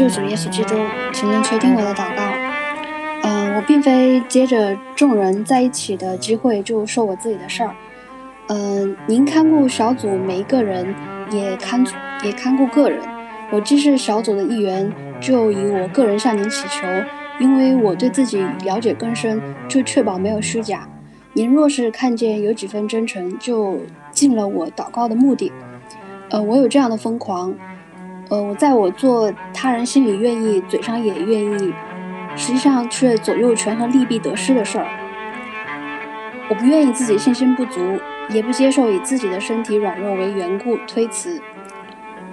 救主耶稣基督，请您垂听我的祷告。嗯，我并非接着众人在一起的机会就说我自己的事儿。嗯，您看顾小组每一个人，也看也看顾个人。我既是小组的一员，就以我个人向您祈求，因为我对自己了解更深，就确保没有虚假。您若是看见有几分真诚，就尽了我祷告的目的。呃，我有这样的疯狂。呃，我在我做他人心里愿意，嘴上也愿意，实际上却左右权衡利弊得失的事儿。我不愿意自己信心不足，也不接受以自己的身体软弱为缘故推辞。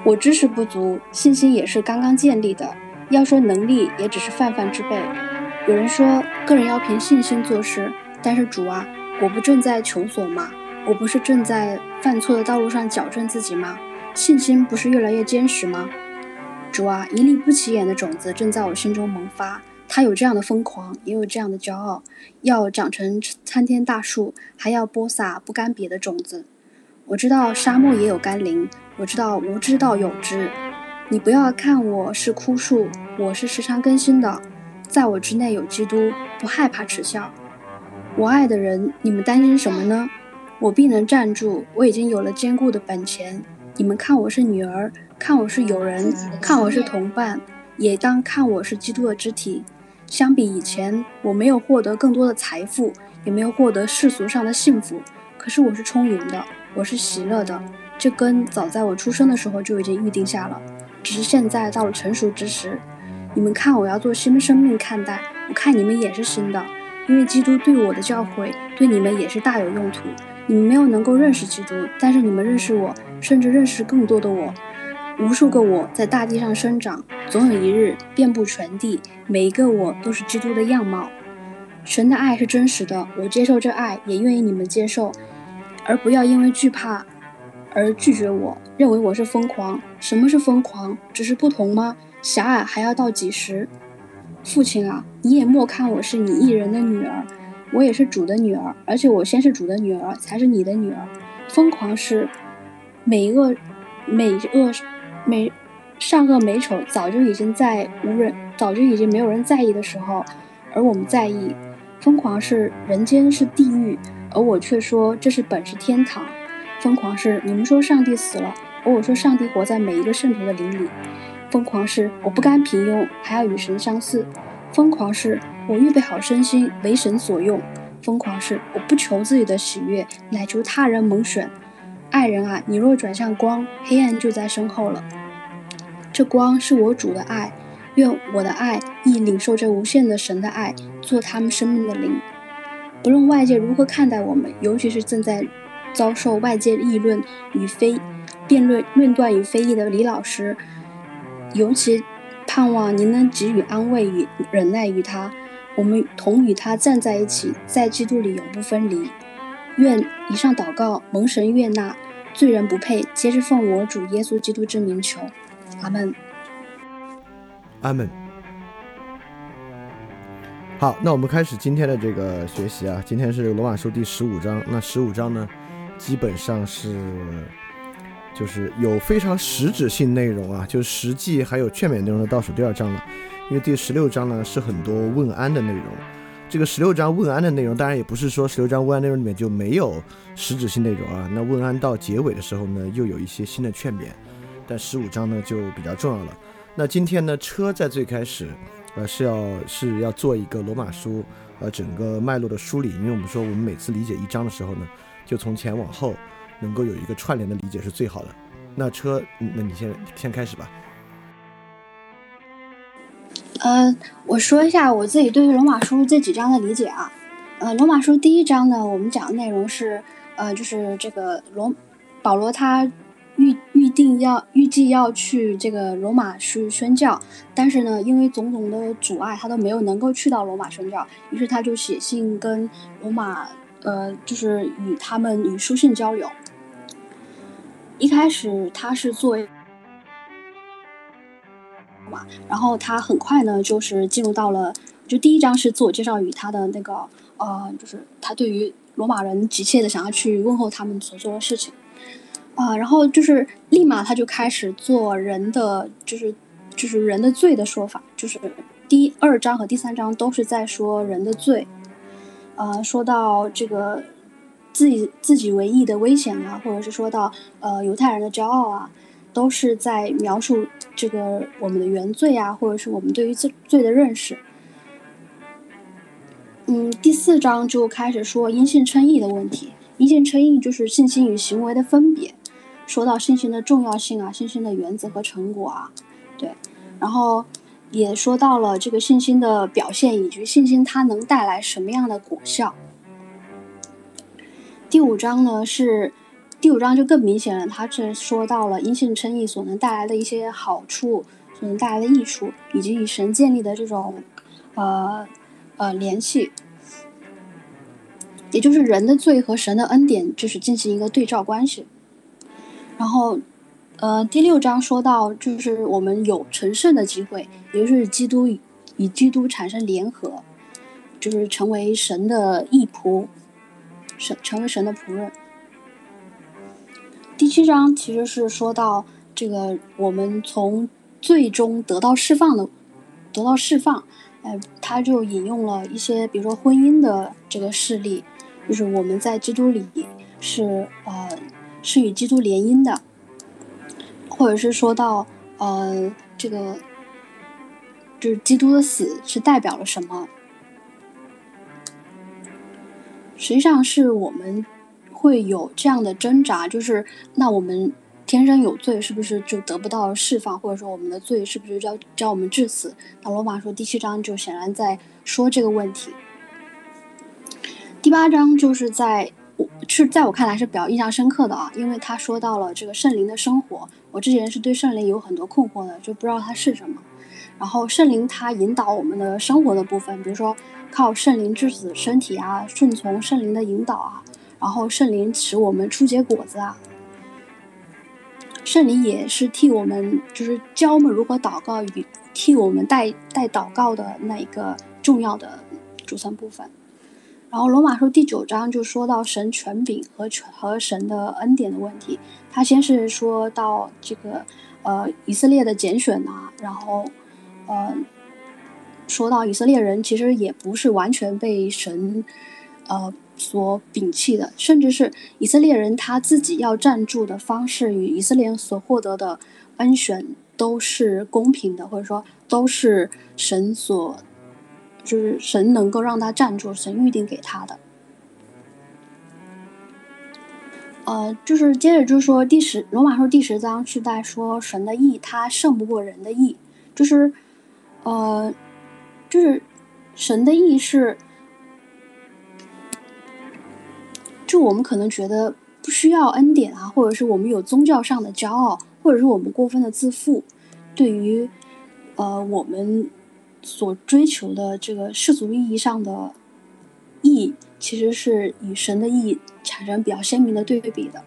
我知识不足，信心也是刚刚建立的。要说能力，也只是泛泛之辈。有人说个人要凭信心做事，但是主啊，我不正在求索吗？我不是正在犯错的道路上矫正自己吗？信心不是越来越坚实吗？主啊，一粒不起眼的种子正在我心中萌发。它有这样的疯狂，也有这样的骄傲，要长成参天大树，还要播撒不干瘪的种子。我知道沙漠也有甘霖，我知道无知道有知。你不要看我是枯树，我是时常更新的。在我之内有基督，不害怕耻笑。我爱的人，你们担心什么呢？我必能站住，我已经有了坚固的本钱。你们看我是女儿，看我是友人，看我是同伴，也当看我是基督的肢体。相比以前，我没有获得更多的财富，也没有获得世俗上的幸福，可是我是充盈的，我是喜乐的。这根早在我出生的时候就已经预定下了，只是现在到了成熟之时。你们看，我要做新生命看待，我看你们也是新的，因为基督对我的教诲，对你们也是大有用途。你们没有能够认识基督，但是你们认识我，甚至认识更多的我。无数个我在大地上生长，总有一日遍布全地。每一个我都是基督的样貌。神的爱是真实的，我接受这爱，也愿意你们接受，而不要因为惧怕而拒绝我，认为我是疯狂。什么是疯狂？只是不同吗？狭隘还要到几时？父亲啊，你也莫看我是你一人的女儿。我也是主的女儿，而且我先是主的女儿，才是你的女儿。疯狂是美恶、美恶、美善恶美丑，早就已经在无人，早就已经没有人在意的时候，而我们在意。疯狂是人间是地狱，而我却说这是本是天堂。疯狂是你们说上帝死了，而我说上帝活在每一个圣徒的灵里。疯狂是我不甘平庸，还要与神相似。疯狂是。我预备好身心为神所用，疯狂是我不求自己的喜悦，乃求他人蒙选。爱人啊，你若转向光，黑暗就在身后了。这光是我主的爱，愿我的爱亦领受这无限的神的爱，做他们生命的灵。不论外界如何看待我们，尤其是正在遭受外界议论与非辩论论断与非议的李老师，尤其盼望您能给予安慰与忍耐于他。我们同与他站在一起，在基督里永不分离。愿以上祷告蒙神悦纳，罪人不配，皆是奉我主耶稣基督之名求。阿门。阿门。好，那我们开始今天的这个学习啊。今天是罗马书第十五章。那十五章呢，基本上是就是有非常实质性内容啊，就实际还有劝勉内容的倒数第二章了。因为第十六章呢是很多问安的内容，这个十六章问安的内容，当然也不是说十六章问安内容里面就没有实质性内容啊。那问安到结尾的时候呢，又有一些新的劝勉，但十五章呢就比较重要了。那今天呢，车在最开始，呃是要是要做一个罗马书呃整个脉络的梳理，因为我们说我们每次理解一章的时候呢，就从前往后能够有一个串联的理解是最好的。那车，那你先先开始吧。呃，我说一下我自己对于罗马书这几章的理解啊。呃，罗马书第一章呢，我们讲的内容是，呃，就是这个罗保罗他预定要预计要去这个罗马去宣教，但是呢，因为种种的阻碍，他都没有能够去到罗马宣教，于是他就写信跟罗马，呃，就是与他们与书信交流。一开始他是作为。然后他很快呢，就是进入到了，就第一章是自我介绍与他的那个，呃，就是他对于罗马人急切的想要去问候他们所做的事情，啊，然后就是立马他就开始做人的，就是就是人的罪的说法，就是第二章和第三章都是在说人的罪，呃，说到这个自己自己为义的危险啊，或者是说到呃犹太人的骄傲啊。都是在描述这个我们的原罪啊，或者是我们对于罪罪的认识。嗯，第四章就开始说因信称义的问题。因信称义就是信心与行为的分别，说到信心的重要性啊，信心的原则和成果啊，对。然后也说到了这个信心的表现，以及信心它能带来什么样的果效。第五章呢是。第五章就更明显了，他是说到了因信称义所能带来的一些好处，所能带来的益处，以及与神建立的这种，呃，呃联系，也就是人的罪和神的恩典，就是进行一个对照关系。然后，呃，第六章说到就是我们有成圣的机会，也就是基督与基督产生联合，就是成为神的义仆，神成为神的仆人。第七章其实是说到这个，我们从最终得到释放的，得到释放，呃，他就引用了一些，比如说婚姻的这个事例，就是我们在基督里是呃是与基督联姻的，或者是说到呃这个就是基督的死是代表了什么，实际上是我们。会有这样的挣扎，就是那我们天生有罪，是不是就得不到释放？或者说我们的罪是不是要叫我们致死？那罗马书第七章就显然在说这个问题。第八章就是在我是在我看来是比较印象深刻的啊，因为他说到了这个圣灵的生活。我之前是对圣灵有很多困惑的，就不知道它是什么。然后圣灵它引导我们的生活的部分，比如说靠圣灵致死身体啊，顺从圣灵的引导啊。然后圣灵使我们出结果子啊，圣灵也是替我们，就是教我们如何祷告与替我们带带祷告的那一个重要的组成部分。然后罗马书第九章就说到神权柄和权和神的恩典的问题。他先是说到这个呃以色列的拣选呐，然后呃说到以色列人其实也不是完全被神呃。所摒弃的，甚至是以色列人他自己要站住的方式，与以色列人所获得的恩选都是公平的，或者说都是神所，就是神能够让他站住，神预定给他的。呃，就是接着就是说第十罗马书第十章是在说神的意，他胜不过人的意，就是，呃，就是神的意是。就我们可能觉得不需要恩典啊，或者是我们有宗教上的骄傲，或者是我们过分的自负，对于呃我们所追求的这个世俗意义上的义，其实是与神的义产生比较鲜明的对比的。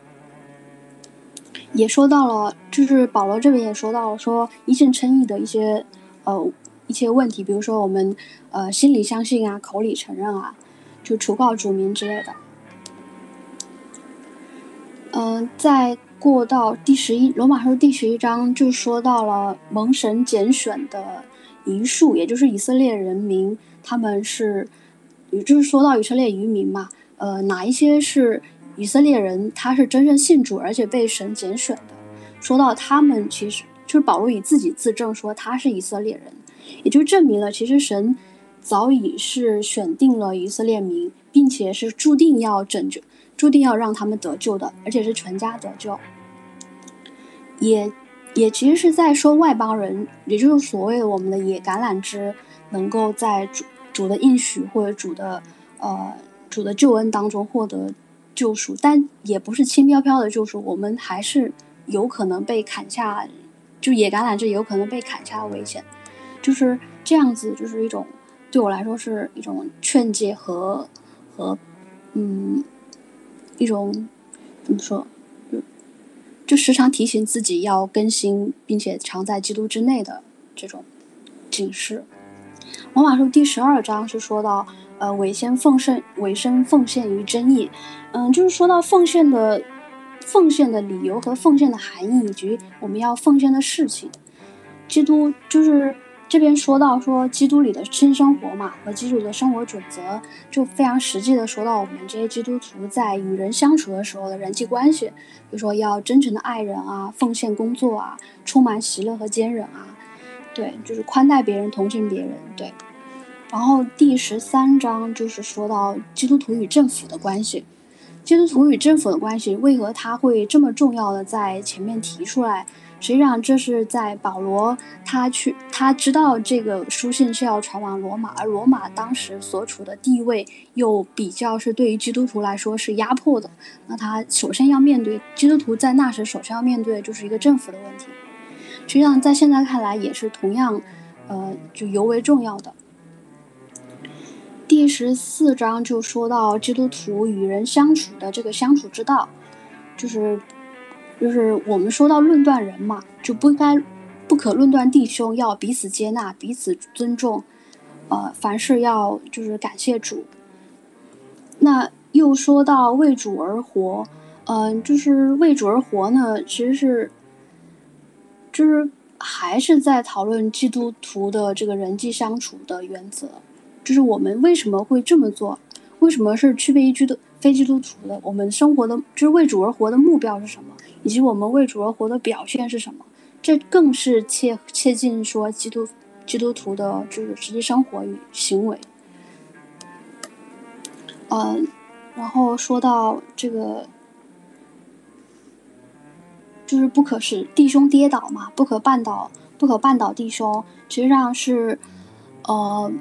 也说到了，就是保罗这边也说到了，说一信称义的一些呃一些问题，比如说我们呃心里相信啊，口里承认啊，就除告主名之类的。嗯，再过到第十一罗马书第十一章，就说到了蒙神拣选的遗数，也就是以色列人民，他们是，也就是说到以色列渔民嘛，呃，哪一些是以色列人，他是真正信主而且被神拣选的。说到他们，其实就是保罗以自己自证说他是以色列人，也就证明了其实神早已是选定了以色列民，并且是注定要拯救。注定要让他们得救的，而且是全家得救。也也其实是在说外邦人，也就是所谓的我们的野橄榄枝，能够在主主的应许或者主的呃主的救恩当中获得救赎，但也不是轻飘飘的救赎，我们还是有可能被砍下，就野橄榄枝有可能被砍下的危险，就是这样子，就是一种对我来说是一种劝诫和和嗯一种怎么说？就时常提醒自己要更新，并且常在基督之内的这种警示。罗马书第十二章是说到，呃，委先奉献，委身奉献于真义，嗯，就是说到奉献的奉献的理由和奉献的含义，以及我们要奉献的事情。基督就是。这边说到说基督里的新生活嘛，和基督的生活准则，就非常实际的说到我们这些基督徒在与人相处的时候的人际关系，比如说要真诚的爱人啊，奉献工作啊，充满喜乐和坚忍啊，对，就是宽待别人，同情别人，对。然后第十三章就是说到基督徒与政府的关系，基督徒与政府的关系为何他会这么重要的在前面提出来？实际上，这是在保罗他去，他知道这个书信是要传往罗马，而罗马当时所处的地位又比较是对于基督徒来说是压迫的。那他首先要面对基督徒在那时首先要面对的就是一个政府的问题。实际上，在现在看来也是同样，呃，就尤为重要的。第十四章就说到基督徒与人相处的这个相处之道，就是。就是我们说到论断人嘛，就不该不可论断弟兄，要彼此接纳，彼此尊重，呃，凡事要就是感谢主。那又说到为主而活，嗯，就是为主而活呢，其实是就是还是在讨论基督徒的这个人际相处的原则，就是我们为什么会这么做，为什么是区别于基督非基督徒的，我们生活的就是为主而活的目标是什么？以及我们为主而活的表现是什么？这更是切切近说基督基督徒的就是实际生活与行为。嗯，然后说到这个，就是不可使弟兄跌倒嘛，不可绊倒，不可绊倒弟兄。实际上是，呃，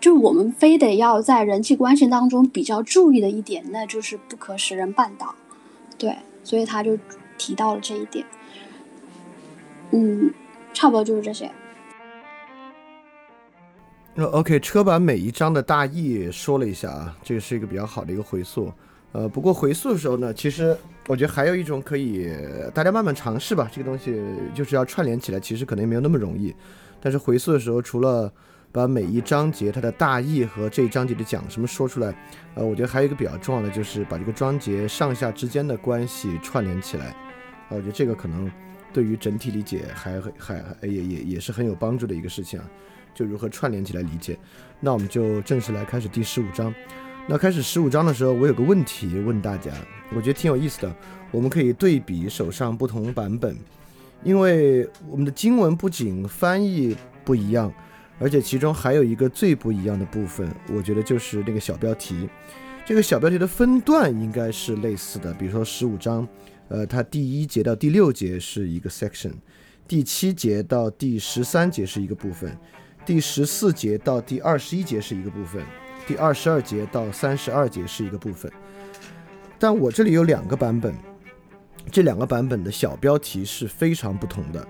就我们非得要在人际关系当中比较注意的一点，那就是不可使人绊倒。对，所以他就提到了这一点。嗯，差不多就是这些。那 OK，车版每一章的大意说了一下啊，这个是一个比较好的一个回溯。呃，不过回溯的时候呢，其实我觉得还有一种可以大家慢慢尝试吧。这个东西就是要串联起来，其实可能也没有那么容易。但是回溯的时候，除了把每一章节它的大意和这一章节的讲什么说出来，呃，我觉得还有一个比较重要的就是把这个章节上下之间的关系串联起来，呃，我觉得这个可能对于整体理解还还还也也也是很有帮助的一个事情啊，就如何串联起来理解。那我们就正式来开始第十五章。那开始十五章的时候，我有个问题问大家，我觉得挺有意思的，我们可以对比手上不同版本，因为我们的经文不仅翻译不一样。而且其中还有一个最不一样的部分，我觉得就是那个小标题。这个小标题的分段应该是类似的，比如说十五章，呃，它第一节到第六节是一个 section，第七节到第十三节是一个部分，第十四节到第二十一节是一个部分，第二十二节到三十二节是一个部分。但我这里有两个版本，这两个版本的小标题是非常不同的，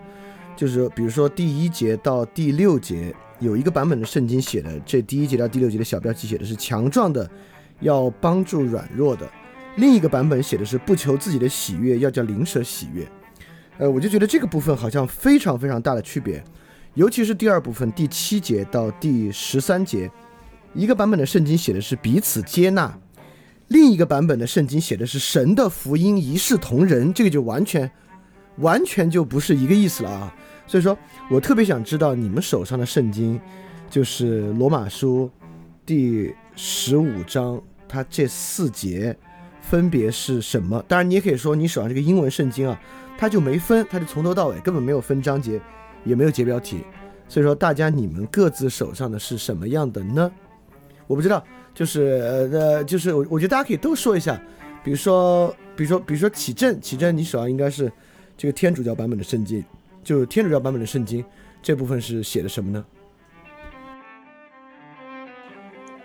就是比如说第一节到第六节。有一个版本的圣经写的，这第一节到第六节的小标题写的是强壮的，要帮助软弱的；另一个版本写的是不求自己的喜悦，要叫灵舍喜悦。呃，我就觉得这个部分好像非常非常大的区别，尤其是第二部分第七节到第十三节，一个版本的圣经写的是彼此接纳，另一个版本的圣经写的是神的福音一视同仁，这个就完全完全就不是一个意思了啊。所以说我特别想知道你们手上的圣经，就是罗马书第十五章，它这四节分别是什么？当然，你也可以说你手上这个英文圣经啊，它就没分，它就从头到尾根本没有分章节，也没有节标题。所以说，大家你们各自手上的是什么样的呢？我不知道，就是呃，就是我我觉得大家可以都说一下，比如说，比如说，比如说启正，启正，你手上应该是这个天主教版本的圣经，就天主教版本的圣经这部分是写的什么呢？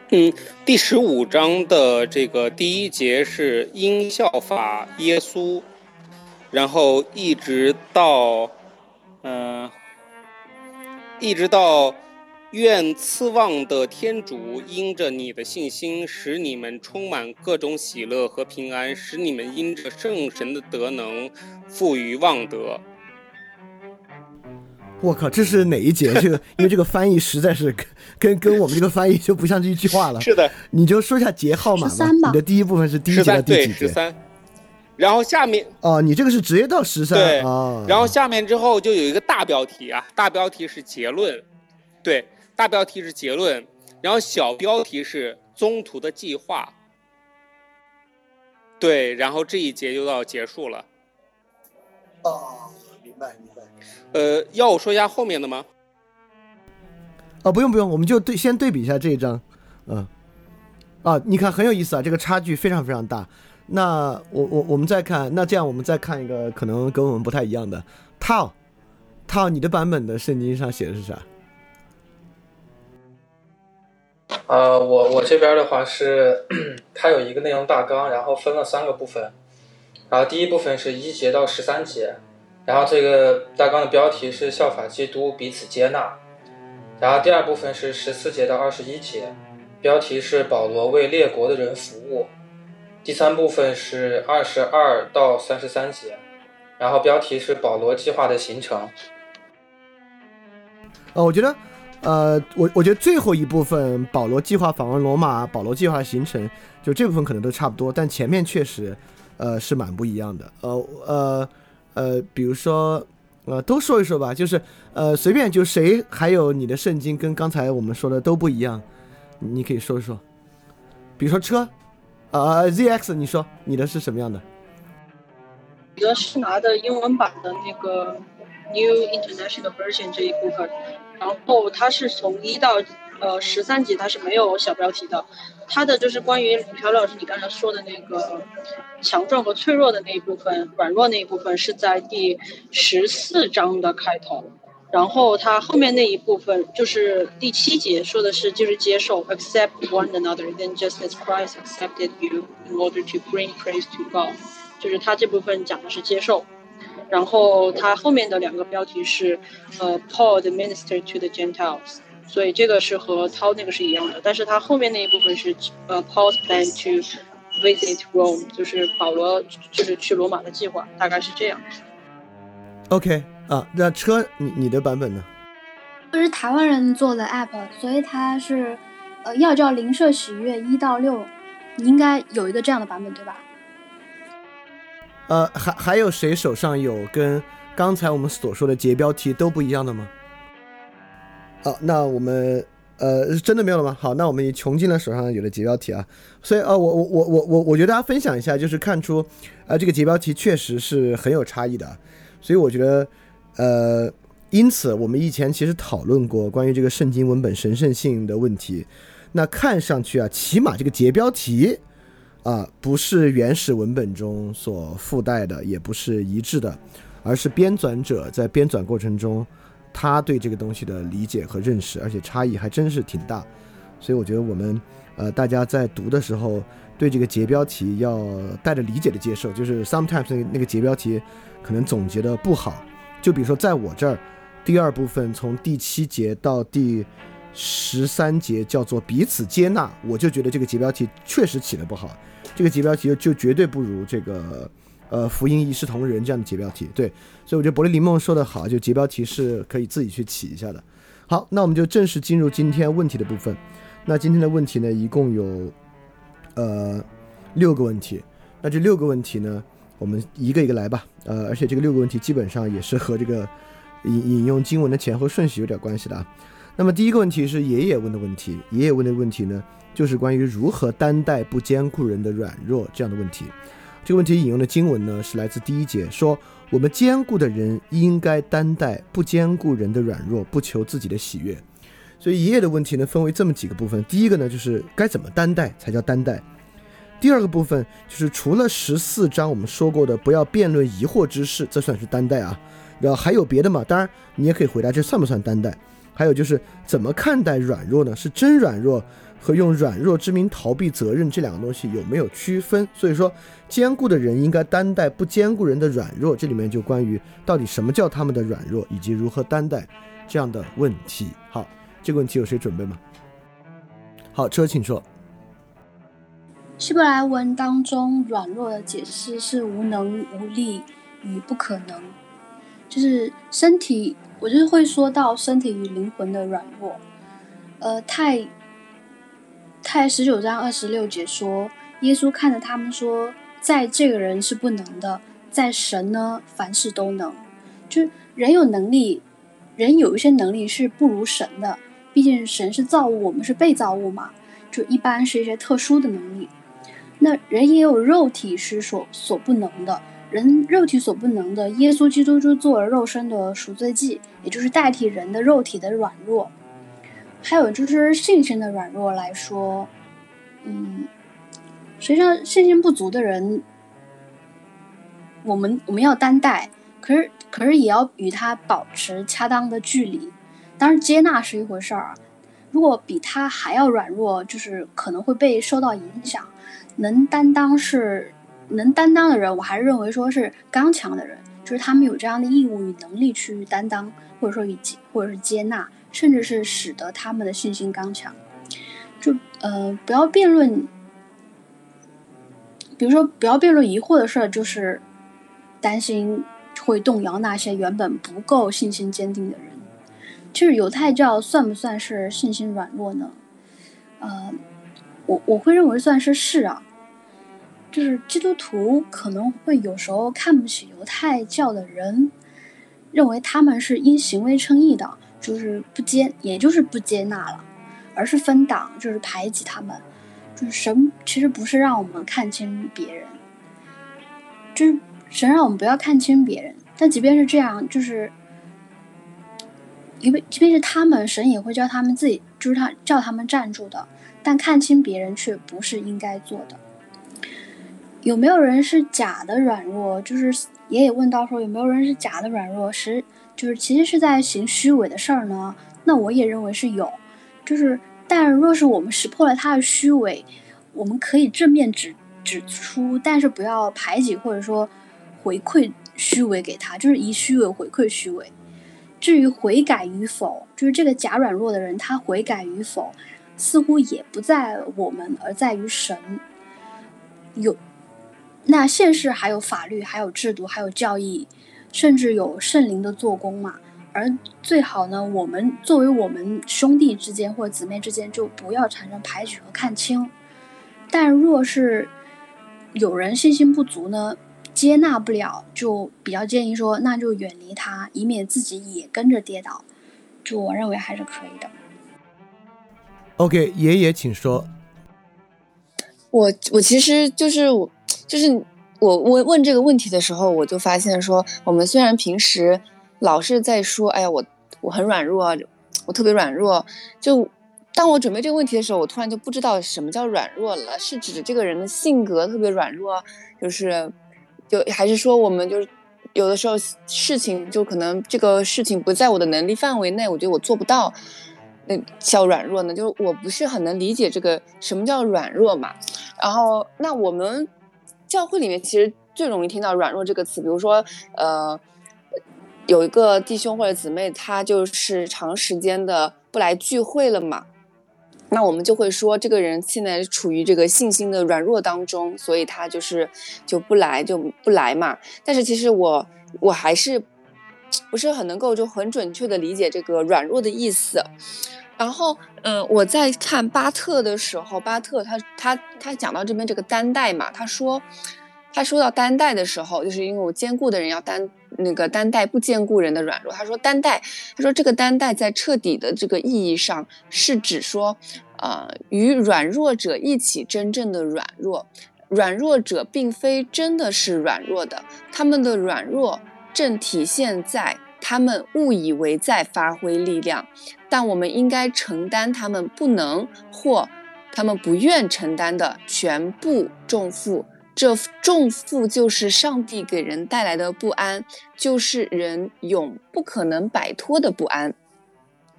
嗯，第十五章的这个第一节是因效法耶稣，然后一直到，嗯，一直到愿赐望的天主因着你的信心，使你们充满各种喜乐和平安，使你们因着圣神的德能，富于望德。我靠，这是哪一节？这个因为这个翻译实在是跟跟跟我们这个翻译就不像这一句话了。是的，你就说一下节号码吧。你的第一部分是第一节的第几节？十三。然后下面哦，你这个是直接到十三。对啊。然后下面之后就有一个大标题啊，大标题是结论，对，大标题是结论，然后小标题是中途的计划。对，然后这一节就到结束了。哦，明白明白。呃，要我说一下后面的吗？哦，不用不用，我们就对先对比一下这一张，嗯，啊，你看很有意思啊，这个差距非常非常大。那我我我们再看，那这样我们再看一个可能跟我们不太一样的套套，你的版本的圣经上写的是啥？呃，我我这边的话是它有一个内容大纲，然后分了三个部分，然后第一部分是一节到十三节。然后这个大纲的标题是效法基督，彼此接纳。然后第二部分是十四节到二十一节，标题是保罗为列国的人服务。第三部分是二十二到三十三节，然后标题是保罗计划的行程。呃，我觉得，呃，我我觉得最后一部分保罗计划访问罗马，保罗计划行程，就这部分可能都差不多，但前面确实，呃，是蛮不一样的。呃呃。呃，比如说，呃，都说一说吧，就是，呃，随便就谁还有你的圣经跟刚才我们说的都不一样，你可以说一说。比如说车，啊，ZX，你说你的是什么样的？我的是拿的英文版的那个 New International Version 这一部分，然后它是从一到。呃，十三集它是没有小标题的，它的就是关于朴老师你刚才说的那个强壮和脆弱的那一部分，软弱那一部分是在第十四章的开头，然后它后面那一部分就是第七节说的是就是接受，accept one another，then just as Christ accepted you in order to bring praise to God，就是它这部分讲的是接受，然后它后面的两个标题是呃，Paul the minister to the Gentiles。所以这个是和涛那个是一样的，但是它后面那一部分是呃，Paul's plan to visit Rome，就是保罗就是去罗马的计划，大概是这样。OK 啊，那车你你的版本呢？这是台湾人做的 app，所以它是呃要叫灵社喜悦一到六，你应该有一个这样的版本对吧？呃，还还有谁手上有跟刚才我们所说的节标题都不一样的吗？好，那我们呃真的没有了吗？好，那我们也穷尽了手上有的节标题啊，所以呃我我我我我我觉得大家分享一下，就是看出啊这个节标题确实是很有差异的，所以我觉得呃因此我们以前其实讨论过关于这个圣经文本神圣性的问题，那看上去啊起码这个节标题啊不是原始文本中所附带的，也不是一致的，而是编纂者在编纂过程中。他对这个东西的理解和认识，而且差异还真是挺大，所以我觉得我们，呃，大家在读的时候，对这个节标题要带着理解的接受。就是 sometimes 那那个节标题可能总结的不好，就比如说在我这儿，第二部分从第七节到第十三节叫做彼此接纳，我就觉得这个节标题确实起的不好，这个节标题就绝对不如这个。呃，福音一视同仁这样的节标题，对，所以我觉得伯利林梦说的好，就节标题是可以自己去起一下的。好，那我们就正式进入今天问题的部分。那今天的问题呢，一共有呃六个问题。那这六个问题呢，我们一个一个来吧。呃，而且这个六个问题基本上也是和这个引引用经文的前后顺序有点关系的啊。那么第一个问题是爷爷问的问题，爷爷问的问题呢，就是关于如何担待不坚固人的软弱这样的问题。这个问题引用的经文呢，是来自第一节，说我们坚固的人应该担待不坚固人的软弱，不求自己的喜悦。所以爷爷的问题呢，分为这么几个部分。第一个呢，就是该怎么担待才叫担待；第二个部分就是除了十四章我们说过的不要辩论疑惑之事，这算是担待啊。然后还有别的吗？当然，你也可以回答这算不算担待。还有就是怎么看待软弱呢？是真软弱和用软弱之名逃避责任这两个东西有没有区分？所以说，坚固的人应该担待不坚固人的软弱，这里面就关于到底什么叫他们的软弱，以及如何担待这样的问题。好，这个问题有谁准备吗？好，车请说。希伯来文当中，软弱的解释是无能、无力与不可能，就是身体。我就是会说到身体与灵魂的软弱，呃，太太十九章二十六节说，耶稣看着他们说，在这个人是不能的，在神呢，凡事都能。就是人有能力，人有一些能力是不如神的，毕竟神是造物，我们是被造物嘛，就一般是一些特殊的能力。那人也有肉体是所所不能的。人肉体所不能的，耶稣基督就做了肉身的赎罪祭，也就是代替人的肉体的软弱。还有就是信心的软弱来说，嗯，实际上信心不足的人，我们我们要担待，可是可是也要与他保持恰当的距离。当然，接纳是一回事儿啊，如果比他还要软弱，就是可能会被受到影响。能担当是。能担当的人，我还是认为说是刚强的人，就是他们有这样的义务与能力去担当，或者说以或者是接纳，甚至是使得他们的信心刚强。就呃，不要辩论，比如说不要辩论疑惑的事儿，就是担心会动摇那些原本不够信心坚定的人。就是犹太教算不算是信心软弱呢？呃，我我会认为算是是啊。就是基督徒可能会有时候看不起犹太教的人，认为他们是因行为称义的，就是不接，也就是不接纳了，而是分党，就是排挤他们。就是神其实不是让我们看清别人，就是神让我们不要看清别人。但即便是这样，就是因为即便是他们，神也会叫他们自己，就是他叫他们站住的。但看清别人却不是应该做的。有没有人是假的软弱？就是爷爷问到说有没有人是假的软弱，实就是其实是在行虚伪的事儿呢？那我也认为是有，就是但若是我们识破了他的虚伪，我们可以正面指指出，但是不要排挤或者说回馈虚伪给他，就是以虚伪回馈虚伪。至于悔改与否，就是这个假软弱的人他悔改与否，似乎也不在我们，而在于神。有。那现世还有法律，还有制度，还有教义，甚至有圣灵的做工嘛。而最好呢，我们作为我们兄弟之间或姊妹之间，就不要产生排挤和看清。但若是有人信心不足呢，接纳不了，就比较建议说，那就远离他，以免自己也跟着跌倒。就我认为还是可以的。OK，爷爷请说。我我其实就是我。就是我问问这个问题的时候，我就发现说，我们虽然平时老是在说，哎呀，我我很软弱，我特别软弱。就当我准备这个问题的时候，我突然就不知道什么叫软弱了，是指这个人的性格特别软弱，就是就还是说我们就是有的时候事情就可能这个事情不在我的能力范围内，我觉得我做不到，那叫软弱呢？就是我不是很能理解这个什么叫软弱嘛。然后那我们。教会里面其实最容易听到“软弱”这个词，比如说，呃，有一个弟兄或者姊妹，他就是长时间的不来聚会了嘛，那我们就会说，这个人现在处于这个信心的软弱当中，所以他就是就不来就不来嘛。但是其实我我还是不是很能够就很准确的理解这个软弱的意思。然后，嗯，我在看巴特的时候，巴特他他他讲到这边这个担待嘛，他说，他说到担待的时候，就是因为我坚固的人要担那个担待不坚固人的软弱。他说担待，他说这个担待在彻底的这个意义上是指说，呃，与软弱者一起真正的软弱，软弱者并非真的是软弱的，他们的软弱正体现在。他们误以为在发挥力量，但我们应该承担他们不能或他们不愿承担的全部重负。这重负就是上帝给人带来的不安，就是人永不可能摆脱的不安。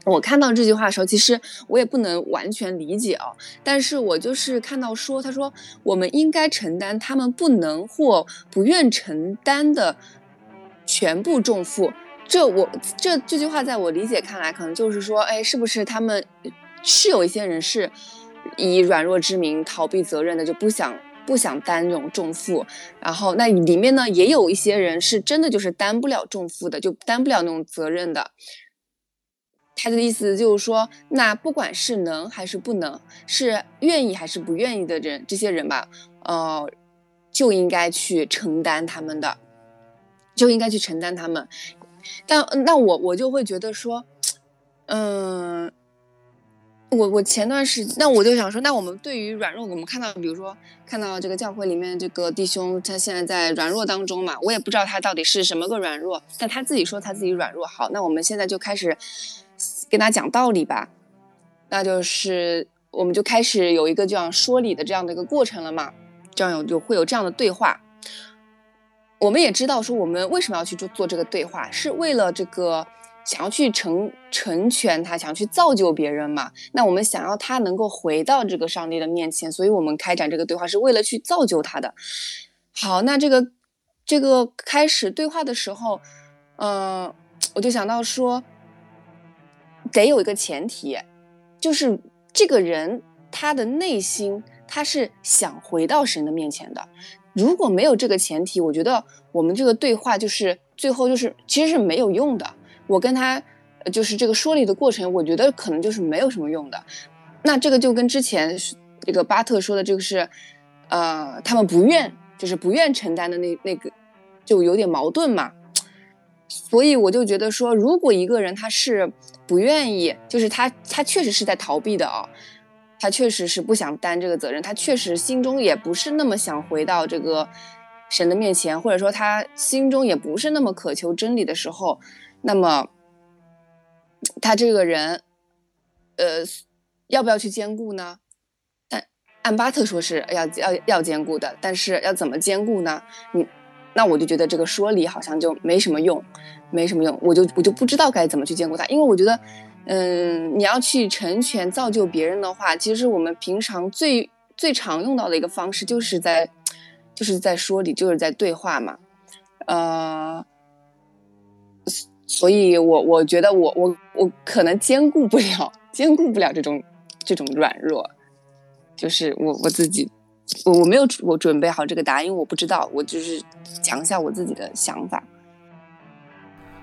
我看到这句话的时候，其实我也不能完全理解啊，但是我就是看到说，他说我们应该承担他们不能或不愿承担的全部重负。这我这这句话在我理解看来，可能就是说，哎，是不是他们是有一些人是以软弱之名逃避责任的，就不想。不想担这种重负，然后那里面呢也有一些人是真的就是担不了重负的，就担不了那种责任的。他的意思就是说，那不管是能还是不能，是愿意还是不愿意的人，这些人吧，呃，就应该去承担他们的，就应该去承担他们。但那我我就会觉得说，嗯。我我前段时间，那我就想说，那我们对于软弱，我们看到，比如说看到这个教会里面这个弟兄，他现在在软弱当中嘛，我也不知道他到底是什么个软弱，但他自己说他自己软弱。好，那我们现在就开始跟他讲道理吧，那就是我们就开始有一个这样说理的这样的一个过程了嘛，这样有就会有这样的对话。我们也知道说，我们为什么要去做做这个对话，是为了这个。想要去成成全他，想要去造就别人嘛？那我们想要他能够回到这个上帝的面前，所以我们开展这个对话是为了去造就他的。好，那这个这个开始对话的时候，嗯，我就想到说，得有一个前提，就是这个人他的内心他是想回到神的面前的。如果没有这个前提，我觉得我们这个对话就是最后就是其实是没有用的。我跟他，就是这个说理的过程，我觉得可能就是没有什么用的。那这个就跟之前这个巴特说的这个是，呃，他们不愿，就是不愿承担的那那个，就有点矛盾嘛。所以我就觉得说，如果一个人他是不愿意，就是他他确实是在逃避的啊，他确实是不想担这个责任，他确实心中也不是那么想回到这个神的面前，或者说他心中也不是那么渴求真理的时候。那么，他这个人，呃，要不要去兼顾呢？但按巴特说是要要要兼顾的，但是要怎么兼顾呢？你，那我就觉得这个说理好像就没什么用，没什么用，我就我就不知道该怎么去兼顾他，因为我觉得，嗯，你要去成全造就别人的话，其实我们平常最最常用到的一个方式，就是在就是在说理，就是在对话嘛，呃。所以，我我觉得我我我可能兼顾不了，兼顾不了这种这种软弱，就是我我自己，我我没有我准备好这个答案，因为我不知道，我就是讲一下我自己的想法。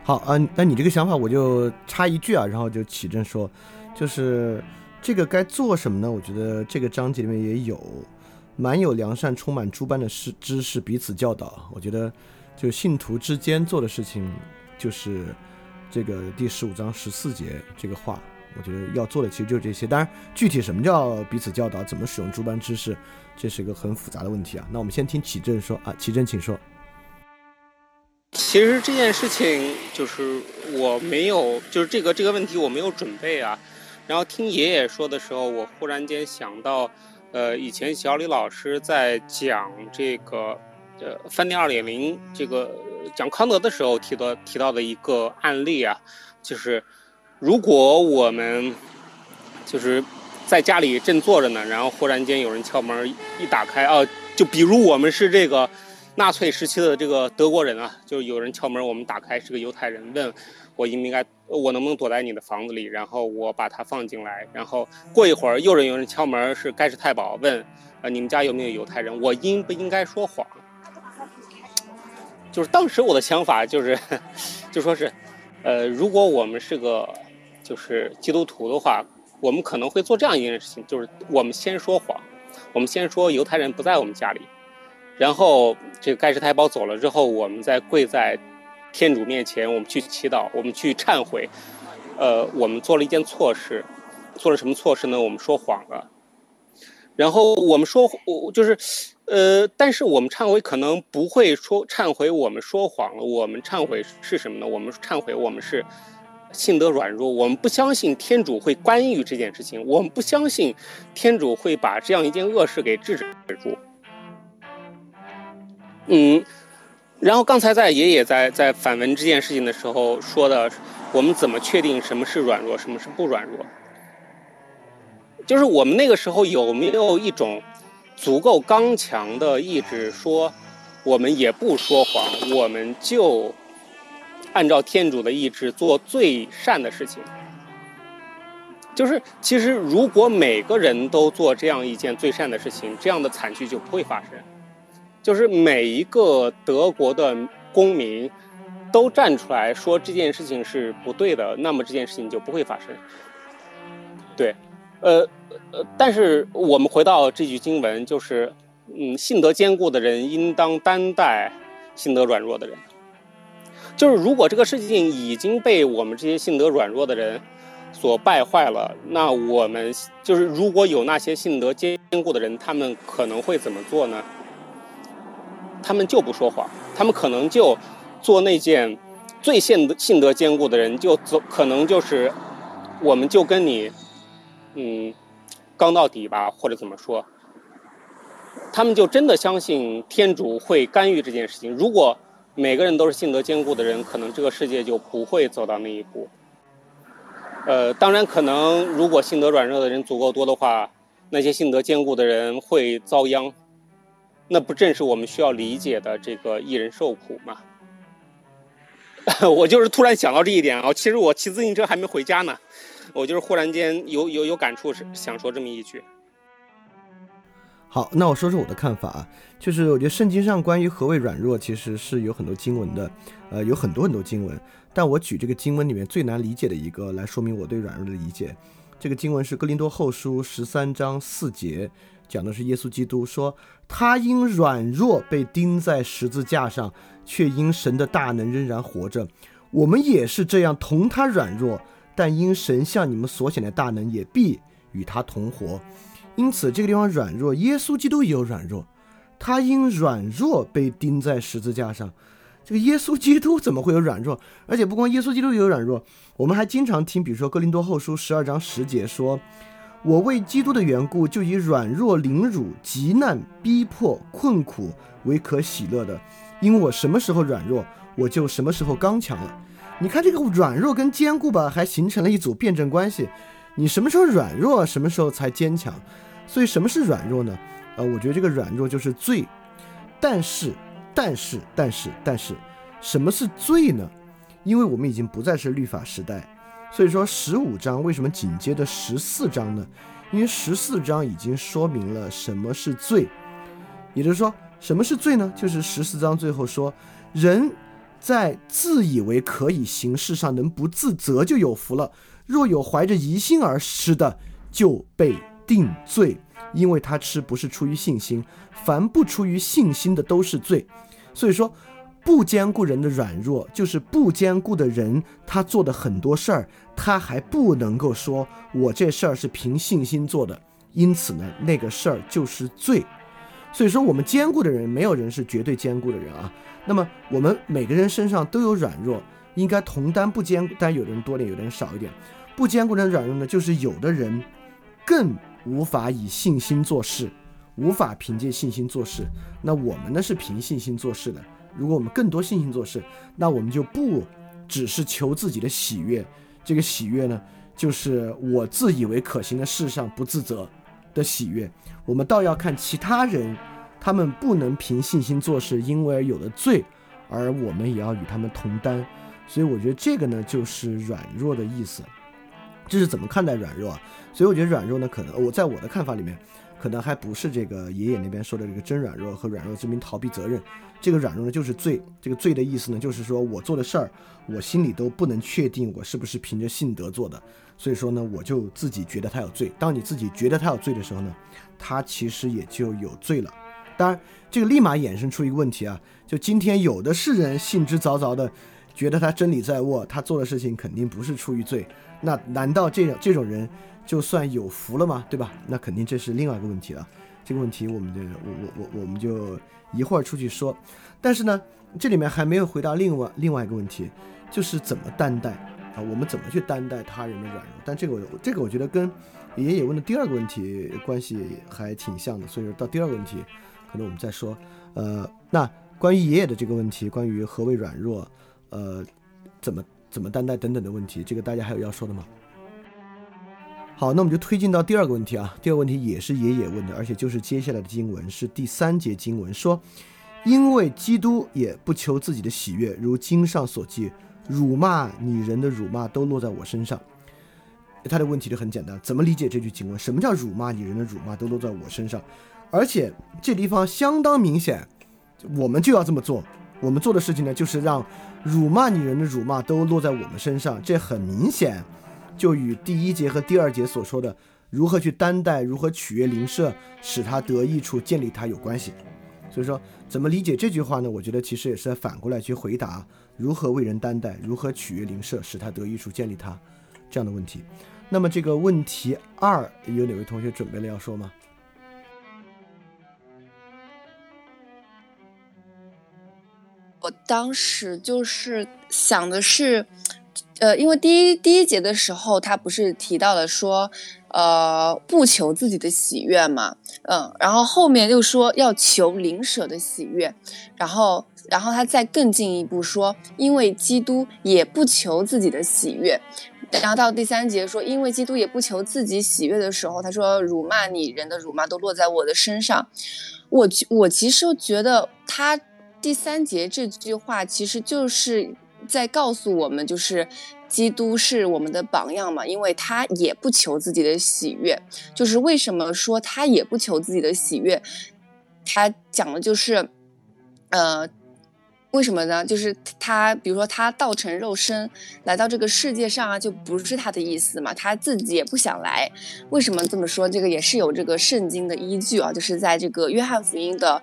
好啊，那你这个想法我就插一句啊，然后就启正说，就是这个该做什么呢？我觉得这个章节里面也有，满有良善，充满诸般的知知识，彼此教导。我觉得就信徒之间做的事情。就是这个第十五章十四节这个话，我觉得要做的其实就是这些。当然，具体什么叫彼此教导，怎么使用诸般知识，这是一个很复杂的问题啊。那我们先听启正说啊，启正请说。其实这件事情就是我没有，就是这个这个问题我没有准备啊。然后听爷爷说的时候，我忽然间想到，呃，以前小李老师在讲这个呃饭店二点零这个。讲康德的时候提到提到的一个案例啊，就是如果我们就是在家里正坐着呢，然后忽然间有人敲门一打开啊，就比如我们是这个纳粹时期的这个德国人啊，就是有人敲门，我们打开是个犹太人，问我应不应该，我能不能躲在你的房子里，然后我把他放进来，然后过一会儿又有人敲门，是盖世太保问，呃你们家有没有犹太人，我应不应该说谎？就是当时我的想法就是，就说是，呃，如果我们是个就是基督徒的话，我们可能会做这样一件事情，就是我们先说谎，我们先说犹太人不在我们家里，然后这个盖世太保走了之后，我们再跪在天主面前，我们去祈祷，我们去忏悔，呃，我们做了一件错事，做了什么错事呢？我们说谎了。然后我们说，我就是，呃，但是我们忏悔可能不会说忏悔我们说谎了，我们忏悔是什么呢？我们忏悔我们是性德软弱，我们不相信天主会干预这件事情，我们不相信天主会把这样一件恶事给制止住。嗯，然后刚才在爷爷在在反问这件事情的时候说的，我们怎么确定什么是软弱，什么是不软弱？就是我们那个时候有没有一种足够刚强的意志，说我们也不说谎，我们就按照天主的意志做最善的事情。就是其实如果每个人都做这样一件最善的事情，这样的惨剧就不会发生。就是每一个德国的公民都站出来说这件事情是不对的，那么这件事情就不会发生。对。呃呃，但是我们回到这句经文，就是，嗯，性德坚固的人应当担待性德软弱的人。就是如果这个事情已经被我们这些性德软弱的人所败坏了，那我们就是如果有那些性德坚固的人，他们可能会怎么做呢？他们就不说谎，他们可能就做那件最信德信德坚固的人就走，可能就是我们就跟你。嗯，刚到底吧，或者怎么说？他们就真的相信天主会干预这件事情。如果每个人都是性德坚固的人，可能这个世界就不会走到那一步。呃，当然，可能如果性德软弱的人足够多的话，那些性德坚固的人会遭殃。那不正是我们需要理解的这个一人受苦吗？我就是突然想到这一点啊！其实我骑自行车还没回家呢。我就是忽然间有有有感触，是想说这么一句。好，那我说说我的看法啊，就是我觉得圣经上关于何谓软弱，其实是有很多经文的，呃，有很多很多经文。但我举这个经文里面最难理解的一个来说明我对软弱的理解。这个经文是哥林多后书十三章四节，讲的是耶稣基督说，他因软弱被钉在十字架上，却因神的大能仍然活着。我们也是这样，同他软弱。但因神向你们所显的大能，也必与他同活。因此，这个地方软弱，耶稣基督也有软弱，他因软弱被钉在十字架上。这个耶稣基督怎么会有软弱？而且不光耶稣基督有软弱，我们还经常听，比如说哥林多后书十二章十节说：“我为基督的缘故，就以软弱、凌辱、极难、逼迫、困苦为可喜乐的，因我什么时候软弱，我就什么时候刚强了。”你看这个软弱跟坚固吧，还形成了一组辩证关系。你什么时候软弱，什么时候才坚强。所以什么是软弱呢？呃，我觉得这个软弱就是罪。但是，但是，但是，但是，什么是罪呢？因为我们已经不再是律法时代，所以说十五章为什么紧接着十四章呢？因为十四章已经说明了什么是罪。也就是说，什么是罪呢？就是十四章最后说人。在自以为可以行事上能不自责就有福了。若有怀着疑心而吃的，就被定罪，因为他吃不是出于信心，凡不出于信心的都是罪。所以说，不兼顾人的软弱，就是不兼顾的人，他做的很多事儿，他还不能够说我这事儿是凭信心做的，因此呢，那个事儿就是罪。所以说，我们兼顾的人，没有人是绝对兼顾的人啊。那么我们每个人身上都有软弱，应该同担不坚固，但有的人多点，有的人少一点。不坚固的软弱呢，就是有的人更无法以信心做事，无法凭借信心做事。那我们呢是凭信心做事的。如果我们更多信心做事，那我们就不只是求自己的喜悦，这个喜悦呢，就是我自以为可行的事上不自责的喜悦。我们倒要看其他人。他们不能凭信心做事，因为有了罪，而我们也要与他们同担。所以我觉得这个呢，就是软弱的意思。这是怎么看待软弱啊？所以我觉得软弱呢，可能我在我的看法里面，可能还不是这个爷爷那边说的这个真软弱和软弱之名逃避责任。这个软弱呢，就是罪。这个罪的意思呢，就是说我做的事儿，我心里都不能确定我是不是凭着信德做的。所以说呢，我就自己觉得他有罪。当你自己觉得他有罪的时候呢，他其实也就有罪了。当然，这个立马衍生出一个问题啊，就今天有的是人信之凿凿的，觉得他真理在握，他做的事情肯定不是出于罪。那难道这样这种人就算有福了吗？对吧？那肯定这是另外一个问题了。这个问题我们就我我我我们就一会儿出去说。但是呢，这里面还没有回答另外另外一个问题，就是怎么担待啊？我们怎么去担待他人的软弱？但这个我这个我觉得跟爷爷问的第二个问题关系还挺像的。所以说到第二个问题，可能我们再说。呃，那关于爷爷的这个问题，关于何为软弱，呃，怎么怎么担待等等的问题，这个大家还有要说的吗？好，那我们就推进到第二个问题啊。第二个问题也是爷爷问的，而且就是接下来的经文是第三节经文说，因为基督也不求自己的喜悦，如经上所记，辱骂你人的辱骂都落在我身上。他的问题就很简单，怎么理解这句经文？什么叫辱骂你人的辱骂都落在我身上？而且这地方相当明显，我们就要这么做。我们做的事情呢，就是让辱骂你人的辱骂都落在我们身上。这很明显。就与第一节和第二节所说的如何去担待、如何取悦邻舍，使他得益处、建立他有关系。所以说，怎么理解这句话呢？我觉得其实也是反过来去回答如何为人担待、如何取悦邻舍，使他得益处、建立他这样的问题。那么这个问题二，有哪位同学准备了要说吗？我当时就是想的是。呃，因为第一第一节的时候，他不是提到了说，呃，不求自己的喜悦嘛，嗯，然后后面又说要求邻舍的喜悦，然后，然后他再更进一步说，因为基督也不求自己的喜悦，然后到第三节说，因为基督也不求自己喜悦的时候，他说辱骂你人的辱骂都落在我的身上，我我其实觉得他第三节这句话其实就是。在告诉我们，就是基督是我们的榜样嘛，因为他也不求自己的喜悦。就是为什么说他也不求自己的喜悦？他讲的就是，呃。为什么呢？就是他，比如说他道成肉身来到这个世界上啊，就不是他的意思嘛，他自己也不想来。为什么这么说？这个也是有这个圣经的依据啊，就是在这个约翰福音的，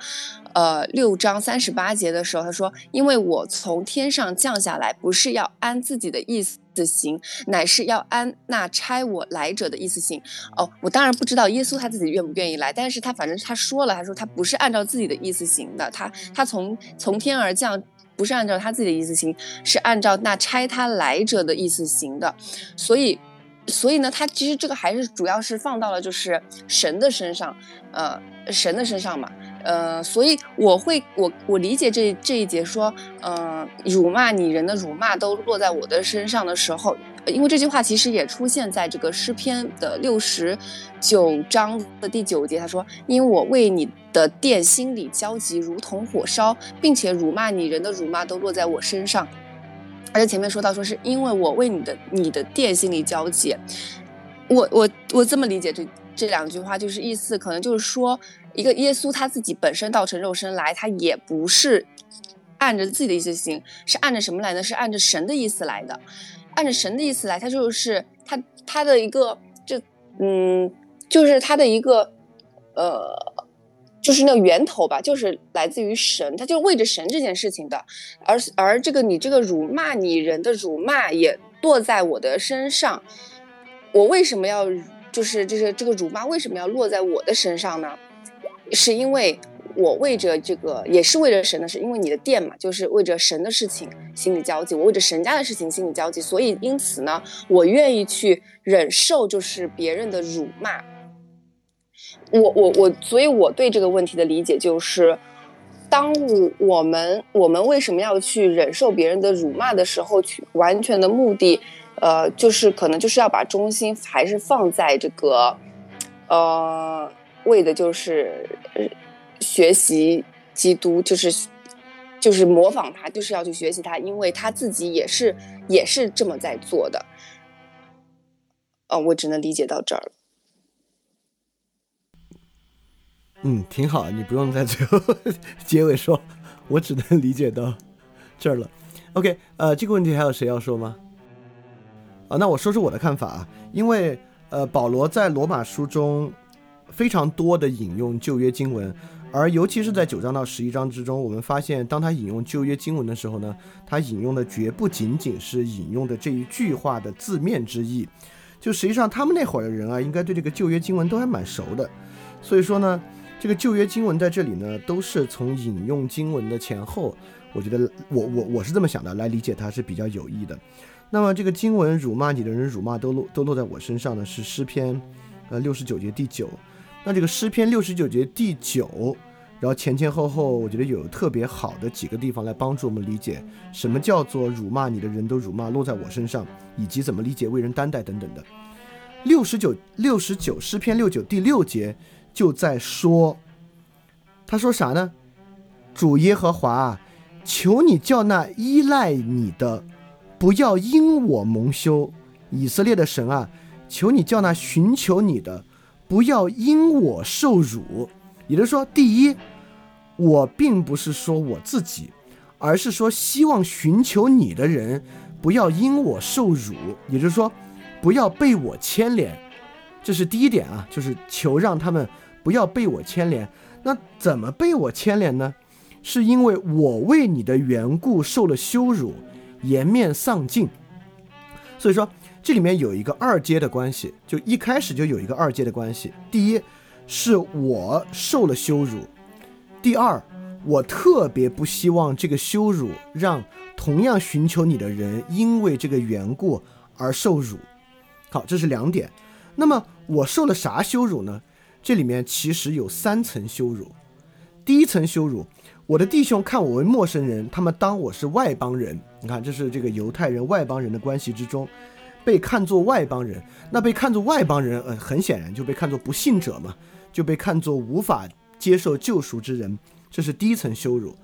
呃六章三十八节的时候，他说：“因为我从天上降下来，不是要按自己的意思行，乃是要按那差我来者的意思行。”哦，我当然不知道耶稣他自己愿不愿意来，但是他反正他说了，他说他不是按照自己的意思行的，他他从从天而降。不是按照他自己的意思行，是按照那差他来者的意思行的，所以，所以呢，他其实这个还是主要是放到了就是神的身上，呃，神的身上嘛，呃，所以我会我我理解这这一节说，呃，辱骂你人的辱骂都落在我的身上的时候。因为这句话其实也出现在这个诗篇的六十九章的第九节，他说：“因为我为你的殿心里焦急，如同火烧，并且辱骂你人的辱骂都落在我身上。”而且前面说到说是因为我为你的你的殿心里焦急，我我我这么理解这这两句话，就是意思可能就是说，一个耶稣他自己本身道成肉身来，他也不是按着自己的意思行，是按着什么来呢？是按着神的意思来的。按着神的意思来，他就是他他的一个，就嗯，就是他的一个，呃，就是那个源头吧，就是来自于神，他就为着神这件事情的。而而这个你这个辱骂你人的辱骂也落在我的身上，我为什么要就是就是这个辱骂为什么要落在我的身上呢？是因为。我为着这个，也是为着神的事，因为你的店嘛，就是为着神的事情心里焦急。我为着神家的事情心里焦急，所以因此呢，我愿意去忍受，就是别人的辱骂。我我我，所以我对这个问题的理解就是，当我们我们为什么要去忍受别人的辱骂的时候，去完全的目的，呃，就是可能就是要把中心还是放在这个，呃，为的就是。学习基督就是就是模仿他，就是要去学习他，因为他自己也是也是这么在做的。哦，我只能理解到这儿了。嗯，挺好，你不用在最后 结尾说，我只能理解到这儿了。OK，呃，这个问题还有谁要说吗？啊，那我说说我的看法啊，因为呃，保罗在罗马书中非常多的引用旧约经文。而尤其是在九章到十一章之中，我们发现，当他引用旧约经文的时候呢，他引用的绝不仅仅是引用的这一句话的字面之意，就实际上他们那会儿的人啊，应该对这个旧约经文都还蛮熟的。所以说呢，这个旧约经文在这里呢，都是从引用经文的前后，我觉得我我我是这么想的，来理解它是比较有益的。那么这个经文辱骂你的人，辱骂都落都落在我身上呢，是诗篇，呃六十九节第九。那这个诗篇六十九节第九，然后前前后后，我觉得有特别好的几个地方来帮助我们理解什么叫做辱骂你的人都辱骂落在我身上，以及怎么理解为人担待等等的。六十九六十九诗篇六九第六节就在说，他说啥呢？主耶和华啊，求你叫那依赖你的不要因我蒙羞，以色列的神啊，求你叫那寻求你的。不要因我受辱，也就是说，第一，我并不是说我自己，而是说希望寻求你的人不要因我受辱，也就是说，不要被我牵连，这是第一点啊，就是求让他们不要被我牵连。那怎么被我牵连呢？是因为我为你的缘故受了羞辱，颜面丧尽，所以说。这里面有一个二阶的关系，就一开始就有一个二阶的关系。第一，是我受了羞辱；第二，我特别不希望这个羞辱让同样寻求你的人因为这个缘故而受辱。好，这是两点。那么我受了啥羞辱呢？这里面其实有三层羞辱。第一层羞辱，我的弟兄看我为陌生人，他们当我是外邦人。你看，这是这个犹太人外邦人的关系之中。被看作外邦人，那被看作外邦人，呃，很显然就被看作不信者嘛，就被看作无法接受救赎之人，这是第一层羞辱。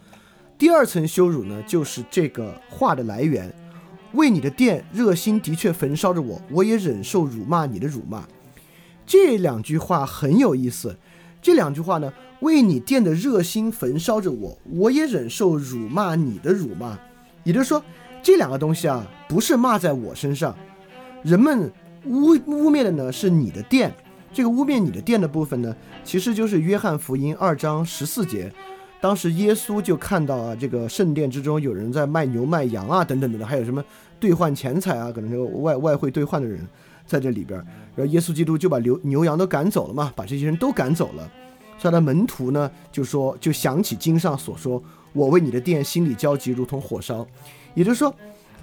第二层羞辱呢，就是这个话的来源，为你的殿热心的确焚烧着我，我也忍受辱骂你的辱骂。这两句话很有意思，这两句话呢，为你殿的热心焚烧着我，我也忍受辱骂你的辱骂。也就是说，这两个东西啊，不是骂在我身上。人们污污蔑的呢是你的殿，这个污蔑你的殿的部分呢，其实就是约翰福音二章十四节，当时耶稣就看到啊，这个圣殿之中有人在卖牛卖羊啊，等等等等，还有什么兑换钱财啊，可能这个外外汇兑换的人在这里边，然后耶稣基督就把牛牛羊都赶走了嘛，把这些人都赶走了，他的门徒呢就说就想起经上所说，我为你的殿心里焦急如同火烧，也就是说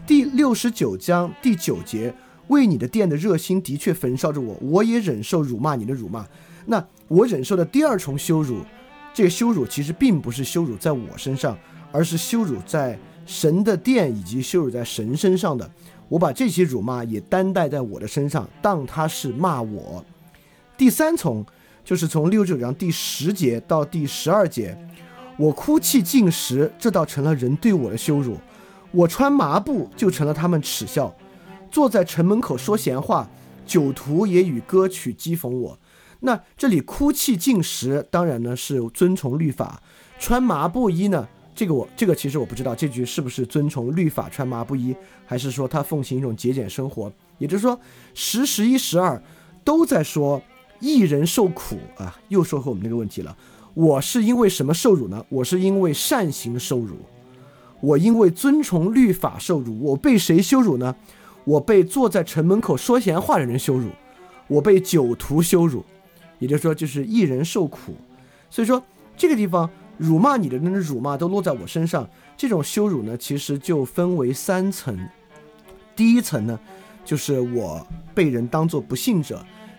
第六十九章第九节。为你的殿的热心的确焚烧着我，我也忍受辱骂你的辱骂。那我忍受的第二重羞辱，这个羞辱其实并不是羞辱在我身上，而是羞辱在神的殿以及羞辱在神身上的。我把这些辱骂也担待在我的身上，当他是骂我。第三重就是从六九章第十节到第十二节，我哭泣进食，这倒成了人对我的羞辱；我穿麻布，就成了他们耻笑。坐在城门口说闲话，酒徒也与歌曲讥讽我。那这里哭泣进食，当然呢是遵从律法；穿麻布衣呢，这个我这个其实我不知道这句是不是遵从律法穿麻布衣，还是说他奉行一种节俭生活。也就是说，十、十一、十二都在说一人受苦啊。又说回我们这个问题了，我是因为什么受辱呢？我是因为善行受辱，我因为遵从律法受辱。我被谁羞辱呢？我被坐在城门口说闲话的人羞辱，我被酒徒羞辱，也就是说，就是一人受苦。所以说，这个地方辱骂你的那种辱骂都落在我身上。这种羞辱呢，其实就分为三层。第一层呢，就是我被人当作不幸者；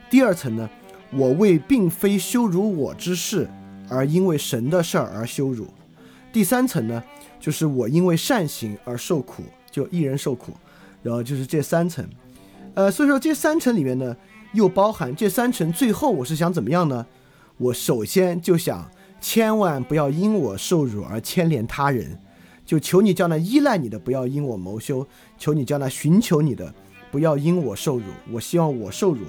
第二层呢，我为并非羞辱我之事，而因为神的事儿而羞辱；第三层呢，就是我因为善行而受苦，就一人受苦。然后就是这三层，呃，所以说这三层里面呢，又包含这三层。最后我是想怎么样呢？我首先就想，千万不要因我受辱而牵连他人，就求你叫那依赖你的不要因我谋羞，求你叫那寻求你的不要因我受辱。我希望我受辱，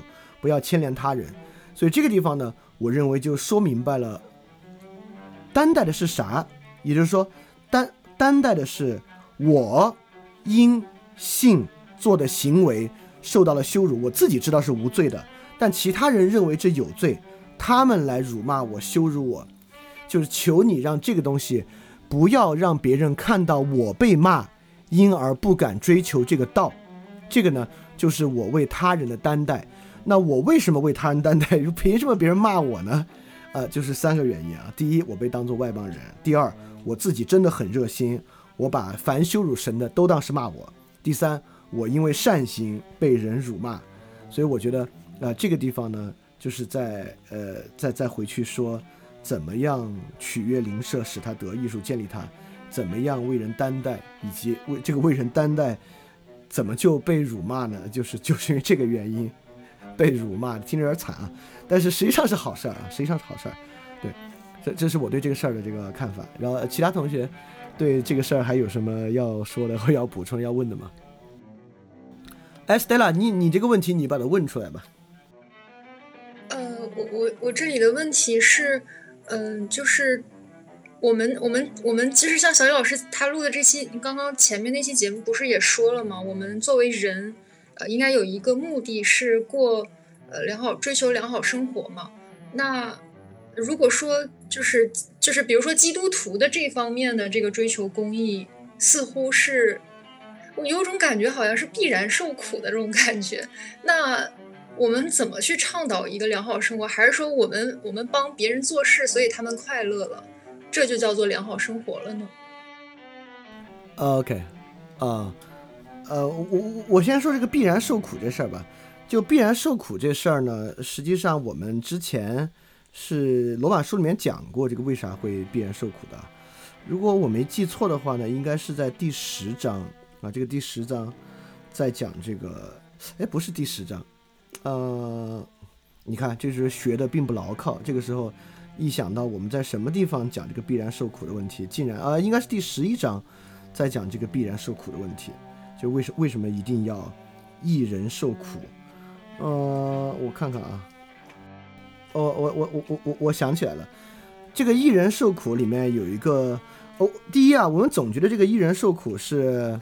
不要牵连他人。所以这个地方呢，我认为就说明白了，担待的是啥？也就是说，担担待的是我因。性做的行为受到了羞辱，我自己知道是无罪的，但其他人认为这有罪，他们来辱骂我、羞辱我。就是求你让这个东西不要让别人看到我被骂，因而不敢追求这个道。这个呢，就是我为他人的担待。那我为什么为他人担待？凭什么别人骂我呢？呃，就是三个原因啊。第一，我被当作外邦人；第二，我自己真的很热心，我把凡羞辱神的都当是骂我；第三，我因为善行被人辱骂。所以我觉得，呃，这个地方呢，就是在呃，再再回去说，怎么样取悦邻舍，使他得艺术，建立他，怎么样为人担待，以及为这个为人担待，怎么就被辱骂呢？就是就是因为这个原因。被辱骂听着有点惨啊，但是实际上是好事儿啊，实际上是好事儿。对，这这是我对这个事儿的这个看法。然后其他同学对这个事儿还有什么要说的或要补充要问的吗？哎，Stella，你你这个问题你把它问出来吧。呃，我我我这里的问题是，嗯，就是我们我们我们其实像小雨老师他录的这期，刚刚前面那期节目不是也说了吗？我们作为人。呃，应该有一个目的是过，呃，良好追求良好生活嘛。那如果说就是就是，比如说基督徒的这方面的这个追求公益，似乎是我有种感觉，好像是必然受苦的这种感觉。那我们怎么去倡导一个良好生活？还是说我们我们帮别人做事，所以他们快乐了，这就叫做良好生活了呢？OK，啊。呃，我我我先说这个必然受苦这事儿吧。就必然受苦这事儿呢，实际上我们之前是罗马书里面讲过这个为啥会必然受苦的。如果我没记错的话呢，应该是在第十章啊。这个第十章在讲这个，哎，不是第十章，呃，你看，就是学的并不牢靠。这个时候一想到我们在什么地方讲这个必然受苦的问题，竟然啊，应该是第十一章在讲这个必然受苦的问题。就为什为什么一定要一人受苦？呃，我看看啊，我我我我我我我想起来了，这个一人受苦里面有一个哦，第一啊，我们总觉得这个一人受苦是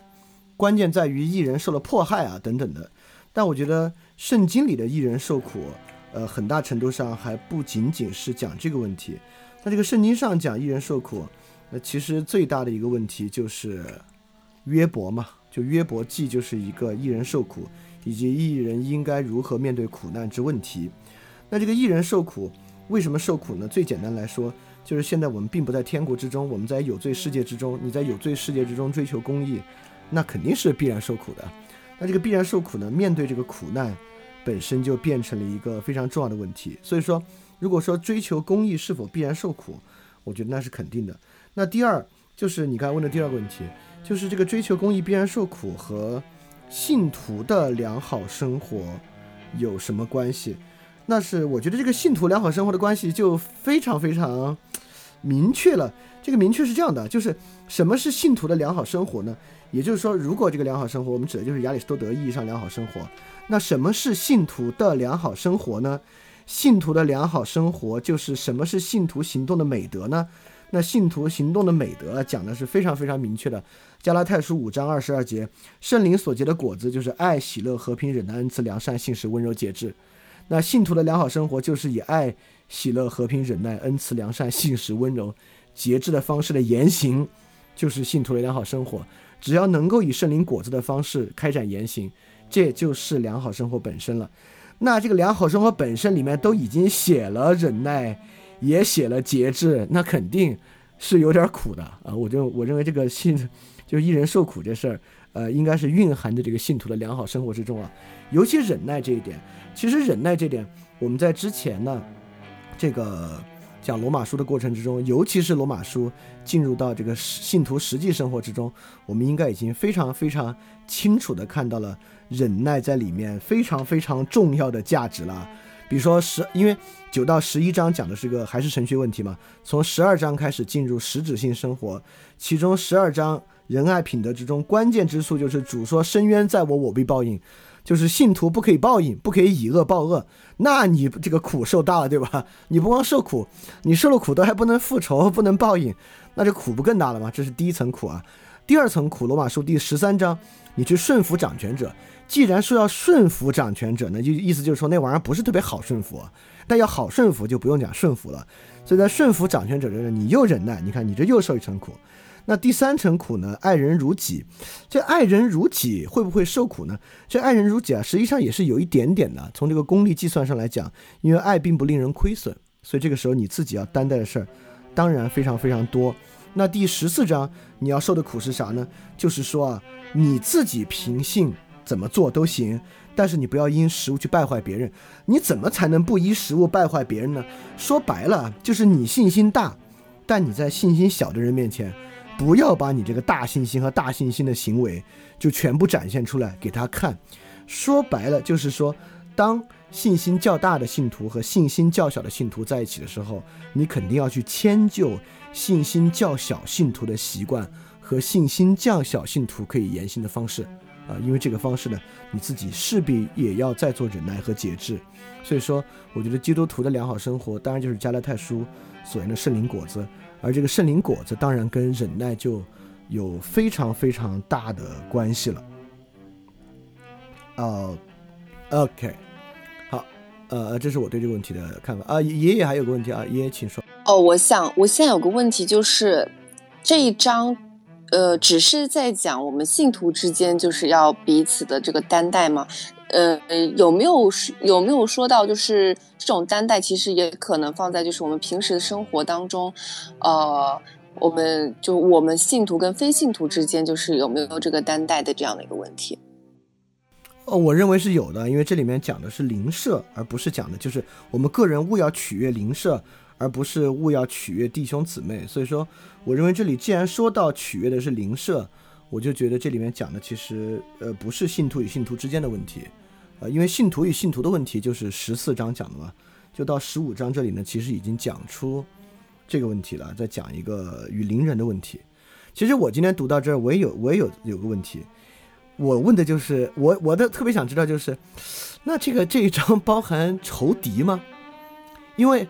关键在于一人受了迫害啊等等的，但我觉得圣经里的一人受苦，呃，很大程度上还不仅仅是讲这个问题。那这个圣经上讲一人受苦，那其实最大的一个问题就是约伯嘛。就约伯记就是一个一人受苦，以及一人应该如何面对苦难之问题。那这个一人受苦，为什么受苦呢？最简单来说，就是现在我们并不在天国之中，我们在有罪世界之中。你在有罪世界之中追求公义，那肯定是必然受苦的。那这个必然受苦呢？面对这个苦难，本身就变成了一个非常重要的问题。所以说，如果说追求公义是否必然受苦，我觉得那是肯定的。那第二就是你刚才问的第二个问题。就是这个追求公益必然受苦和信徒的良好生活有什么关系？那是我觉得这个信徒良好生活的关系就非常非常明确了。这个明确是这样的，就是什么是信徒的良好生活呢？也就是说，如果这个良好生活，我们指的就是亚里士多德意义上良好生活，那什么是信徒的良好生活呢？信徒的良好生活就是什么是信徒行动的美德呢？那信徒行动的美德讲的是非常非常明确的。加拉太书五章二十二节，圣灵所结的果子就是爱、喜乐、和平、忍耐、恩慈、良善、信实、温柔、节制。那信徒的良好生活就是以爱、喜乐、和平、忍耐、恩慈、良善、信实、温柔、节制的方式的言行，就是信徒的良好生活。只要能够以圣灵果子的方式开展言行，这就是良好生活本身了。那这个良好生活本身里面都已经写了忍耐，也写了节制，那肯定是有点苦的啊！我就我认为这个信。就一人受苦这事儿，呃，应该是蕴含着这个信徒的良好生活之中啊。尤其忍耐这一点，其实忍耐这点，我们在之前呢，这个讲罗马书的过程之中，尤其是罗马书进入到这个信徒实际生活之中，我们应该已经非常非常清楚的看到了忍耐在里面非常非常重要的价值了。比如说十，因为九到十一章讲的是个还是神学问题嘛，从十二章开始进入实质性生活，其中十二章。仁爱品德之中，关键之处就是主说：“深渊在我，我必报应。”就是信徒不可以报应，不可以以恶报恶。那你这个苦受大了，对吧？你不光受苦，你受了苦都还不能复仇，不能报应，那这苦不更大了吗？这是第一层苦啊。第二层苦，罗马书第十三章，你去顺服掌权者。既然说要顺服掌权者，那就意思就是说那玩意儿不是特别好顺服。但要好顺服就不用讲顺服了。所以在顺服掌权者这儿，你又忍耐，你看你这又受一层苦。那第三层苦呢？爱人如己。这爱人如己会不会受苦呢？这爱人如己啊，实际上也是有一点点的。从这个功利计算上来讲，因为爱并不令人亏损，所以这个时候你自己要担待的事儿，当然非常非常多。那第十四章你要受的苦是啥呢？就是说啊，你自己凭性怎么做都行，但是你不要因食物去败坏别人。你怎么才能不依食物败坏别人呢？说白了，就是你信心大，但你在信心小的人面前。不要把你这个大信心和大信心的行为就全部展现出来给他看。说白了就是说，当信心较大的信徒和信心较小的信徒在一起的时候，你肯定要去迁就信心较小信徒的习惯和信心较小信徒可以言行的方式啊，因为这个方式呢，你自己势必也要再做忍耐和节制。所以说，我觉得基督徒的良好生活，当然就是加拉太书所言的圣灵果子。而这个圣灵果子当然跟忍耐就有非常非常大的关系了。哦，OK，好，呃，这是我对这个问题的看法啊。爷爷还有个问题啊，爷爷请说。哦，我想我现在有个问题就是这一章，呃，只是在讲我们信徒之间就是要彼此的这个担待吗？呃，有没有有没有说到，就是这种担待，其实也可能放在就是我们平时的生活当中，呃，我们就我们信徒跟非信徒之间，就是有没有这个担待的这样的一个问题？哦，我认为是有的，因为这里面讲的是灵舍，而不是讲的就是我们个人勿要取悦灵舍，而不是勿要取悦弟兄姊妹。所以说，我认为这里既然说到取悦的是灵舍。我就觉得这里面讲的其实呃不是信徒与信徒之间的问题，呃，因为信徒与信徒的问题就是十四章讲的嘛，就到十五章这里呢，其实已经讲出这个问题了，在讲一个与邻人的问题。其实我今天读到这儿，我也有我也有有个问题，我问的就是我我的特别想知道就是，那这个这一章包含仇敌吗？因为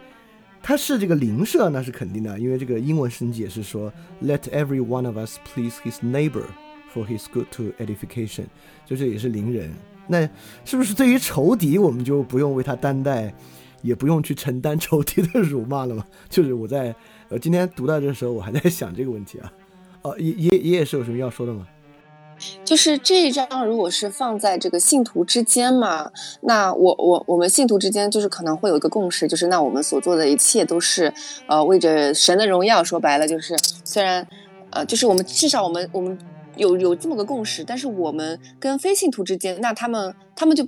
它是这个邻舍，那是肯定的，因为这个英文圣经也是说，Let every one of us please his neighbor for his good to edification，就这也是邻人。那是不是对于仇敌，我们就不用为他担待，也不用去承担仇敌的辱骂了吗？就是我在呃今天读到这时候，我还在想这个问题啊。哦，也也也也是有什么要说的吗？就是这一章，如果是放在这个信徒之间嘛，那我我我们信徒之间就是可能会有一个共识，就是那我们所做的一切都是呃为着神的荣耀。说白了就是，虽然呃就是我们至少我们我们有有这么个共识，但是我们跟非信徒之间，那他们他们就。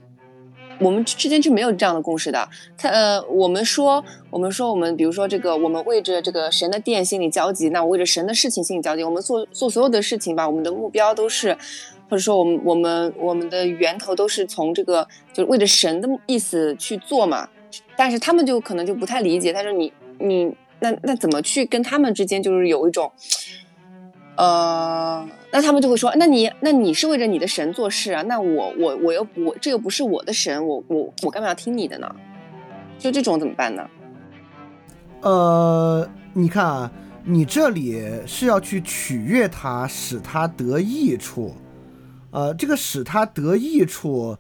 我们之间是没有这样的共识的。他呃，我们说，我们说，我们比如说这个，我们为着这个神的殿心里焦急，那我为着神的事情心里焦急。我们做做所有的事情吧，我们的目标都是，或者说我们我们我们的源头都是从这个，就是为着神的意思去做嘛。但是他们就可能就不太理解。他说你你那那怎么去跟他们之间就是有一种。呃，那他们就会说，那你那你是为着你的神做事啊？那我我我又我这又不是我的神，我我我干嘛要听你的呢？就这种怎么办呢？呃，你看啊，你这里是要去取悦他，使他得益处。呃，这个使他得益处，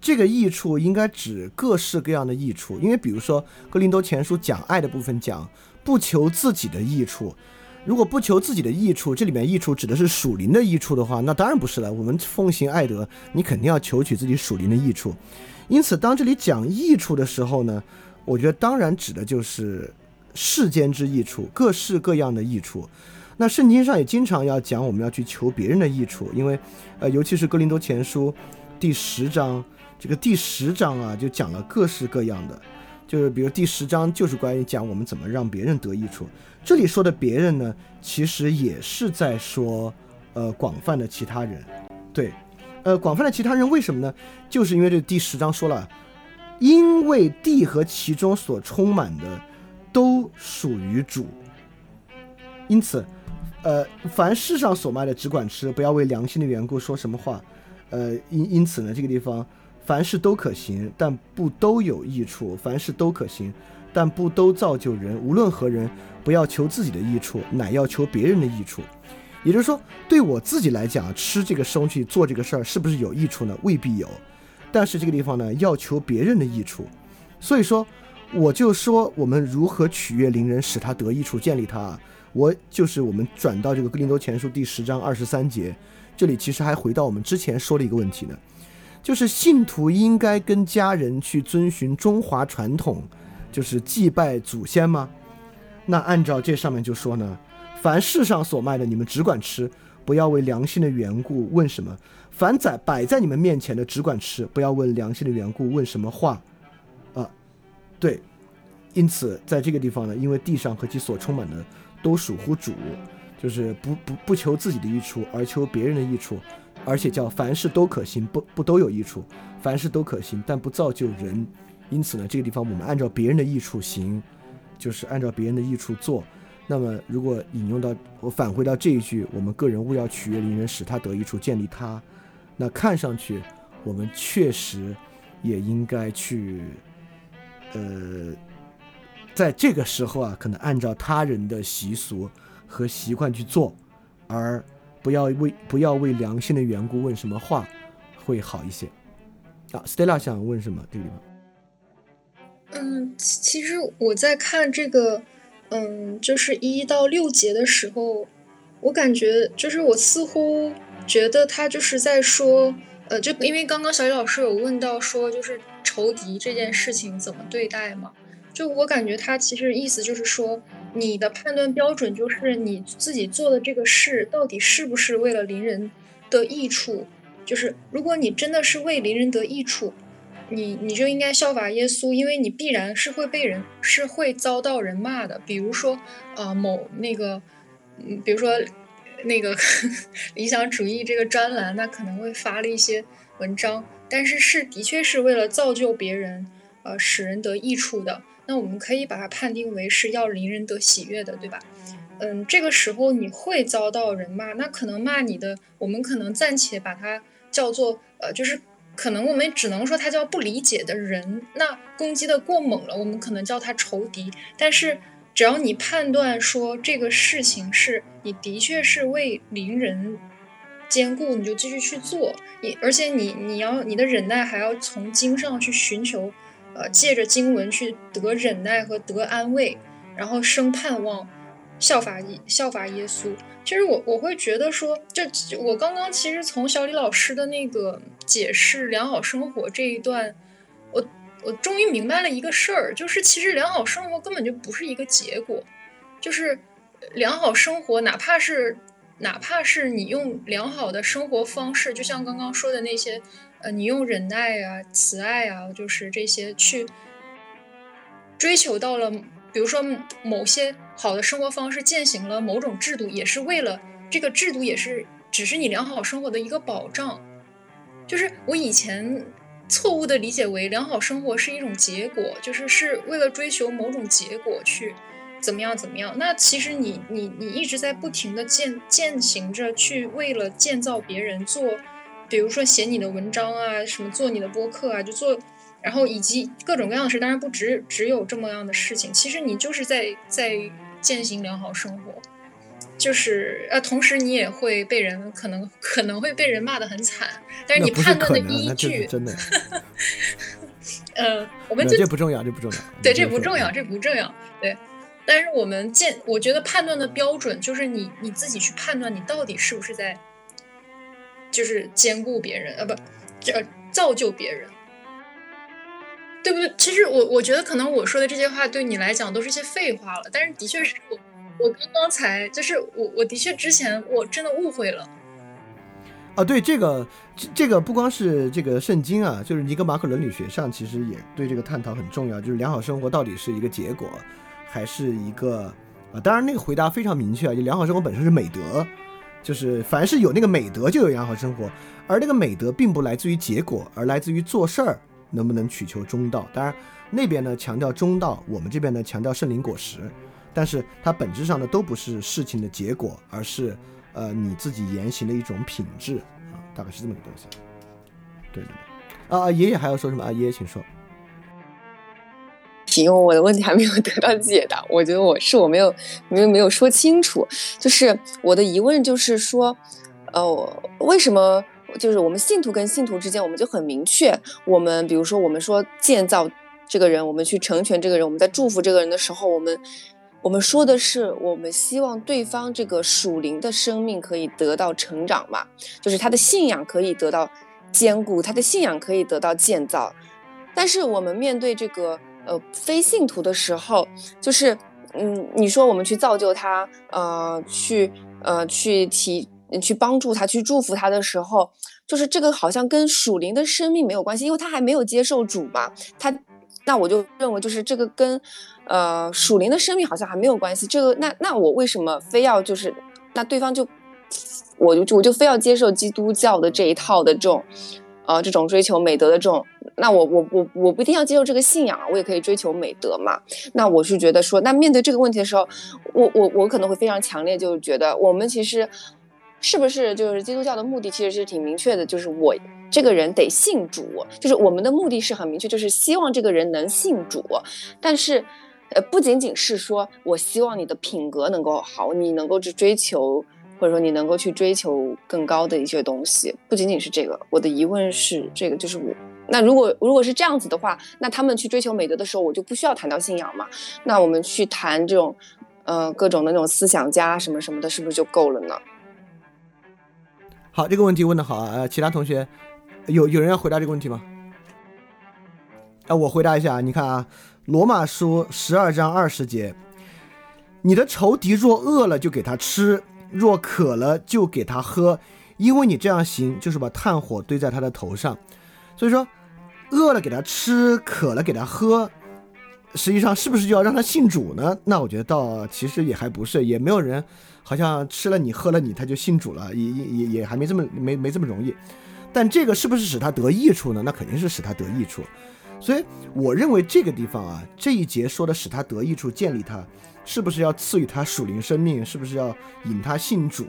这个益处应该指各式各样的益处，因为比如说《格林多前书》讲爱的部分讲不求自己的益处。如果不求自己的益处，这里面益处指的是属灵的益处的话，那当然不是了。我们奉行爱德，你肯定要求取自己属灵的益处。因此，当这里讲益处的时候呢，我觉得当然指的就是世间之益处，各式各样的益处。那圣经上也经常要讲我们要去求别人的益处，因为，呃，尤其是哥林多前书第十章，这个第十章啊，就讲了各式各样的，就是比如第十章就是关于讲我们怎么让别人得益处。这里说的别人呢，其实也是在说，呃，广泛的其他人，对，呃，广泛的其他人为什么呢？就是因为这第十章说了，因为地和其中所充满的都属于主，因此，呃，凡世上所卖的只管吃，不要为良心的缘故说什么话，呃，因因此呢，这个地方凡事都可行，但不都有益处；凡事都可行。但不都造就人，无论何人，不要求自己的益处，乃要求别人的益处。也就是说，对我自己来讲，吃这个东西做这个事儿是不是有益处呢？未必有。但是这个地方呢，要求别人的益处，所以说我就说我们如何取悦邻人，使他得益处，建立他。我就是我们转到这个《格林多前书》第十章二十三节，这里其实还回到我们之前说的一个问题呢，就是信徒应该跟家人去遵循中华传统，就是祭拜祖先吗？那按照这上面就说呢，凡世上所卖的，你们只管吃，不要为良心的缘故问什么；凡在摆在你们面前的，只管吃，不要问良心的缘故问什么话。啊，对，因此在这个地方呢，因为地上和其所充满的。都属乎主，就是不不不求自己的益处，而求别人的益处，而且叫凡事都可行，不不都有益处，凡事都可行，但不造就人。因此呢，这个地方我们按照别人的益处行，就是按照别人的益处做。那么如果引用到我返回到这一句，我们个人勿要取悦邻人，使他得益处，建立他。那看上去我们确实也应该去，呃。在这个时候啊，可能按照他人的习俗和习惯去做，而不要为不要为良心的缘故问什么话，会好一些。啊，Stella 想问什么？这个地方？嗯，其实我在看这个，嗯，就是一到六节的时候，我感觉就是我似乎觉得他就是在说，呃，就因为刚刚小雨老师有问到说，就是仇敌这件事情怎么对待嘛？就我感觉，他其实意思就是说，你的判断标准就是你自己做的这个事到底是不是为了邻人的益处。就是如果你真的是为邻人得益处，你你就应该效法耶稣，因为你必然是会被人是会遭到人骂的。比如说，呃，某那个，嗯，比如说那个 理想主义这个专栏，那可能会发了一些文章，但是是的确是为了造就别人，呃，使人得益处的。那我们可以把它判定为是要邻人得喜悦的，对吧？嗯，这个时候你会遭到人骂，那可能骂你的，我们可能暂且把它叫做，呃，就是可能我们只能说他叫不理解的人。那攻击的过猛了，我们可能叫他仇敌。但是只要你判断说这个事情是你的确是为邻人兼顾，你就继续去做。你而且你你要你的忍耐还要从经上去寻求。呃，借着经文去得忍耐和得安慰，然后生盼望，效法效法耶稣。其实我我会觉得说，就我刚刚其实从小李老师的那个解释良好生活这一段，我我终于明白了一个事儿，就是其实良好生活根本就不是一个结果，就是良好生活，哪怕是哪怕是你用良好的生活方式，就像刚刚说的那些。呃，你用忍耐啊、慈爱啊，就是这些去追求到了，比如说某些好的生活方式，践行了某种制度，也是为了这个制度，也是只是你良好生活的一个保障。就是我以前错误的理解为良好生活是一种结果，就是是为了追求某种结果去怎么样怎么样。那其实你你你一直在不停的践践行着，去为了建造别人做。比如说写你的文章啊，什么做你的播客啊，就做，然后以及各种各样的事，当然不只只有这么样的事情。其实你就是在在践行良好生活，就是呃，同时你也会被人可能可能会被人骂的很惨，但是你判断的依据真的，呃，我们就这不重要，这不重要，对，这不重要，这不重要，对。但是我们见，我觉得判断的标准就是你你自己去判断你到底是不是在。就是兼顾别人，呃，不，呃，造就别人，对不对？其实我我觉得可能我说的这些话对你来讲都是些废话了，但是的确是我我刚刚才就是我我的确之前我真的误会了。啊，对这个这个不光是这个圣经啊，就是尼格马可伦理学上其实也对这个探讨很重要，就是良好生活到底是一个结果还是一个啊？当然那个回答非常明确啊，就良好生活本身是美德。就是凡是有那个美德，就有良好生活，而那个美德并不来自于结果，而来自于做事儿能不能取求中道。当然，那边呢强调中道，我们这边呢强调圣灵果实，但是它本质上呢都不是事情的结果，而是呃你自己言行的一种品质啊，大概是这么个东西。对对对，啊爷爷还要说什么啊？爷爷请说。题，因为我的问题还没有得到解答。我觉得我是我没有没有没有说清楚，就是我的疑问就是说，呃，为什么就是我们信徒跟信徒之间，我们就很明确，我们比如说我们说建造这个人，我们去成全这个人，我们在祝福这个人的时候，我们。我们说的是，我们希望对方这个属灵的生命可以得到成长嘛，就是他的信仰可以得到坚固，他的信仰可以得到建造。但是我们面对这个呃非信徒的时候，就是嗯，你说我们去造就他，呃，去呃去提去帮助他，去祝福他的时候，就是这个好像跟属灵的生命没有关系，因为他还没有接受主嘛，他。那我就认为，就是这个跟，呃，属灵的生命好像还没有关系。这个，那那我为什么非要就是，那对方就，我就我就非要接受基督教的这一套的这种，呃，这种追求美德的这种，那我我我我不一定要接受这个信仰啊，我也可以追求美德嘛。那我是觉得说，那面对这个问题的时候，我我我可能会非常强烈，就是觉得我们其实。是不是就是基督教的目的其实是挺明确的，就是我这个人得信主，就是我们的目的是很明确，就是希望这个人能信主。但是，呃，不仅仅是说我希望你的品格能够好，你能够去追求，或者说你能够去追求更高的一些东西，不仅仅是这个。我的疑问是这个，就是我那如果如果是这样子的话，那他们去追求美德的时候，我就不需要谈到信仰嘛？那我们去谈这种，呃，各种的那种思想家什么什么的，是不是就够了呢？好，这个问题问的好啊！呃，其他同学有有人要回答这个问题吗？啊，我回答一下啊！你看啊，《罗马书》十二章二十节，你的仇敌若饿了就给他吃，若渴了就给他喝，因为你这样行，就是把炭火堆在他的头上。所以说，饿了给他吃，渴了给他喝，实际上是不是就要让他信主呢？那我觉得倒其实也还不是，也没有人。好像吃了你喝了你他就信主了，也也也也还没这么没没这么容易，但这个是不是使他得益处呢？那肯定是使他得益处。所以我认为这个地方啊，这一节说的使他得益处，建立他，是不是要赐予他属灵生命？是不是要引他信主？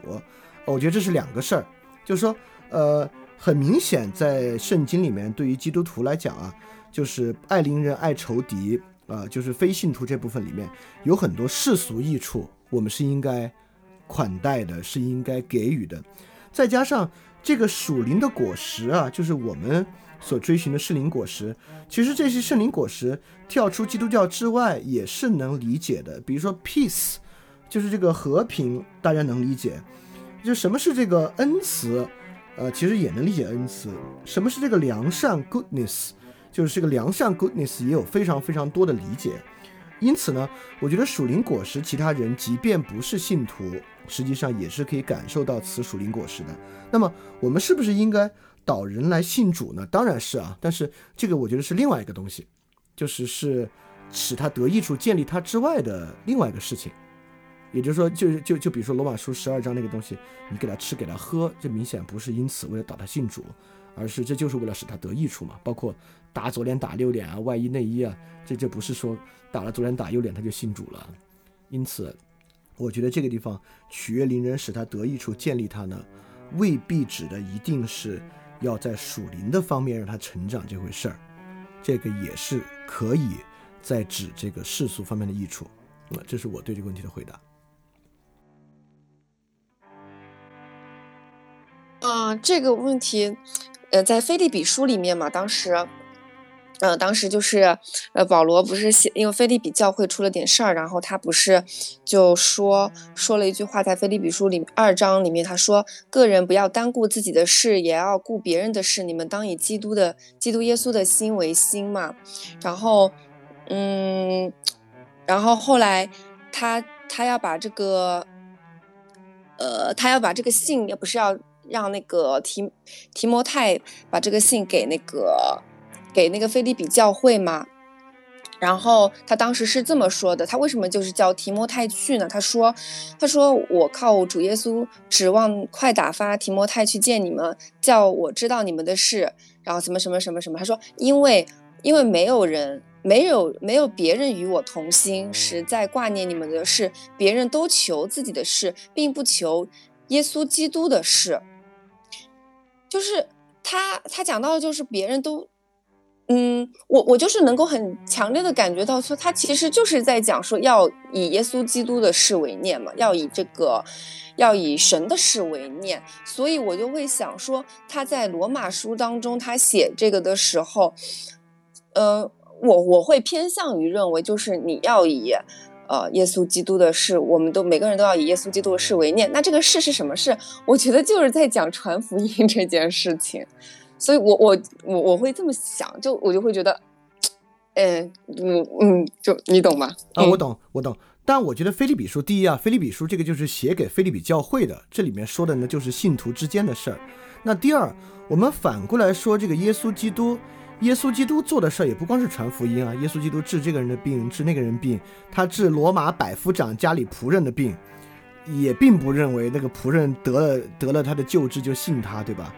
我觉得这是两个事儿。就是说，呃，很明显在圣经里面，对于基督徒来讲啊，就是爱邻人爱仇敌啊，就是非信徒这部分里面有很多世俗益处，我们是应该。款待的是应该给予的，再加上这个属灵的果实啊，就是我们所追寻的圣灵果实。其实这些圣灵果实跳出基督教之外也是能理解的。比如说 peace，就是这个和平，大家能理解。就什么是这个恩慈，呃，其实也能理解恩慈。什么是这个良善 goodness，就是这个良善 goodness 也有非常非常多的理解。因此呢，我觉得属灵果实，其他人即便不是信徒。实际上也是可以感受到此属灵果实的。那么我们是不是应该导人来信主呢？当然是啊，但是这个我觉得是另外一个东西，就是是使他得益处、建立他之外的另外一个事情。也就是说，就就就比如说罗马书十二章那个东西，你给他吃、给他喝，这明显不是因此为了导他信主，而是这就是为了使他得益处嘛。包括打左脸打右脸啊、外衣内衣啊，这这不是说打了左脸打右脸他就信主了。因此。我觉得这个地方取悦邻人，使他得益处，建立他呢，未必指的一定是要在属灵的方面让他成长这回事儿，这个也是可以在指这个世俗方面的益处。那这是我对这个问题的回答。啊，这个问题，呃，在菲利比书里面嘛，当时。嗯，当时就是，呃，保罗不是写，因为菲利比教会出了点事儿，然后他不是就说说了一句话，在菲利比书里二章里面，他说：“个人不要单顾自己的事，也要顾别人的事。你们当以基督的基督耶稣的心为心嘛。”然后，嗯，然后后来他他要把这个，呃，他要把这个信，也不是要让那个提提摩太把这个信给那个。给那个菲利比教会嘛，然后他当时是这么说的，他为什么就是叫提摩太去呢？他说，他说我靠主耶稣指望快打发提摩太去见你们，叫我知道你们的事，然后什么什么什么什么。他说，因为因为没有人没有没有别人与我同心，实在挂念你们的事，别人都求自己的事，并不求耶稣基督的事。就是他他讲到的就是别人都。嗯，我我就是能够很强烈的感觉到说，他其实就是在讲说要以耶稣基督的事为念嘛，要以这个，要以神的事为念，所以我就会想说，他在罗马书当中他写这个的时候，呃，我我会偏向于认为就是你要以，呃，耶稣基督的事，我们都每个人都要以耶稣基督的事为念，那这个事是什么事？我觉得就是在讲传福音这件事情。所以，我我我我会这么想，就我就会觉得，呃嗯嗯，就你懂吗？啊，我懂，我懂。但我觉得《菲利比书》第一啊，《菲利比书》这个就是写给菲利比教会的，这里面说的呢就是信徒之间的事儿。那第二，我们反过来说，这个耶稣基督，耶稣基督做的事儿也不光是传福音啊。耶稣基督治这个人的病，治那个人病，他治罗马百夫长家里仆人的病，也并不认为那个仆人得了得了他的救治就信他，对吧？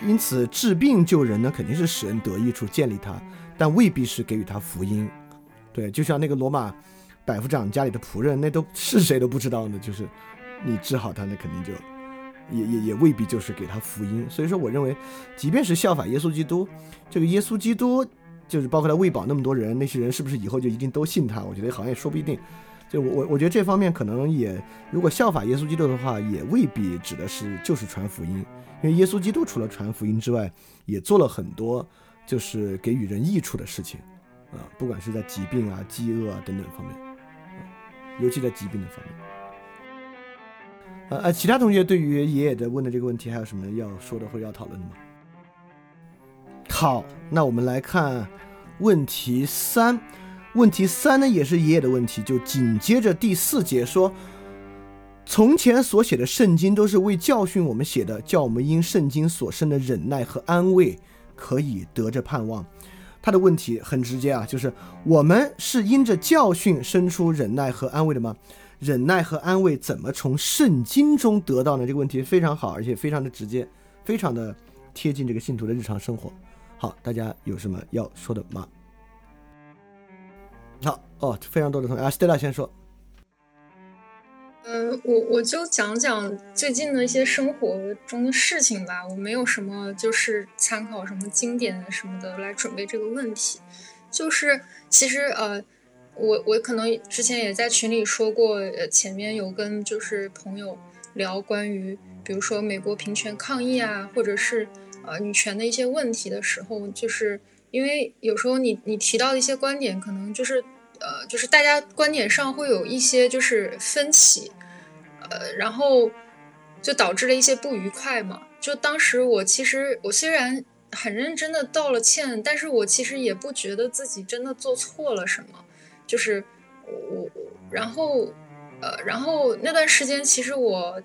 因此，治病救人呢，肯定是使人得益处，建立他，但未必是给予他福音。对，就像那个罗马百夫长家里的仆人，那都是谁都不知道呢。就是你治好他，那肯定就也也也未必就是给他福音。所以说，我认为，即便是效法耶稣基督，这个耶稣基督就是包括他喂饱那么多人，那些人是不是以后就一定都信他？我觉得好像也说不一定。就我我我觉得这方面可能也，如果效法耶稣基督的话，也未必指的是就是传福音。因为耶稣基督除了传福音之外，也做了很多就是给予人益处的事情，啊，不管是在疾病啊、饥饿啊等等方面，尤其在疾病的方面。呃呃，其他同学对于爷爷的问的这个问题还有什么要说的或者要讨论的吗？好，那我们来看问题三。问题三呢，也是爷爷的问题，就紧接着第四节说。从前所写的圣经都是为教训我们写的，叫我们因圣经所生的忍耐和安慰，可以得着盼望。他的问题很直接啊，就是我们是因着教训生出忍耐和安慰的吗？忍耐和安慰怎么从圣经中得到呢？这个问题非常好，而且非常的直接，非常的贴近这个信徒的日常生活。好，大家有什么要说的吗？好哦，非常多的同学啊，Stella 先说。呃，我我就讲讲最近的一些生活中的事情吧。我没有什么就是参考什么经典什么的来准备这个问题。就是其实呃，我我可能之前也在群里说过，呃，前面有跟就是朋友聊关于比如说美国平权抗议啊，或者是呃女权的一些问题的时候，就是因为有时候你你提到的一些观点，可能就是呃就是大家观点上会有一些就是分歧。呃，然后就导致了一些不愉快嘛。就当时我其实我虽然很认真的道了歉，但是我其实也不觉得自己真的做错了什么。就是我我，然后呃，然后那段时间其实我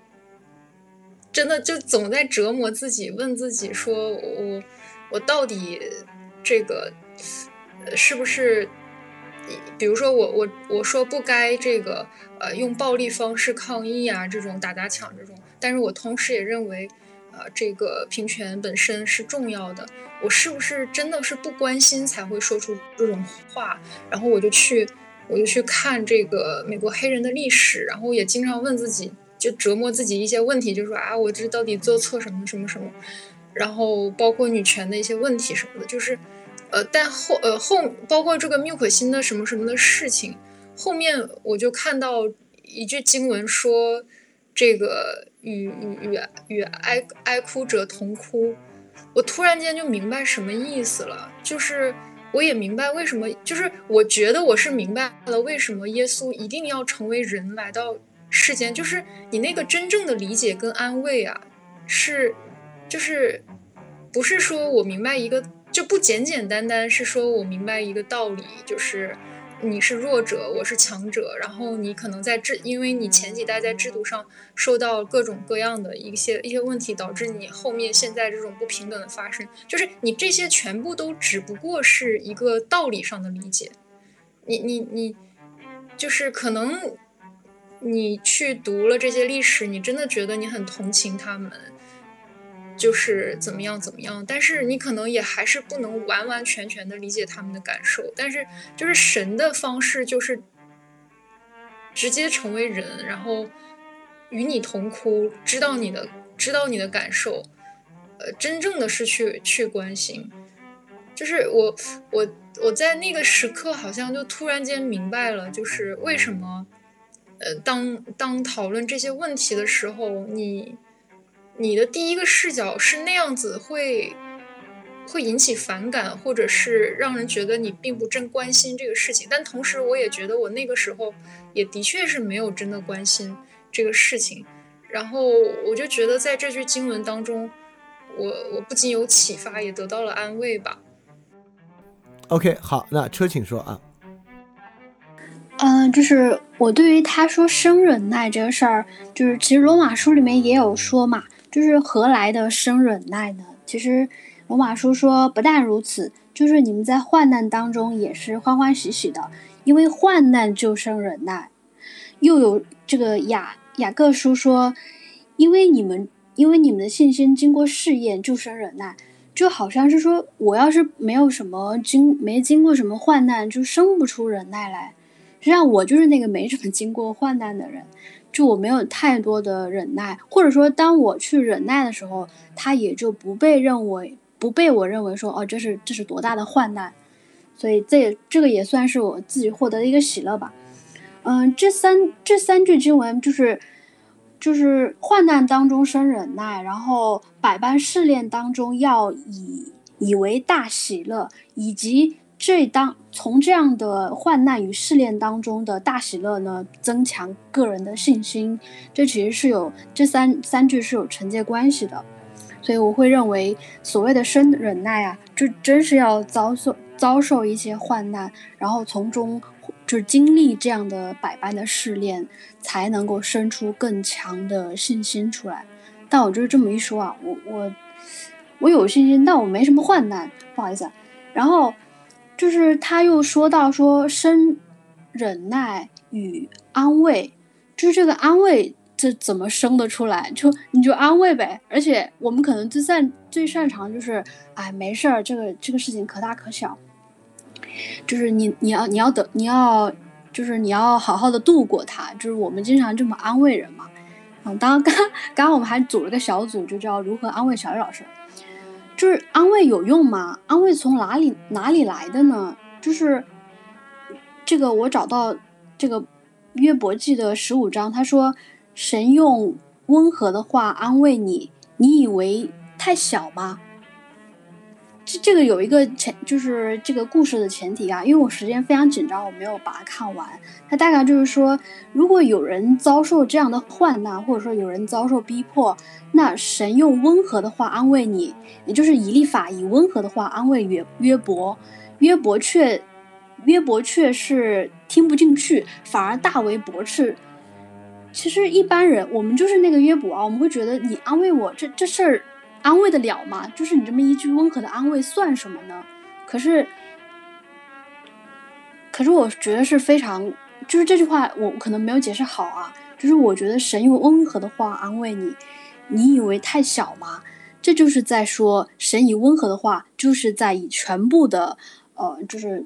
真的就总在折磨自己，问自己说我我到底这个是不是？比如说我我我说不该这个呃用暴力方式抗议啊这种打砸抢这种，但是我同时也认为，呃这个平权本身是重要的。我是不是真的是不关心才会说出这种话？然后我就去我就去看这个美国黑人的历史，然后也经常问自己，就折磨自己一些问题，就说啊我这到底做错什么什么什么？然后包括女权的一些问题什么的，就是。呃，但后呃后包括这个缪可欣的什么什么的事情，后面我就看到一句经文说，这个与与与与哀哀哭者同哭，我突然间就明白什么意思了，就是我也明白为什么，就是我觉得我是明白了为什么耶稣一定要成为人来到世间，就是你那个真正的理解跟安慰啊，是就是不是说我明白一个。就不简简单单是说我明白一个道理，就是你是弱者，我是强者，然后你可能在制，因为你前几代在制度上受到各种各样的一些一些问题，导致你后面现在这种不平等的发生，就是你这些全部都只不过是一个道理上的理解，你你你，就是可能你去读了这些历史，你真的觉得你很同情他们。就是怎么样怎么样，但是你可能也还是不能完完全全的理解他们的感受。但是就是神的方式，就是直接成为人，然后与你同哭，知道你的知道你的感受，呃，真正的是去去关心。就是我我我在那个时刻好像就突然间明白了，就是为什么，呃，当当讨论这些问题的时候，你你的第一个视角是那样子，会会引起反感，或者是让人觉得你并不真关心这个事情。但同时，我也觉得我那个时候也的确是没有真的关心这个事情。然后我就觉得在这句经文当中，我我不仅有启发，也得到了安慰吧。OK，好，那车请说啊。嗯、就是我对于他说生忍耐这个事儿，就是其实罗马书里面也有说嘛，就是何来的生忍耐呢？其实罗马书说不但如此，就是你们在患难当中也是欢欢喜喜的，因为患难就生忍耐。又有这个雅雅各书说，因为你们因为你们的信心经过试验就生忍耐，就好像是说我要是没有什么经没经过什么患难，就生不出忍耐来。实际上我就是那个没什么经过患难的人，就我没有太多的忍耐，或者说当我去忍耐的时候，他也就不被认为不被我认为说哦这是这是多大的患难，所以这这个也算是我自己获得的一个喜乐吧。嗯，这三这三句经文就是就是患难当中生忍耐，然后百般试炼当中要以以为大喜乐，以及这当从这样的患难与试炼当中的大喜乐呢，增强个人的信心。这其实是有这三三句是有承接关系的，所以我会认为所谓的生忍耐啊，就真是要遭受遭受一些患难，然后从中就是经历这样的百般的试炼，才能够生出更强的信心出来。但我就是这么一说啊，我我我有信心，但我没什么患难，不好意思啊。然后就是他又说到说生忍耐与安慰，就是这个安慰这怎么生得出来？就你就安慰呗。而且我们可能最擅最擅长就是，哎，没事儿，这个这个事情可大可小，就是你你要你要等你要就是你要好好的度过它，就是我们经常这么安慰人嘛。嗯，当然 刚刚刚我们还组了个小组，就叫如何安慰小雨老师。就是安慰有用吗？安慰从哪里哪里来的呢？就是这个我找到这个约伯记的十五章，他说神用温和的话安慰你，你以为太小吗？这这个有一个前，就是这个故事的前提啊，因为我时间非常紧张，我没有把它看完。它大概就是说，如果有人遭受这样的患难，或者说有人遭受逼迫，那神用温和的话安慰你，也就是以利法以温和的话安慰约约伯，约伯却约伯却是听不进去，反而大为驳斥。其实一般人，我们就是那个约伯啊，我们会觉得你安慰我这这事儿。安慰得了吗？就是你这么一句温和的安慰算什么呢？可是，可是我觉得是非常，就是这句话我可能没有解释好啊。就是我觉得神用温和的话安慰你，你以为太小吗？这就是在说神以温和的话，就是在以全部的，呃，就是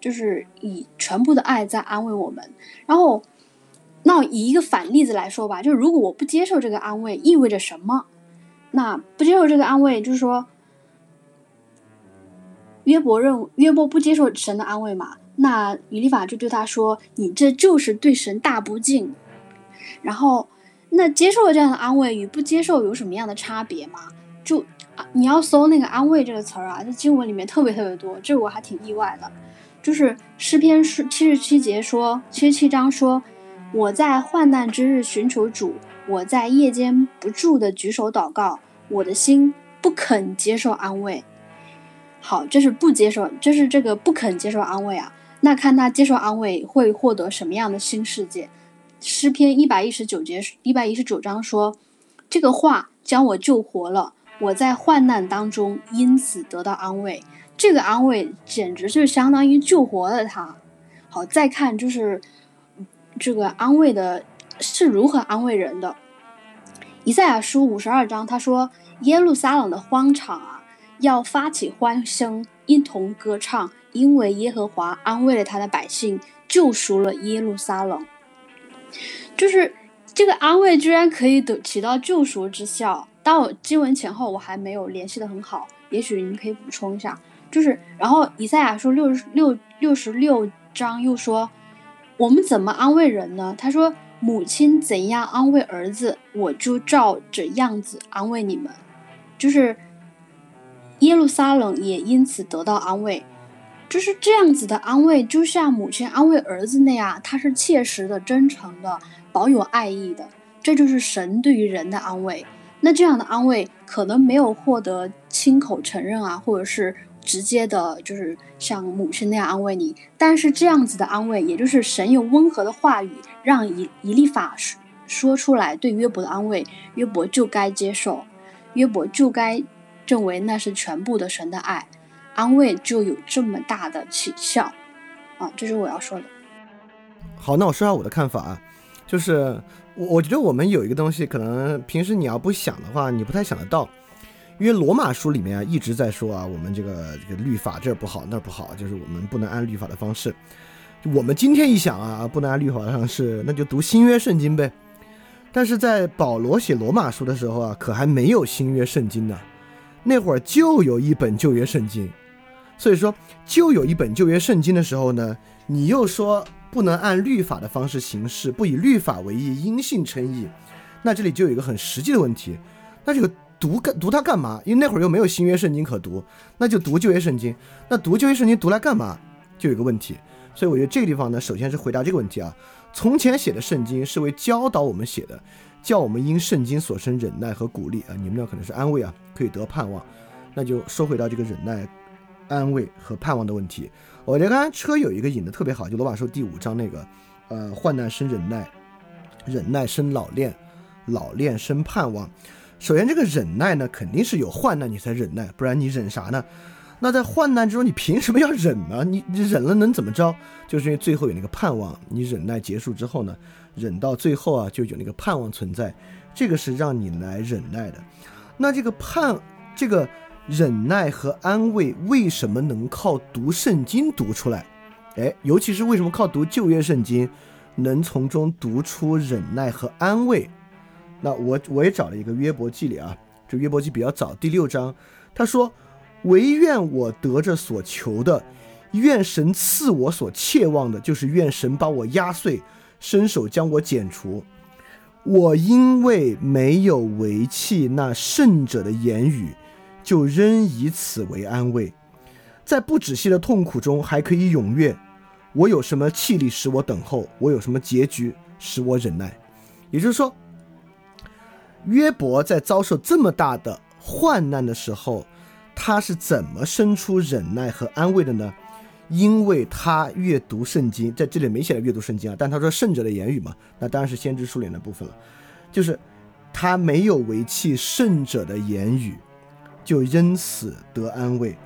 就是以全部的爱在安慰我们。然后，那以一个反例子来说吧，就是如果我不接受这个安慰，意味着什么？那不接受这个安慰，就是说，约伯认约伯不接受神的安慰嘛？那以利法就对他说：“你这就是对神大不敬。”然后，那接受了这样的安慰与不接受有什么样的差别吗？就啊，你要搜那个“安慰”这个词儿啊，在经文里面特别特别多，这我还挺意外的。就是诗篇是七十七节说，七十七章说：“我在患难之日寻求主。”我在夜间不住的举手祷告，我的心不肯接受安慰。好，这是不接受，这是这个不肯接受安慰啊。那看他接受安慰会获得什么样的新世界？诗篇一百一十九节一百一十九章说：“这个话将我救活了，我在患难当中因此得到安慰。”这个安慰简直就相当于救活了他。好，再看就是这个安慰的。是如何安慰人的？以赛亚书五十二章，他说：“耶路撒冷的荒场啊，要发起欢声，一同歌唱，因为耶和华安慰了他的百姓，救赎了耶路撒冷。”就是这个安慰居然可以得起到救赎之效。到经文前后我还没有联系的很好，也许您可以补充一下。就是，然后以赛亚书六十六六十六章又说，我们怎么安慰人呢？他说，母亲怎样安慰儿子，我就照着样子安慰你们。就是耶路撒冷也因此得到安慰，就是这样子的安慰，就像母亲安慰儿子那样，他是切实的、真诚的、保有爱意的。这就是神对于人的安慰。那这样的安慰可能没有获得亲口承认啊，或者是。直接的，就是像母亲那样安慰你，但是这样子的安慰，也就是神用温和的话语让以以利法说说出来对约伯的安慰，约伯就该接受，约伯就该认为那是全部的神的爱，安慰就有这么大的起效，啊，这是我要说的。好，那我说下我的看法啊，就是我我觉得我们有一个东西，可能平时你要不想的话，你不太想得到。因为罗马书里面啊一直在说啊，我们这个这个律法这儿不好那儿不好，就是我们不能按律法的方式。我们今天一想啊，不能按律法的方式，那就读新约圣经呗。但是在保罗写罗马书的时候啊，可还没有新约圣经呢，那会儿就有一本旧约圣经。所以说，就有一本旧约圣经的时候呢，你又说不能按律法的方式行事，不以律法为义，因信称义，那这里就有一个很实际的问题，那这个。读干读它干嘛？因为那会儿又没有新约圣经可读，那就读旧约圣经。那读旧约圣经读来干嘛？就有个问题。所以我觉得这个地方呢，首先是回答这个问题啊。从前写的圣经是为教导我们写的，叫我们因圣经所生忍耐和鼓励啊。你们那可能是安慰啊，可以得盼望。那就说回到这个忍耐、安慰和盼望的问题。我觉得刚才车有一个引的特别好，就罗马书第五章那个，呃，患难生忍耐，忍耐生老练，老练生盼望。首先，这个忍耐呢，肯定是有患难你才忍耐，不然你忍啥呢？那在患难之中，你凭什么要忍呢？你你忍了能怎么着？就是因为最后有那个盼望，你忍耐结束之后呢，忍到最后啊，就有那个盼望存在，这个是让你来忍耐的。那这个盼，这个忍耐和安慰，为什么能靠读圣经读出来？哎，尤其是为什么靠读旧约圣经，能从中读出忍耐和安慰？那我我也找了一个约伯记里啊，这约伯记比较早，第六章，他说：“唯愿我得着所求的，愿神赐我所切望的，就是愿神把我压碎，伸手将我剪除。我因为没有为弃那圣者的言语，就仍以此为安慰，在不止息的痛苦中还可以踊跃。我有什么气力使我等候？我有什么结局使我忍耐？也就是说。”约伯在遭受这么大的患难的时候，他是怎么生出忍耐和安慰的呢？因为他阅读圣经，在这里没写的阅读圣经啊，但他说圣者的言语嘛，那当然是先知书里的部分了。就是他没有违弃圣者的言语，就因此得安慰，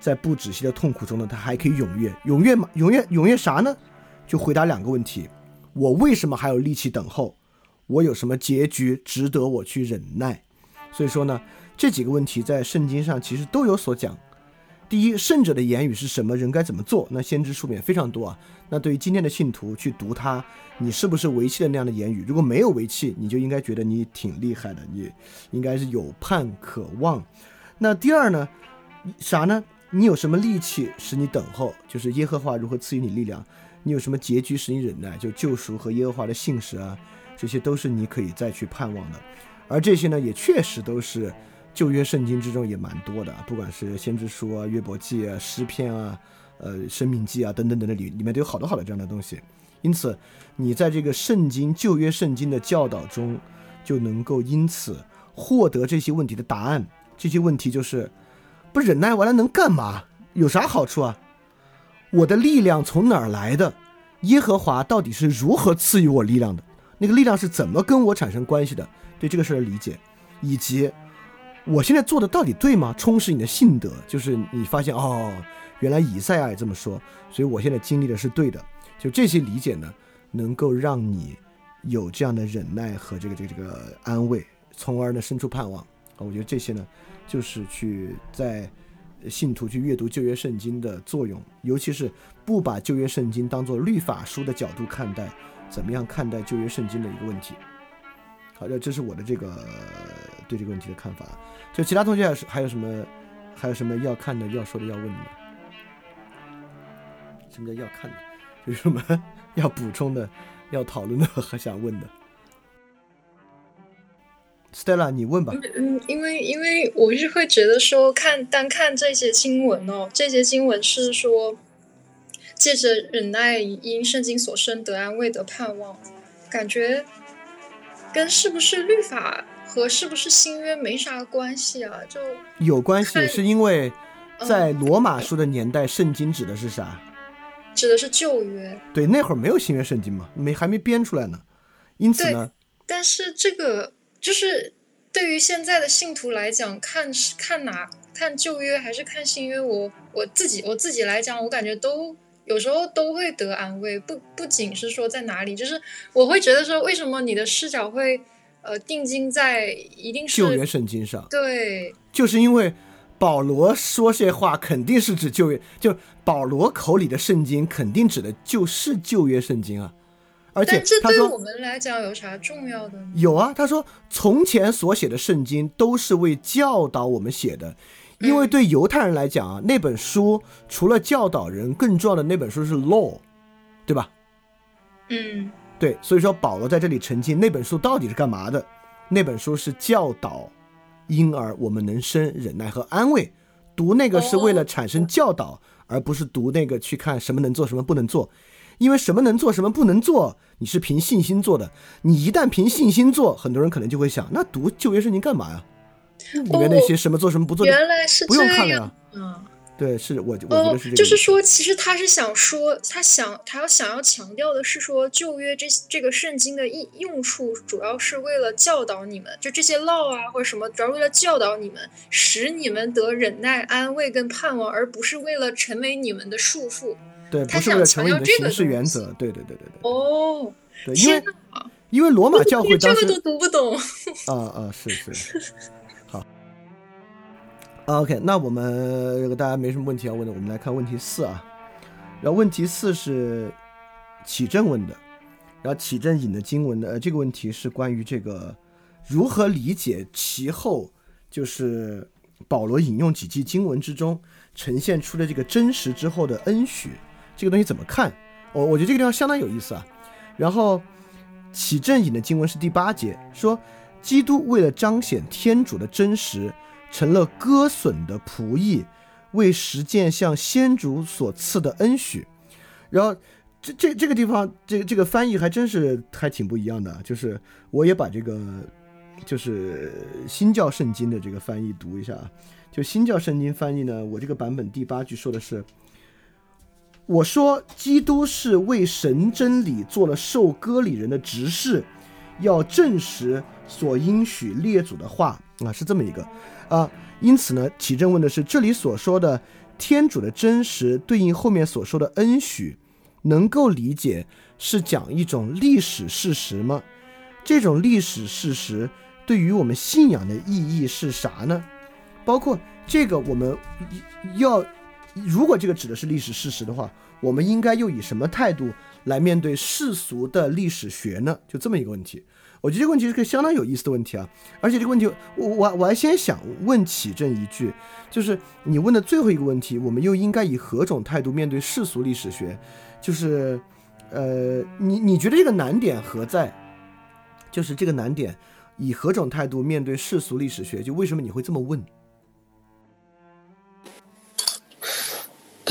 在不止息的痛苦中呢，他还可以踊跃，踊跃嘛，踊跃踊跃啥呢？就回答两个问题：我为什么还有力气等候？我有什么结局值得我去忍耐？所以说呢，这几个问题在圣经上其实都有所讲。第一，圣者的言语是什么？人该怎么做？那先知书面非常多啊。那对于今天的信徒去读它，你是不是为弃了那样的言语？如果没有为弃，你就应该觉得你挺厉害的，你应该是有盼可望。那第二呢？啥呢？你有什么力气使你等候？就是耶和华如何赐予你力量？你有什么结局使你忍耐？就救赎和耶和华的信实啊。这些都是你可以再去盼望的，而这些呢，也确实都是旧约圣经之中也蛮多的，不管是先知书啊、约伯记啊、诗篇啊、呃、生命记啊等等等等里里面都有好多好多这样的东西。因此，你在这个圣经旧约圣经的教导中，就能够因此获得这些问题的答案。这些问题就是：不忍耐完了能干嘛？有啥好处啊？我的力量从哪儿来的？耶和华到底是如何赐予我力量的？那个力量是怎么跟我产生关系的？对这个事儿的理解，以及我现在做的到底对吗？充实你的信德，就是你发现哦，原来以赛亚也这么说，所以我现在经历的是对的。就这些理解呢，能够让你有这样的忍耐和这个这个这个安慰，从而呢生出盼望。啊，我觉得这些呢，就是去在信徒去阅读旧约圣经的作用，尤其是不把旧约圣经当做律法书的角度看待。怎么样看待旧约圣经的一个问题？好的，这是我的这个对这个问题的看法。就其他同学还是还有什么还有什么要看的、要说的、要问的？什么叫要看的？有什么 要补充的、要讨论的和想问的？Stella，你问吧。嗯，因为因为我是会觉得说，看单看这些经文哦，这些经文是说，借着忍耐因圣经所生得安慰的盼望，感觉跟是不是律法和是不是新约没啥关系啊？就有关系，是因为嗯在罗马书的年代，圣经指的是啥？指的是旧约。对，那会儿没有新约圣经嘛，没还没编出来呢。因此呢，但是这个就是对于现在的信徒来讲，看是看哪看旧约还是看新约，我我自己我自己来讲，我感觉都有时候都会得安慰，不不仅是说在哪里，就是我会觉得说，为什么你的视角会呃定睛在一定是旧约圣经上，对就是因为保罗说这话肯定是指旧约，就保罗口里的圣经肯定指的就是旧约圣经啊。而且这他说对我们来讲有啥重要的？有啊，他说从前所写的圣经都是为教导我们写的，因为对犹太人来讲啊，那本书除了教导人，更重要的那本书是 law，对吧？嗯对，所以说保罗在这里澄清那本书到底是干嘛的？那本书是教导，因而我们能生忍耐和安慰。读那个是为了产生教导，而不是读那个去看什么能做，什么不能做。因为什么能做，什么不能做，你是凭信心做的。你一旦凭信心做，很多人可能就会想，那读旧约圣经干嘛呀？里面那些什么做什么不做的，原来是不这样用看了。嗯。对，是我我觉哦得是这个。就是说，其实他是想说，他想他要想要强调的是说，旧约这这个圣经的意用处，主要是为了教导你们，就这些 law 啊或者什么，主要为了教导你们，使你们得忍耐、安慰跟盼望，而不是为了成为你们的束缚。对，他不是为了成为你的想强调这个行事原则。对对对对对哦，对，因为因为罗马教会当时这个都读不懂。啊啊，是是，好。OK，那我们这个大家没什么问题要问的，我们来看问题四啊。然后问题四是启正问的，然后启正引的经文的，呃，这个问题是关于这个如何理解其后就是保罗引用几句经文之中呈现出的这个真实之后的恩许，这个东西怎么看？我我觉得这个地方相当有意思啊。然后启正引的经文是第八节，说基督为了彰显天主的真实，成了割损的仆役，为实践向先主所赐的恩许。然后这这这个地方，这这个翻译还真是还挺不一样的，就是我也把这个就是新教圣经的这个翻译读一下啊。就新教圣经翻译呢，我这个版本第八句说的是。我说，基督是为神真理做了受割礼人的执事，要证实所应许列祖的话啊，是这么一个啊。因此呢，启正问的是，这里所说的天主的真实对应后面所说的恩许，能够理解是讲一种历史事实吗？这种历史事实对于我们信仰的意义是啥呢？包括这个，我们要。如果这个指的是历史事实的话，我们应该又以什么态度来面对世俗的历史学呢？就这么一个问题，我觉得这个问题是个相当有意思的问题啊！而且这个问题，我我我还先想问启正一句，就是你问的最后一个问题，我们又应该以何种态度面对世俗历史学？就是，呃，你你觉得这个难点何在？就是这个难点，以何种态度面对世俗历史学？就为什么你会这么问？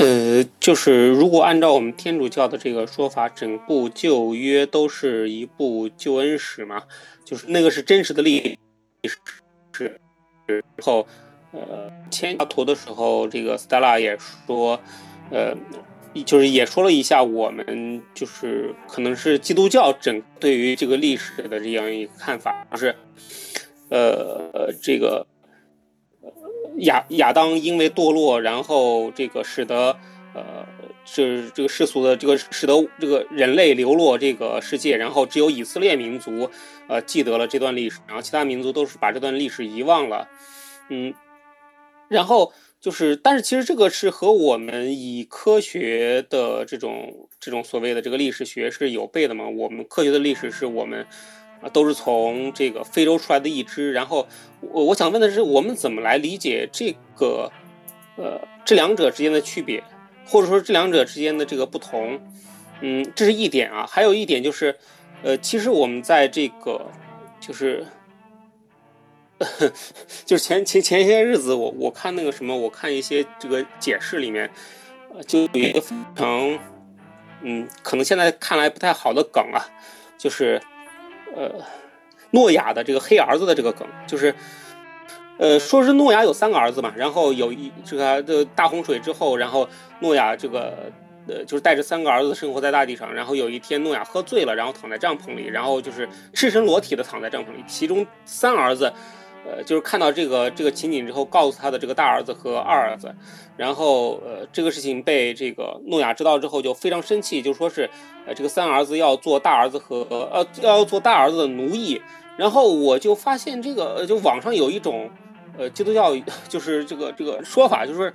呃，就是如果按照我们天主教的这个说法，整部旧约都是一部救恩史嘛，就是那个是真实的历史。之后，呃，前图的时候，这个 Stella 也说，呃，就是也说了一下我们就是可能是基督教整对于这个历史的这样一个看法，就是，呃，这个。亚亚当因为堕落，然后这个使得呃，这这个世俗的这个使得这个人类流落这个世界，然后只有以色列民族呃记得了这段历史，然后其他民族都是把这段历史遗忘了，嗯，然后就是，但是其实这个是和我们以科学的这种这种所谓的这个历史学是有悖的嘛？我们科学的历史是我们。啊，都是从这个非洲出来的一支。然后我我想问的是，我们怎么来理解这个呃这两者之间的区别，或者说这两者之间的这个不同，嗯，这是一点啊。还有一点就是，呃，其实我们在这个就是。就是前前前些日子，我我看那个什么，我看一些这个解释里面，就有一个非常，嗯，可能现在看来不太好的梗啊，就是，呃，诺亚的这个黑儿子的这个梗，就是，呃，说是诺亚有三个儿子嘛，然后有一这个大洪水之后，然后诺亚这个呃，就是带着三个儿子生活在大地上，然后有一天诺亚喝醉了，然后躺在帐篷里，然后就是赤身裸体的躺在帐篷里，其中三儿子。呃，就是看到这个这个情景之后，告诉他的这个大儿子和二儿子，然后呃，这个事情被这个诺亚知道之后，就非常生气，就说是呃，这个三儿子要做大儿子和呃要做大儿子的奴役。然后我就发现这个就网上有一种呃基督教 就是这个这个说法，就是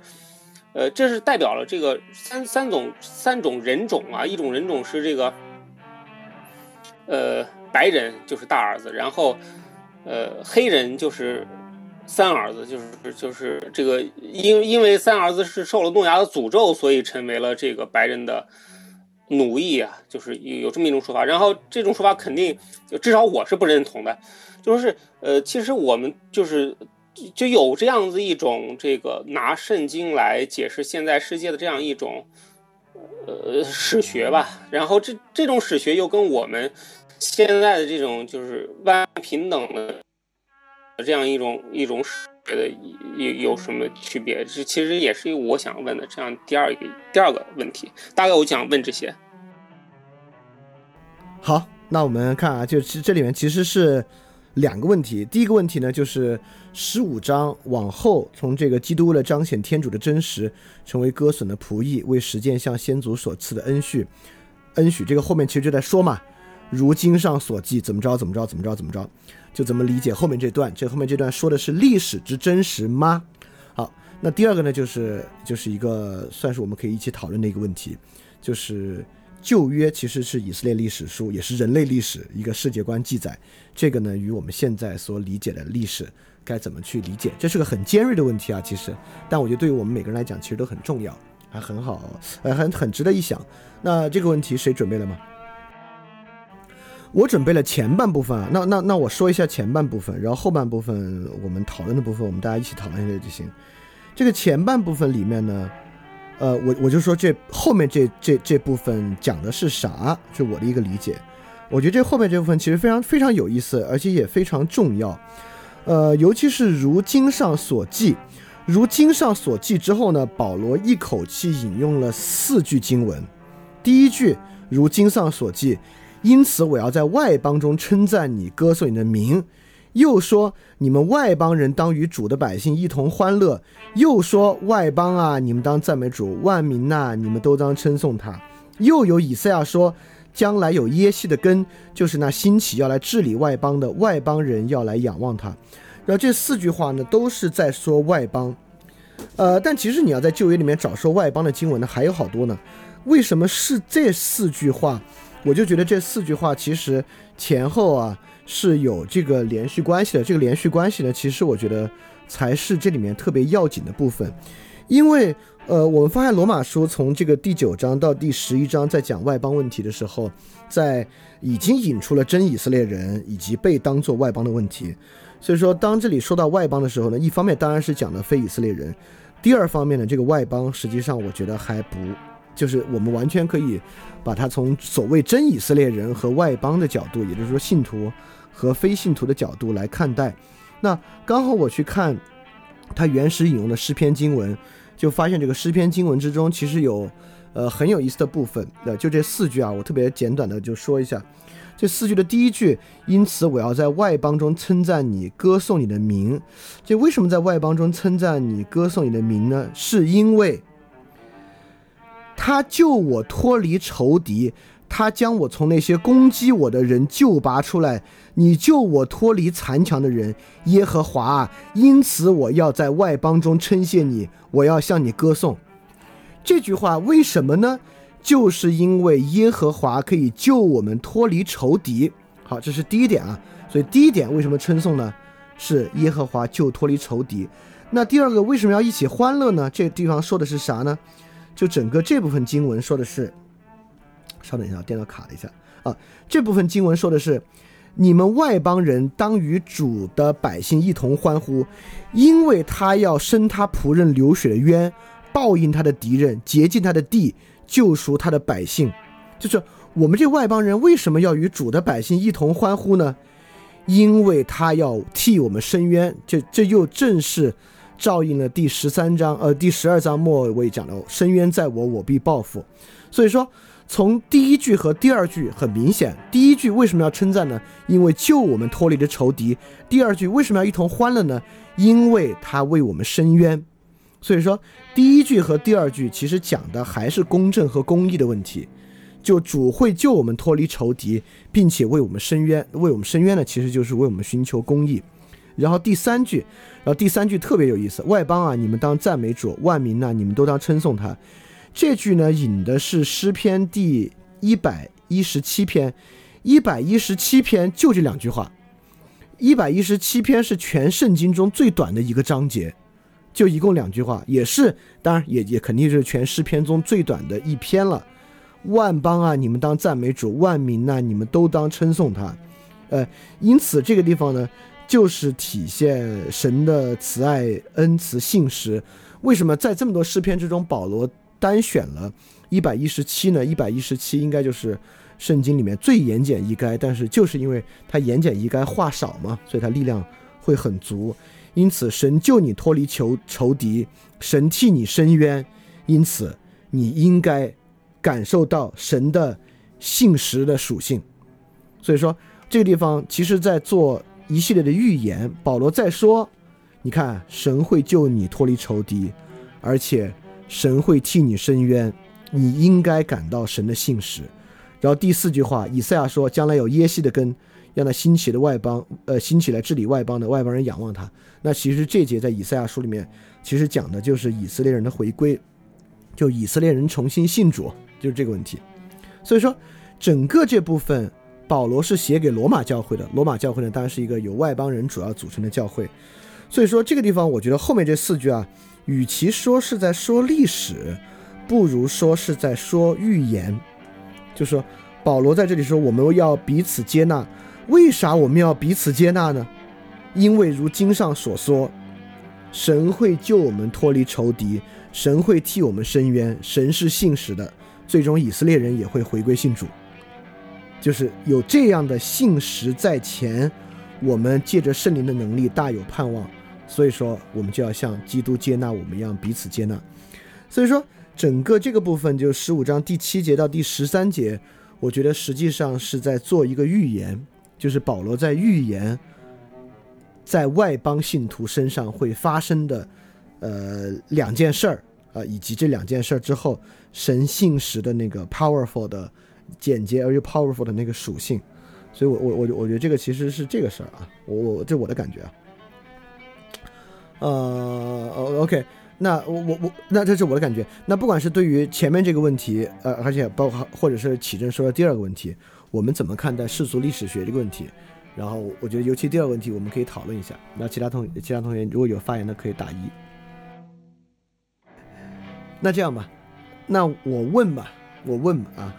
呃这是代表了这个三三种三种人种啊，一种人种是这个呃白人就是大儿子，然后。呃，黑人就是三儿子，就是就是这个，因因为三儿子是受了诺亚的诅咒，所以成为了这个白人的奴役啊，就是有这么一种说法。然后这种说法肯定，就至少我是不认同的。就是呃，其实我们就是就有这样子一种这个拿圣经来解释现在世界的这样一种呃史学吧。然后这这种史学又跟我们。现在的这种就是万平等的这样一种一种觉得有有什么区别？这其实也是我想问的这样第二个第二个问题。大概我想问这些。好，那我们看啊，就是这里面其实是两个问题。第一个问题呢，就是十五章往后，从这个基督为了彰显天主的真实，成为割损的仆役，为实践向先祖所赐的恩许，恩许这个后面其实就在说嘛。如经上所记，怎么着怎么着怎么着怎么着，就怎么理解后面这段？这后面这段说的是历史之真实吗？好，那第二个呢，就是就是一个算是我们可以一起讨论的一个问题，就是旧约其实是以色列历史书，也是人类历史一个世界观记载。这个呢，与我们现在所理解的历史该怎么去理解？这是个很尖锐的问题啊，其实，但我觉得对于我们每个人来讲，其实都很重要，还很好，呃，很很值得一想。那这个问题谁准备了吗？我准备了前半部分啊，那那那我说一下前半部分，然后后半部分我们讨论的部分，我们大家一起讨论一下就行。这个前半部分里面呢，呃，我我就说这后面这这这部分讲的是啥，是我的一个理解。我觉得这后面这部分其实非常非常有意思，而且也非常重要。呃，尤其是如经上所记，如经上所记之后呢，保罗一口气引用了四句经文。第一句如经上所记。因此，我要在外邦中称赞你，歌颂你的名。又说，你们外邦人当与主的百姓一同欢乐。又说，外邦啊，你们当赞美主；万民呐，你们都当称颂他。又有以赛亚说，将来有耶西的根，就是那兴起要来治理外邦的外邦人要来仰望他。然后这四句话呢，都是在说外邦。呃，但其实你要在旧约里面找说外邦的经文呢，还有好多呢。为什么是这四句话？我就觉得这四句话其实前后啊是有这个连续关系的。这个连续关系呢，其实我觉得才是这里面特别要紧的部分。因为呃，我们发现罗马书从这个第九章到第十一章在讲外邦问题的时候，在已经引出了真以色列人以及被当作外邦的问题。所以说，当这里说到外邦的时候呢，一方面当然是讲的非以色列人，第二方面呢，这个外邦实际上我觉得还不就是我们完全可以。把它从所谓真以色列人和外邦的角度，也就是说信徒和非信徒的角度来看待。那刚好我去看他原始引用的诗篇经文，就发现这个诗篇经文之中其实有呃很有意思的部分。呃，就这四句啊，我特别简短的就说一下。这四句的第一句，因此我要在外邦中称赞你，歌颂你的名。这为什么在外邦中称赞你，歌颂你的名呢？是因为。他救我脱离仇敌，他将我从那些攻击我的人救拔出来。你救我脱离残强的人，耶和华。因此，我要在外邦中称谢你，我要向你歌颂。这句话为什么呢？就是因为耶和华可以救我们脱离仇敌。好，这是第一点啊。所以第一点为什么称颂呢？是耶和华救脱离仇敌。那第二个为什么要一起欢乐呢？这个地方说的是啥呢？就整个这部分经文说的是，稍等一下，电脑卡了一下啊。这部分经文说的是，你们外邦人当与主的百姓一同欢呼，因为他要伸他仆人流血的冤，报应他的敌人，洁净他的地，救赎他的百姓。就是我们这外邦人为什么要与主的百姓一同欢呼呢？因为他要替我们伸冤。这这又正是。照应了第十三章，呃，第十二章末尾讲的“深渊在我，我必报复”。所以说，从第一句和第二句很明显，第一句为什么要称赞呢？因为救我们脱离了仇敌。第二句为什么要一同欢乐呢？因为他为我们伸冤。所以说，第一句和第二句其实讲的还是公正和公义的问题。就主会救我们脱离仇敌，并且为我们伸冤。为我们伸冤呢，其实就是为我们寻求公义。然后第三句，然后第三句特别有意思，外邦啊，你们当赞美主；万民呐，你们都当称颂他。这句呢，引的是诗篇第一百一十七篇，一百一十七篇就这两句话。一百一十七篇是全圣经中最短的一个章节，就一共两句话，也是当然也也肯定是全诗篇中最短的一篇了。万邦啊，你们当赞美主；万民呐，你们都当称颂他。呃，因此这个地方呢。就是体现神的慈爱、恩慈、信实。为什么在这么多诗篇之中，保罗单选了一百一十七呢？一百一十七应该就是圣经里面最言简意赅，但是就是因为它言简意赅，话少嘛，所以它力量会很足。因此，神救你脱离仇仇敌，神替你伸冤，因此你应该感受到神的信实的属性。所以说，这个地方其实在做。一系列的预言，保罗在说：“你看，神会救你脱离仇敌，而且神会替你伸冤，你应该感到神的信实。”然后第四句话，以赛亚说：“将来有耶西的根，让那兴起的外邦，呃，兴起来治理外邦的外邦人仰望他。”那其实这节在以赛亚书里面，其实讲的就是以色列人的回归，就以色列人重新信主，就是这个问题。所以说，整个这部分。保罗是写给罗马教会的，罗马教会呢，当然是一个由外邦人主要组成的教会，所以说这个地方，我觉得后面这四句啊，与其说是在说历史，不如说是在说预言。就说保罗在这里说，我们要彼此接纳，为啥我们要彼此接纳呢？因为如经上所说，神会救我们脱离仇敌，神会替我们伸冤，神是信实的，最终以色列人也会回归信主。就是有这样的信实在前，我们借着圣灵的能力大有盼望，所以说我们就要像基督接纳我们一样彼此接纳。所以说整个这个部分就十五章第七节到第十三节，我觉得实际上是在做一个预言，就是保罗在预言在外邦信徒身上会发生的呃两件事儿啊，以及这两件事儿之后神信实的那个 powerful 的。简洁而又 powerful 的那个属性，所以，我我我我觉得这个其实是这个事儿啊，我我这我的感觉啊，呃，OK，那我我我那这是我的感觉。那不管是对于前面这个问题，呃，而且包括或者是启正说的第二个问题，我们怎么看待世俗历史学这个问题？然后我觉得尤其第二个问题，我们可以讨论一下。那其他同其他同学如果有发言的，可以打一。那这样吧，那我问吧，我问吧啊。